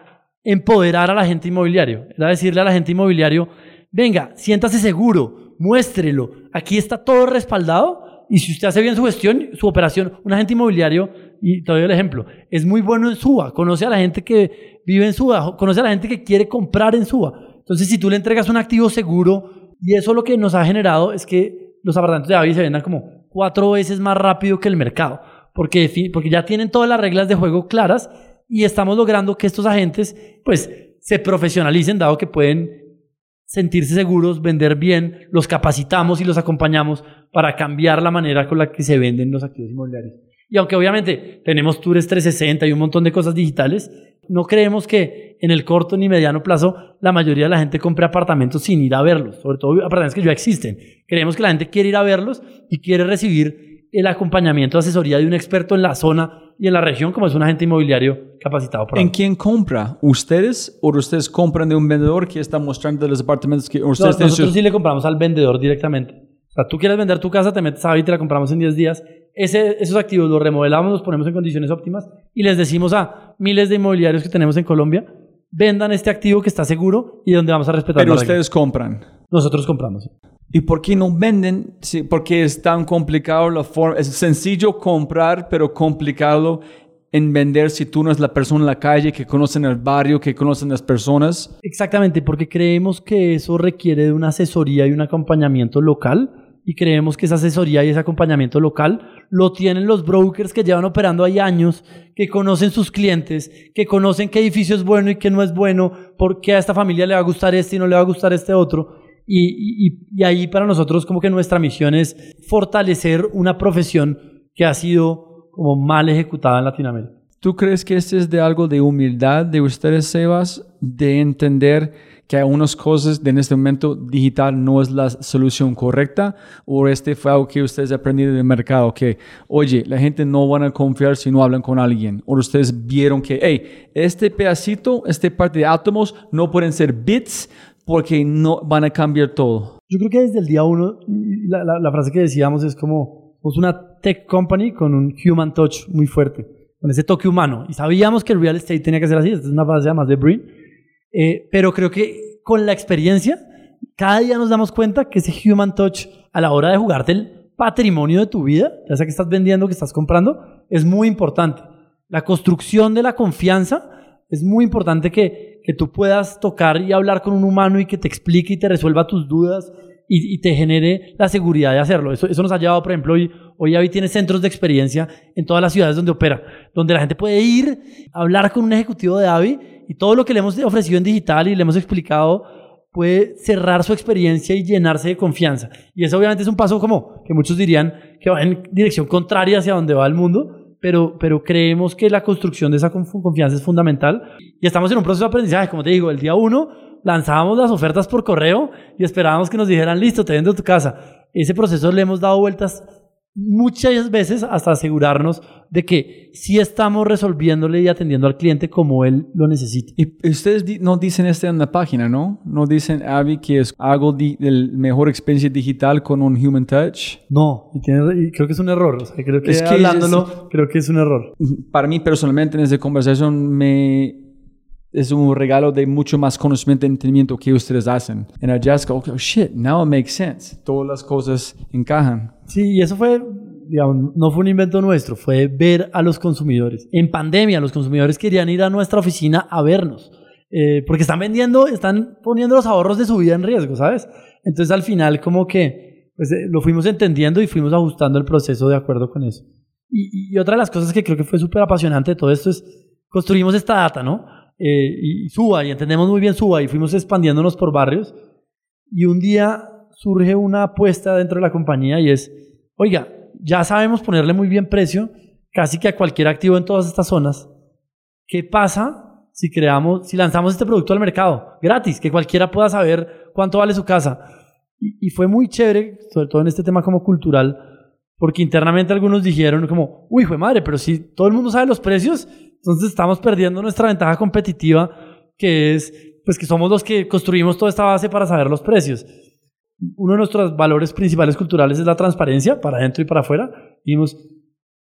[SPEAKER 8] empoderar a la gente inmobiliario. Era decirle a la gente inmobiliario, venga, siéntase seguro, muéstrelo, aquí está todo respaldado y si usted hace bien su gestión, su operación, un agente inmobiliario, y te doy el ejemplo, es muy bueno en Suba, conoce a la gente que vive en Suba, conoce a la gente que quiere comprar en Suba. Entonces, si tú le entregas un activo seguro, y eso lo que nos ha generado es que los apartamentos de Avi se vendan como cuatro veces más rápido que el mercado, porque, porque ya tienen todas las reglas de juego claras y estamos logrando que estos agentes pues se profesionalicen, dado que pueden sentirse seguros, vender bien, los capacitamos y los acompañamos para cambiar la manera con la que se venden los activos inmobiliarios. Y aunque obviamente tenemos tours 360 y un montón de cosas digitales, no creemos que en el corto ni mediano plazo la mayoría de la gente compre apartamentos sin ir a verlos, sobre todo apartamentos que ya existen. Creemos que la gente quiere ir a verlos y quiere recibir el acompañamiento, asesoría de un experto en la zona y en la región, como es un agente inmobiliario capacitado.
[SPEAKER 7] ¿En quién compra? ¿Ustedes o ustedes compran de un vendedor que está mostrando los apartamentos que ustedes
[SPEAKER 8] Nosotros sí le compramos al vendedor directamente. O sea, tú quieres vender tu casa, te metes a y te la compramos en 10 días. Ese, esos activos los remodelamos, los ponemos en condiciones óptimas y les decimos a miles de inmobiliarios que tenemos en Colombia, vendan este activo que está seguro y donde vamos a respetar
[SPEAKER 7] Pero ustedes compran.
[SPEAKER 8] Nosotros compramos.
[SPEAKER 7] ¿Y por qué no venden? Sí, porque es tan complicado la forma. Es sencillo comprar, pero complicado en vender si tú no es la persona en la calle que conocen el barrio, que conocen las personas.
[SPEAKER 8] Exactamente, porque creemos que eso requiere de una asesoría y un acompañamiento local y creemos que esa asesoría y ese acompañamiento local lo tienen los brokers que llevan operando ahí años, que conocen sus clientes, que conocen qué edificio es bueno y qué no es bueno, por qué a esta familia le va a gustar este y no le va a gustar este otro. Y, y, ahí para nosotros como que nuestra misión es fortalecer una profesión que ha sido como mal ejecutada en Latinoamérica.
[SPEAKER 7] ¿Tú crees que este es de algo de humildad de ustedes, Sebas, de entender que hay unas cosas de en este momento digital no es la solución correcta o este fue algo que ustedes aprendieron del mercado que oye la gente no van a confiar si no hablan con alguien o ustedes vieron que hey este pedacito este parte de átomos no pueden ser bits porque no van a cambiar todo.
[SPEAKER 8] Yo creo que desde el día uno la, la, la frase que decíamos es como es una tech company con un human touch muy fuerte con ese toque humano. Y sabíamos que el real estate tenía que ser así esta es una frase más de Brin eh, pero creo que con la experiencia, cada día nos damos cuenta que ese human touch a la hora de jugarte el patrimonio de tu vida, ya sea que estás vendiendo, que estás comprando, es muy importante. La construcción de la confianza es muy importante que, que tú puedas tocar y hablar con un humano y que te explique y te resuelva tus dudas y, te genere la seguridad de hacerlo. Eso, eso nos ha llevado, por ejemplo, hoy, hoy Avi tiene centros de experiencia en todas las ciudades donde opera, donde la gente puede ir, hablar con un ejecutivo de Avi y todo lo que le hemos ofrecido en digital y le hemos explicado puede cerrar su experiencia y llenarse de confianza. Y eso obviamente es un paso como que muchos dirían que va en dirección contraria hacia donde va el mundo, pero, pero creemos que la construcción de esa confianza es fundamental y estamos en un proceso de aprendizaje, como te digo, el día uno lanzábamos las ofertas por correo y esperábamos que nos dijeran, listo, te vendo tu casa. Ese proceso le hemos dado vueltas muchas veces hasta asegurarnos de que sí estamos resolviéndole y atendiendo al cliente como él lo necesita.
[SPEAKER 7] Y ustedes no dicen esto en la página, ¿no? No dicen, Avi, que es algo de mejor experiencia digital con un human touch.
[SPEAKER 8] No, y, tiene, y creo que es un error. O sea, creo que, es que hablándolo, es, creo que es un error.
[SPEAKER 7] Para mí personalmente en esta conversación me es un regalo de mucho más conocimiento y entendimiento que ustedes hacen. En el jazz, oh, shit, now it makes sense. Todas las cosas encajan.
[SPEAKER 8] Sí, y eso fue, digamos, no fue un invento nuestro, fue ver a los consumidores. En pandemia, los consumidores querían ir a nuestra oficina a vernos, eh, porque están vendiendo, están poniendo los ahorros de su vida en riesgo, ¿sabes? Entonces al final como que pues, eh, lo fuimos entendiendo y fuimos ajustando el proceso de acuerdo con eso. Y, otra de las cosas que creo que fue súper apasionante de todo esto es, construimos esta data, ¿no? Eh, y Suba, y entendemos muy bien Suba, y fuimos expandiéndonos por barrios. Y un día surge una apuesta dentro de la compañía y es, oiga, ya sabemos ponerle muy bien precio casi que a cualquier activo en todas estas zonas. ¿Qué pasa si creamos, si lanzamos este producto al mercado gratis, que cualquiera pueda saber cuánto vale su casa? Y, fue muy chévere, sobre todo en este tema como cultural, porque internamente algunos dijeron como, uy, fue madre, pero si todo el mundo sabe los precios, entonces estamos perdiendo nuestra ventaja competitiva, que es pues que somos los que construimos toda esta base para saber los precios. Uno de nuestros valores principales culturales es la transparencia, para adentro y para afuera. Vimos,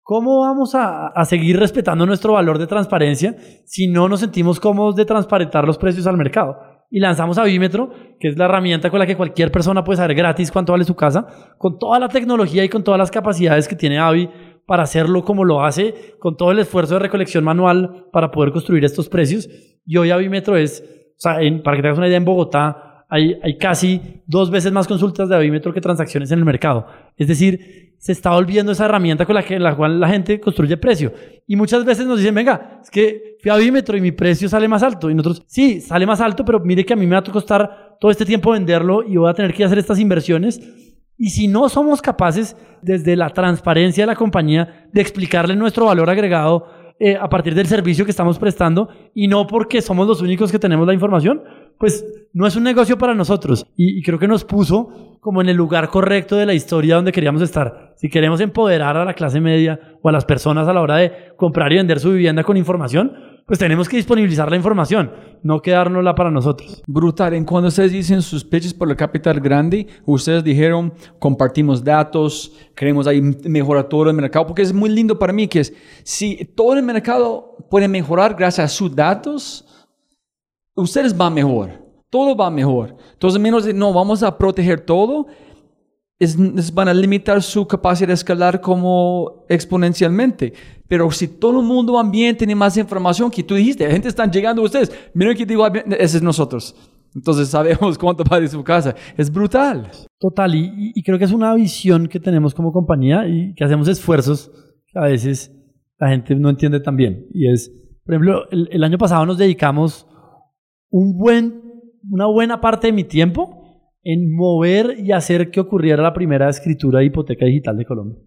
[SPEAKER 8] ¿cómo vamos a, a seguir respetando nuestro valor de transparencia si no nos sentimos cómodos de transparentar los precios al mercado? Y lanzamos Avímetro, que es la herramienta con la que cualquier persona puede saber gratis cuánto vale su casa, con toda la tecnología y con todas las capacidades que tiene Avi para hacerlo como lo hace, con todo el esfuerzo de recolección manual para poder construir estos precios. Y hoy Avímetro es, o sea, en- para que te hagas una idea, en Bogotá hay, casi dos veces más consultas de Avímetro que transacciones en el mercado. Es decir, se está volviendo esa herramienta con la, que, la cual la gente construye precio. Y muchas veces nos dicen, venga, es que fui a Avímetro y mi precio sale más alto. Y nosotros, sí, sale más alto, pero mire que a mí me va a costar todo este tiempo venderlo y voy a tener que hacer estas inversiones. Y si no somos capaces, desde la transparencia de la compañía, de explicarle nuestro valor agregado eh, a partir del servicio que estamos prestando y no porque somos los únicos que tenemos la información, pues no es un negocio para nosotros. Y, creo que nos puso como en el lugar correcto de la historia donde queríamos estar. Si queremos empoderar a la clase media o a las personas a la hora de comprar y vender su vivienda con información, pues tenemos que disponibilizar la información, no quedárnosla para nosotros.
[SPEAKER 7] Brutal. En cuando ustedes dicen sus pitches por el capital grande, ustedes dijeron compartimos datos, queremos ahí mejorar todo el mercado, porque es muy lindo para mí que es, si todo el mercado puede mejorar gracias a sus datos, ustedes van mejor, todo va mejor. Entonces, menos de, no, vamos a proteger todo, es, es- van a limitar su capacidad de escalar como exponencialmente. Pero si todo el mundo también tiene más información que tú dijiste, la gente está llegando a ustedes, miren que digo, ese es nosotros. Entonces sabemos cuánto vale su casa. Es brutal.
[SPEAKER 8] Total, y, creo que es una visión que tenemos como compañía y que hacemos esfuerzos que a veces la gente no entiende tan bien. Y es, por ejemplo, el año pasado nos dedicamos un buen, una buena parte de mi tiempo en mover y hacer que ocurriera la primera escritura de hipoteca digital de Colombia.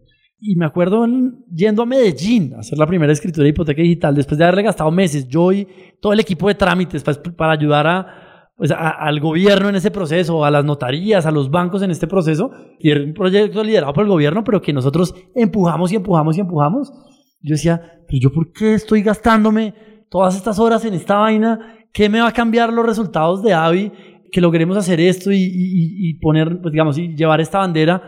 [SPEAKER 8] Y me acuerdo en- yendo a Medellín a hacer la primera escritura de hipoteca digital, después de haberle gastado meses, yo y todo el equipo de trámites pues, para ayudar pues, a- al gobierno en ese proceso, a las notarías, a los bancos en este proceso. Y era un proyecto liderado por el gobierno, pero que nosotros empujamos y empujamos y empujamos. Yo decía, pero yo por qué estoy gastándome todas estas horas en esta vaina? ¿Qué me va a cambiar los resultados de AVI? Que logremos hacer esto y, y- y- poner, pues digamos, y llevar esta bandera.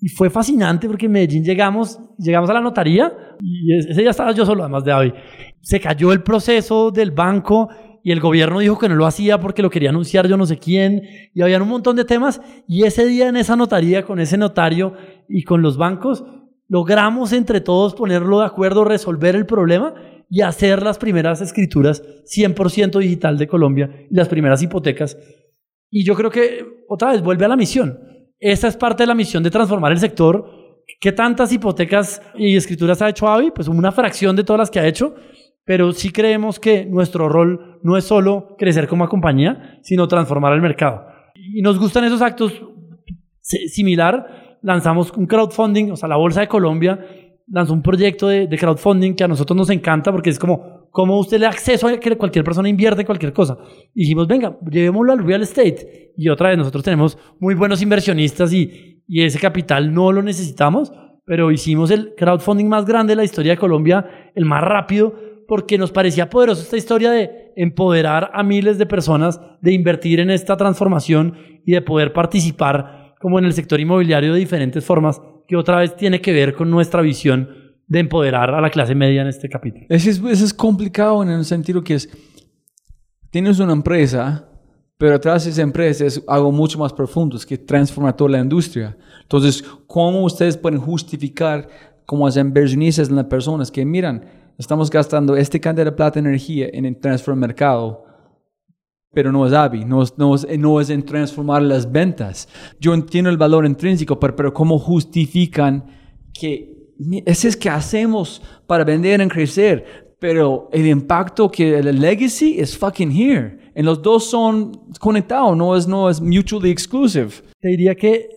[SPEAKER 8] Y fue fascinante porque en Medellín llegamos, llegamos a la notaría y ese día estaba yo solo, además de Avi. Se cayó el proceso del banco y el gobierno dijo que no lo hacía porque lo quería anunciar yo no sé quién y habían un montón de temas y ese día en esa notaría con ese notario y con los bancos logramos entre todos ponerlo de acuerdo, resolver el problema y hacer las primeras escrituras 100% digital de Colombia y las primeras hipotecas. Y yo creo que otra vez vuelve a la misión. Esa es parte de la misión de transformar el sector. ¿Qué tantas hipotecas y escrituras ha hecho Avi? Pues una fracción de todas las que ha hecho, pero sí creemos que nuestro rol no es solo crecer como compañía, sino transformar el mercado. Y nos gustan esos actos si- similar. Lanzamos un crowdfunding, o sea, la Bolsa de Colombia lanzó un proyecto de, de crowdfunding que a nosotros nos encanta porque es como, como usted le da acceso a que cualquier persona invierte en cualquier cosa. Y dijimos, venga, llevémoslo al real estate. Y otra vez, nosotros tenemos muy buenos inversionistas y, y ese capital no lo necesitamos, pero hicimos el crowdfunding más grande de la historia de Colombia, el más rápido, porque nos parecía poderoso esta historia de empoderar a miles de personas, de invertir en esta transformación y de poder participar como en el sector inmobiliario de diferentes formas, que otra vez tiene que ver con nuestra visión de empoderar a la clase media en este capítulo.
[SPEAKER 7] Ese es, ese es complicado en el sentido que es, tienes una empresa, pero atrás de esa empresa es algo mucho más profundo, es que transforma toda la industria. Entonces, ¿cómo ustedes pueden justificar como las inversionistas en las personas que miran, estamos gastando este cantidad de plata y energía en el transfer mercado, pero no es AVI, no es, no, es, no es en transformar las ventas. Yo entiendo el valor intrínseco, pero, pero ¿cómo justifican que ese es que hacemos para vender y crecer? Pero el impacto que el legacy es fucking here. En los dos son conectados, no es, no es mutually exclusive.
[SPEAKER 8] Te diría que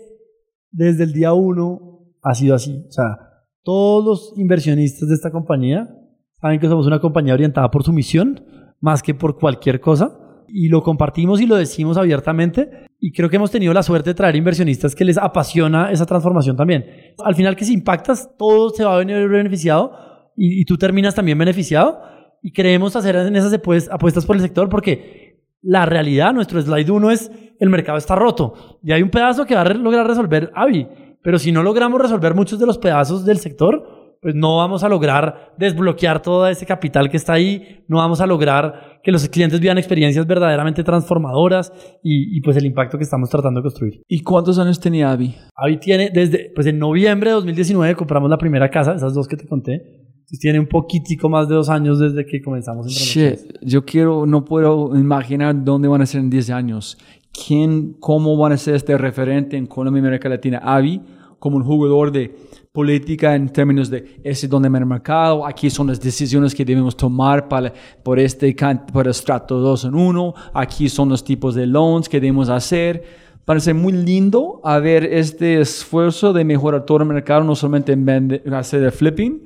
[SPEAKER 8] desde el día uno ha sido así. O sea, todos los inversionistas de esta compañía saben que somos una compañía orientada por su misión más que por cualquier cosa. Y lo compartimos y lo decimos abiertamente. Y creo que hemos tenido la suerte de traer inversionistas que les apasiona esa transformación también. Al final que si impactas, todo se va a venir beneficiado y, tú terminas también beneficiado. Y queremos hacer en esas apuestas por el sector porque la realidad, nuestro slide 1 es el mercado está roto. Y hay un pedazo que va a lograr resolver AVI. Pero si no logramos resolver muchos de los pedazos del sector, pues no vamos a lograr desbloquear todo ese capital que está ahí, no vamos a lograr que los clientes vivan experiencias verdaderamente transformadoras y, y pues el impacto que estamos tratando de construir.
[SPEAKER 7] ¿Y cuántos años tenía Avi?
[SPEAKER 8] Avi tiene desde, pues en noviembre de 2019 compramos la primera casa, esas dos que te conté. Tiene un poquitico más de dos años desde que comenzamos.
[SPEAKER 7] Shit, yo quiero, no puedo imaginar dónde van a ser en 10 años. ¿Quién, cómo van a ser este referente en Colombia y América Latina? Avi, como un jugador de política en términos de ese donde el mercado, aquí son las decisiones que debemos tomar para, por este por estrato 2 en 1, aquí son los tipos de loans que debemos hacer. Parece muy lindo a ver este esfuerzo de mejorar todo el mercado, no solamente en vende- hacer el flipping,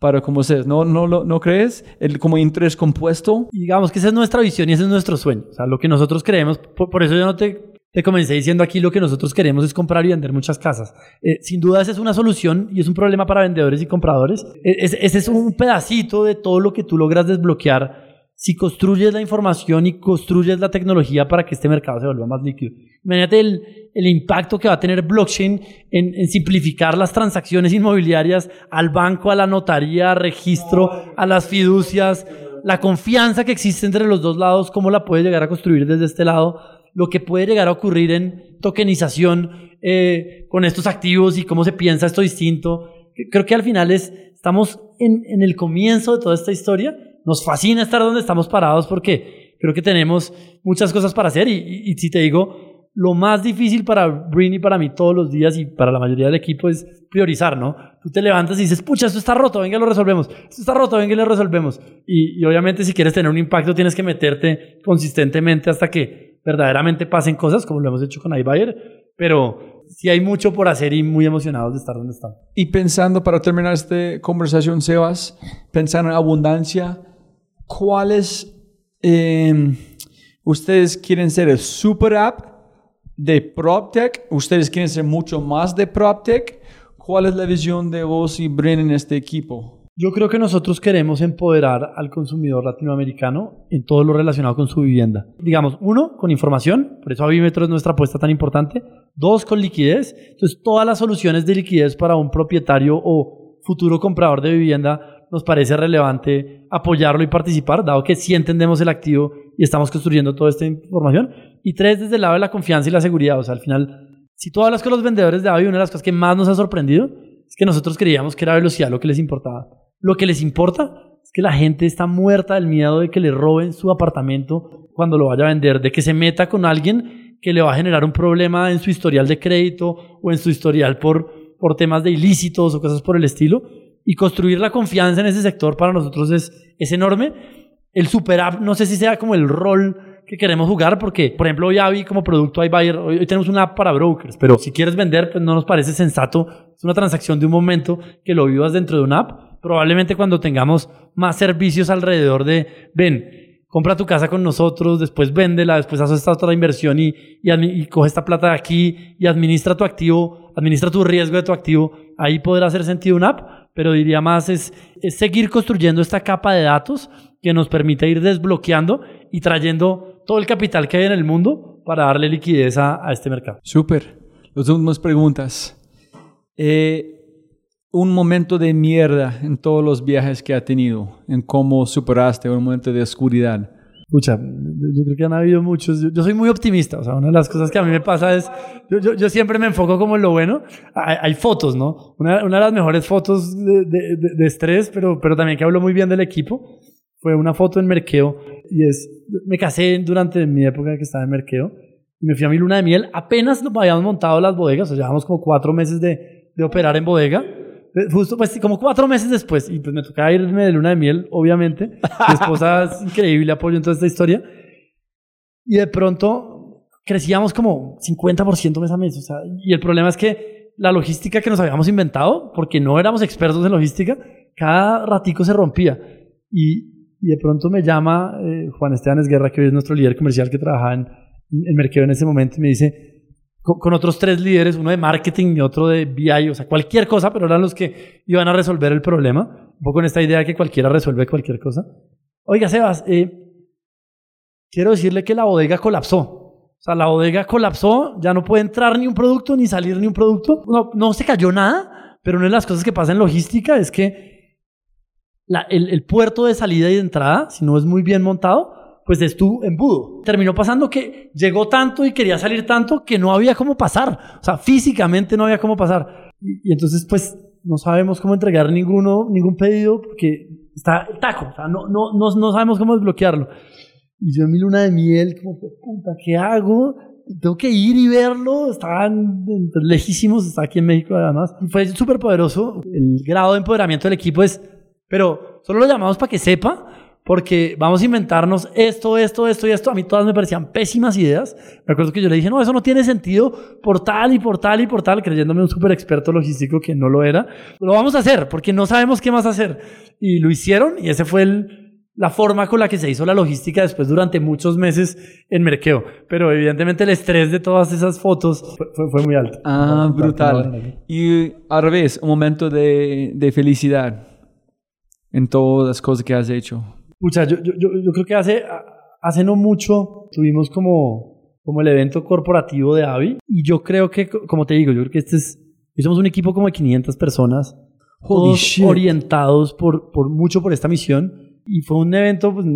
[SPEAKER 7] para como se ¿no, no, lo- no crees? El como interés compuesto.
[SPEAKER 8] Digamos que esa es nuestra visión y ese es nuestro sueño. O sea, lo que nosotros creemos, por, por eso yo no te, te comencé diciendo aquí lo que nosotros queremos es comprar y vender muchas casas. Eh, sin duda esa es una solución y es un problema para vendedores y compradores. Es- ese es un pedacito de todo lo que tú logras desbloquear si construyes la información y construyes la tecnología para que este mercado se vuelva más líquido. Imagínate el, el impacto que va a tener blockchain en, en simplificar las transacciones inmobiliarias al banco, a la notaría, a registro, a las fiducias, la confianza que existe entre los dos lados, cómo la puede llegar a construir desde este lado, lo que puede llegar a ocurrir en tokenización eh, con estos activos y cómo se piensa esto distinto. Creo que al final es, estamos en, en el comienzo de toda esta historia. Nos fascina estar donde estamos parados porque creo que tenemos muchas cosas para hacer y, y- y si te digo, lo más difícil para Brin y para mí todos los días y para la mayoría del equipo es priorizar, ¿no? Tú te levantas y dices, pucha, esto está roto, venga, lo resolvemos. Esto está roto, venga, lo resolvemos. Y, y obviamente si quieres tener un impacto tienes que meterte consistentemente hasta que verdaderamente pasen cosas, como lo hemos hecho con iBuyer, pero sí hay mucho por hacer y muy emocionados de estar donde estamos.
[SPEAKER 7] Y pensando, para terminar esta conversación, Sebas, pensando en abundancia, ¿cuáles eh, ustedes quieren ser el super app de PropTech? ¿Ustedes quieren ser mucho más de PropTech? ¿Cuál es la visión de vos y Bren en este equipo?
[SPEAKER 8] Yo creo que nosotros queremos empoderar al consumidor latinoamericano en todo lo relacionado con su vivienda. Digamos, uno, con información, por eso Avímetro es nuestra apuesta tan importante. Dos, con liquidez. Entonces, todas las soluciones de liquidez para un propietario o futuro comprador de vivienda nos parece relevante apoyarlo y participar, dado que sí entendemos el activo y estamos construyendo toda esta información. Y tres, desde el lado de la confianza y la seguridad. O sea, al final, si tú hablas con los vendedores de Avi, una de las cosas que más nos ha sorprendido es que nosotros creíamos que era velocidad lo que les importaba. Lo que les importa es que la gente está muerta del miedo de que le roben su apartamento cuando lo vaya a vender, de que se meta con alguien que le va a generar un problema en su historial de crédito o en su historial por, por temas de ilícitos o cosas por el estilo. Y construir la confianza en ese sector para nosotros es, es enorme. El super app, no sé si sea como el rol que queremos jugar, porque, por ejemplo, hoy Avi como producto iBuyer, hoy, hoy tenemos una app para brokers, pero si quieres vender, pues no nos parece sensato. Es una transacción de un momento que lo vivas dentro de una app. Probablemente cuando tengamos más servicios alrededor de, ven, compra tu casa con nosotros, después véndela, después haz esta otra inversión y, y, y coge esta plata de aquí y administra tu activo, administra tu riesgo de tu activo. Ahí podrá hacer sentido una app, pero diría más es, es seguir construyendo esta capa de datos que nos permite ir desbloqueando y trayendo todo el capital que hay en el mundo para darle liquidez a, a este mercado.
[SPEAKER 7] Súper. Las últimas preguntas. Eh, un momento de mierda en todos los viajes que ha tenido, en cómo superaste un momento de oscuridad.
[SPEAKER 8] Escucha, yo creo que han habido muchos. Yo, yo soy muy optimista. O sea, una de las cosas que a mí me pasa es. Yo, yo, yo siempre me enfoco como en lo bueno. Hay, hay fotos, ¿no? Una, una, de las mejores fotos de, de, de, de, estrés, pero, pero también que hablo muy bien del equipo, fue una foto en Merkeo. Y es. Me casé durante mi época que estaba en Merkeo. Y me fui a mi luna de miel. Apenas habíamos montado las bodegas. O sea, llevamos como cuatro meses de, de operar en bodega. Justo, pues, como cuatro meses después, y pues me tocaba irme de luna de miel, obviamente. Mi esposa es increíble apoyo en toda esta historia. Y de pronto crecíamos como 50% mes a mes. O sea, y el problema es que la logística que nos habíamos inventado, porque no éramos expertos en logística, cada ratico se rompía. Y, y de pronto me llama eh, Juan Esteban Esguerra, que hoy es nuestro líder comercial que trabajaba en, en Merkeo en ese momento, y me dice, con, con, otros tres líderes, uno de marketing y otro de BI, o sea, cualquier cosa, pero eran los que iban a resolver el problema. Un poco en esta idea de que cualquiera resuelve cualquier cosa. Oiga, Sebas, eh, quiero decirle que la bodega colapsó. O sea, la bodega colapsó, ya no puede entrar ni un producto ni salir ni un producto. No, no se cayó nada, pero una de las cosas que pasa en logística es que la- el, el puerto de salida y de entrada, si no es muy bien montado, pues es tu embudo. Terminó pasando que llegó tanto y quería salir tanto que no había cómo pasar. O sea, físicamente no había cómo pasar. Y, y entonces, pues, no sabemos cómo entregar ninguno, ningún pedido porque está el taco. O sea, no, no, no, no sabemos cómo desbloquearlo. Y yo en mi luna de miel, como, puta, ¿qué hago? Tengo que ir y verlo. Estaban lejísimos, está aquí en México además. Fue súper poderoso. El grado de empoderamiento del equipo es, pero solo lo llamamos para que sepa, porque vamos a inventarnos esto, esto, esto y esto. A mí todas me parecían pésimas ideas. Me acuerdo que yo le dije, no, eso no tiene sentido por tal y por tal y por tal, creyéndome un súper experto logístico que no lo era. Lo vamos a hacer porque no sabemos qué más hacer. Y lo hicieron y ese fue el, la forma con la que se hizo la logística después durante muchos meses en Merkeo. Pero evidentemente el estrés de todas esas fotos fue, fue- fue muy alto.
[SPEAKER 7] Ah, brutal. Y al revés, un momento de, de felicidad en todas las cosas que has hecho.
[SPEAKER 8] Pucha, yo, yo, yo, creo que hace, hace no mucho tuvimos como, como el evento corporativo de Avi y yo creo que, co- como te digo, yo creo que este es, somos un equipo como de 500 personas, todos orientados por, por mucho por esta misión y fue un evento, pues,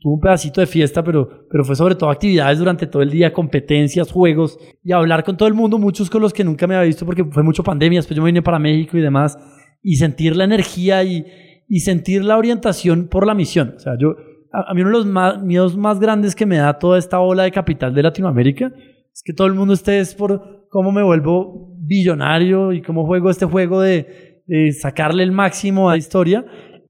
[SPEAKER 8] tuvo un pedacito de fiesta, pero, pero fue sobre todo actividades durante todo el día, competencias, juegos y hablar con todo el mundo, muchos con los que nunca me había visto porque fue mucho pandemia, después yo me vine para México y demás y sentir la energía y, y sentir la orientación por la misión. O sea, yo, a, a mí uno de los más, miedos más grandes que me da toda esta ola de capital de Latinoamérica es que todo el mundo esté es por cómo me vuelvo billonario y cómo juego este juego de, de sacarle el máximo a la historia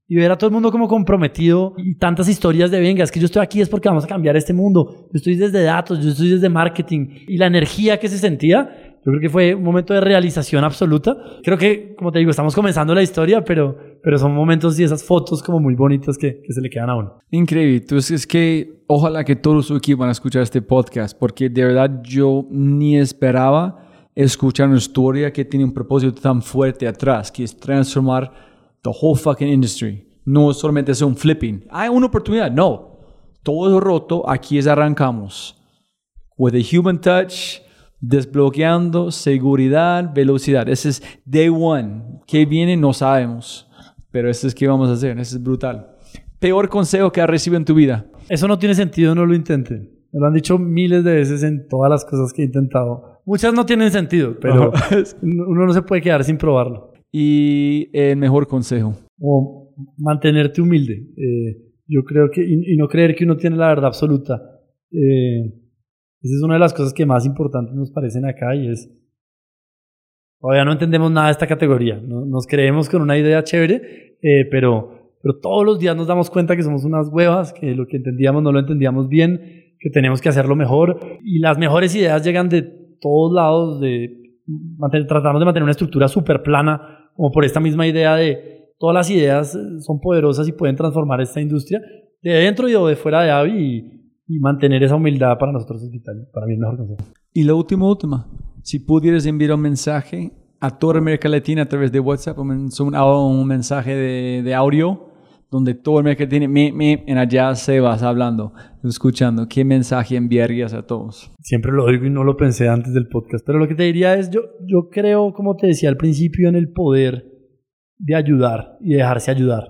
[SPEAKER 8] y ver a todo el mundo como comprometido y tantas historias de venga, es que yo estoy aquí es porque vamos a cambiar este mundo. Yo estoy desde datos, yo estoy desde marketing y la energía que se sentía, yo creo que fue un momento de realización absoluta. Creo que, como te digo, estamos comenzando la historia, pero, pero son momentos y esas fotos como muy bonitas que, que se le quedan a uno.
[SPEAKER 7] Increíble. Entonces es que ojalá que todos equipo van a escuchar este podcast, porque de verdad yo ni esperaba escuchar una historia que tiene un propósito tan fuerte atrás, que es transformar the whole fucking industry. No es solamente hacer un flipping. Hay una oportunidad. No. Todo es roto. Aquí es arrancamos. With a human touch, desbloqueando seguridad, velocidad. Ese es day one. ¿Qué viene? No sabemos. Pero eso es que vamos a hacer. Eso es brutal. Peor consejo que has recibido en tu vida.
[SPEAKER 8] Eso no tiene sentido, no lo intenten. Me lo han dicho miles de veces en todas las cosas que he intentado. Muchas no tienen sentido, pero uno no se puede quedar sin probarlo.
[SPEAKER 7] Y el mejor consejo.
[SPEAKER 8] O mantenerte humilde. Eh, yo creo que, y, y no creer que uno tiene la verdad absoluta. Eh, esa es una de las cosas que más importantes nos parecen acá y es, todavía no entendemos nada de esta categoría. ¿no? Nos creemos con una idea chévere, eh, pero, pero todos los días nos damos cuenta que somos unas huevas, que lo que entendíamos no lo entendíamos bien, que tenemos que hacerlo mejor y las mejores ideas llegan de todos lados, de mantener, tratarnos de mantener una estructura súper plana, como por esta misma idea de todas las ideas eh, son poderosas y pueden transformar esta industria de dentro y de fuera de Avi y, mantener esa humildad para nosotros es vital. Para mí es mejor consejo.
[SPEAKER 7] Y la última, última. Si pudieras enviar un mensaje a toda América Latina a través de WhatsApp, un, un, un mensaje de, audio, donde todo América Latina, me, me, en allá se vas hablando, escuchando, ¿qué mensaje enviarías a todos?
[SPEAKER 8] Siempre lo digo y no lo pensé antes del podcast, pero lo que te diría es, yo, yo creo, como te decía al principio, en el poder de ayudar y dejarse ayudar.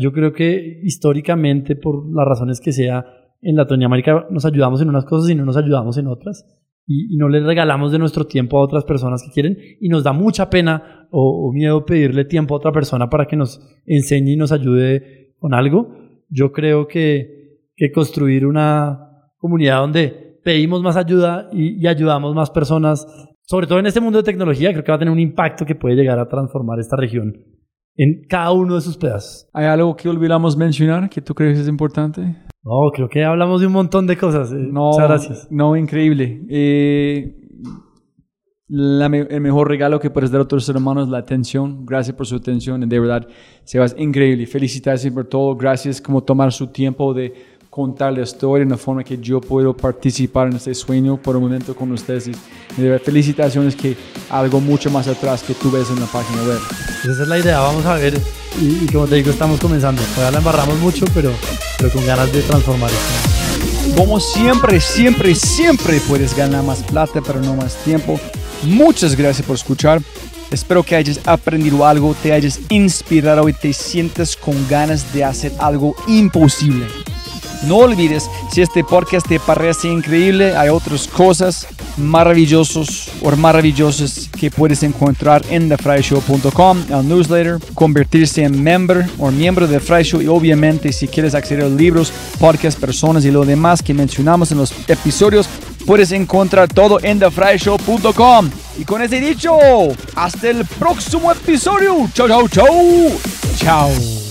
[SPEAKER 8] Yo creo que históricamente, por las razones que sea, en Latinoamérica nos ayudamos en unas cosas y no nos ayudamos en otras. Y, no les regalamos de nuestro tiempo a otras personas que quieren. Y nos da mucha pena o, o miedo pedirle tiempo a otra persona para que nos enseñe y nos ayude con algo. Yo creo que, que construir una comunidad donde pedimos más ayuda y, y ayudamos más personas, sobre todo en este mundo de tecnología, creo que va a tener un impacto que puede llegar a transformar esta región en cada uno de sus pedazos.
[SPEAKER 7] ¿Hay algo que olvidamos mencionar que tú crees es importante?
[SPEAKER 8] No, creo que hablamos de un montón de cosas. eh.
[SPEAKER 7] No,
[SPEAKER 8] Muchas gracias.
[SPEAKER 7] No, increíble. Eh, la el mejor regalo que puedes dar a otro ser humano es la atención. Gracias por su atención. De verdad, Sebas, increíble. Felicidades por todo. Gracias como tomar su tiempo de contar la historia en la forma que yo puedo participar en este sueño por un momento con ustedes. Y de verdad, felicitaciones que algo mucho más atrás que tú ves en la página web.
[SPEAKER 8] Esa es la idea, vamos a ver. Y, y como te digo, estamos comenzando. Todavía la embarramos mucho, pero, pero con ganas de transformar esto.
[SPEAKER 7] Como siempre, siempre, siempre puedes ganar más plata, pero no más tiempo. Muchas gracias por escuchar. Espero que hayas aprendido algo, te hayas inspirado y te sientes con ganas de hacer algo imposible. No olvides, si este podcast te parece increíble, hay otras cosas maravillosos o maravillosas que puedes encontrar en thefryshow.com, el newsletter, convertirse en member o miembro de Fry Show y obviamente si quieres acceder a libros, podcasts, personas y lo demás que mencionamos en los episodios, puedes encontrar todo en thefryshow.com. Y con ese dicho, hasta el próximo episodio. Chao, chao, chao. Chao.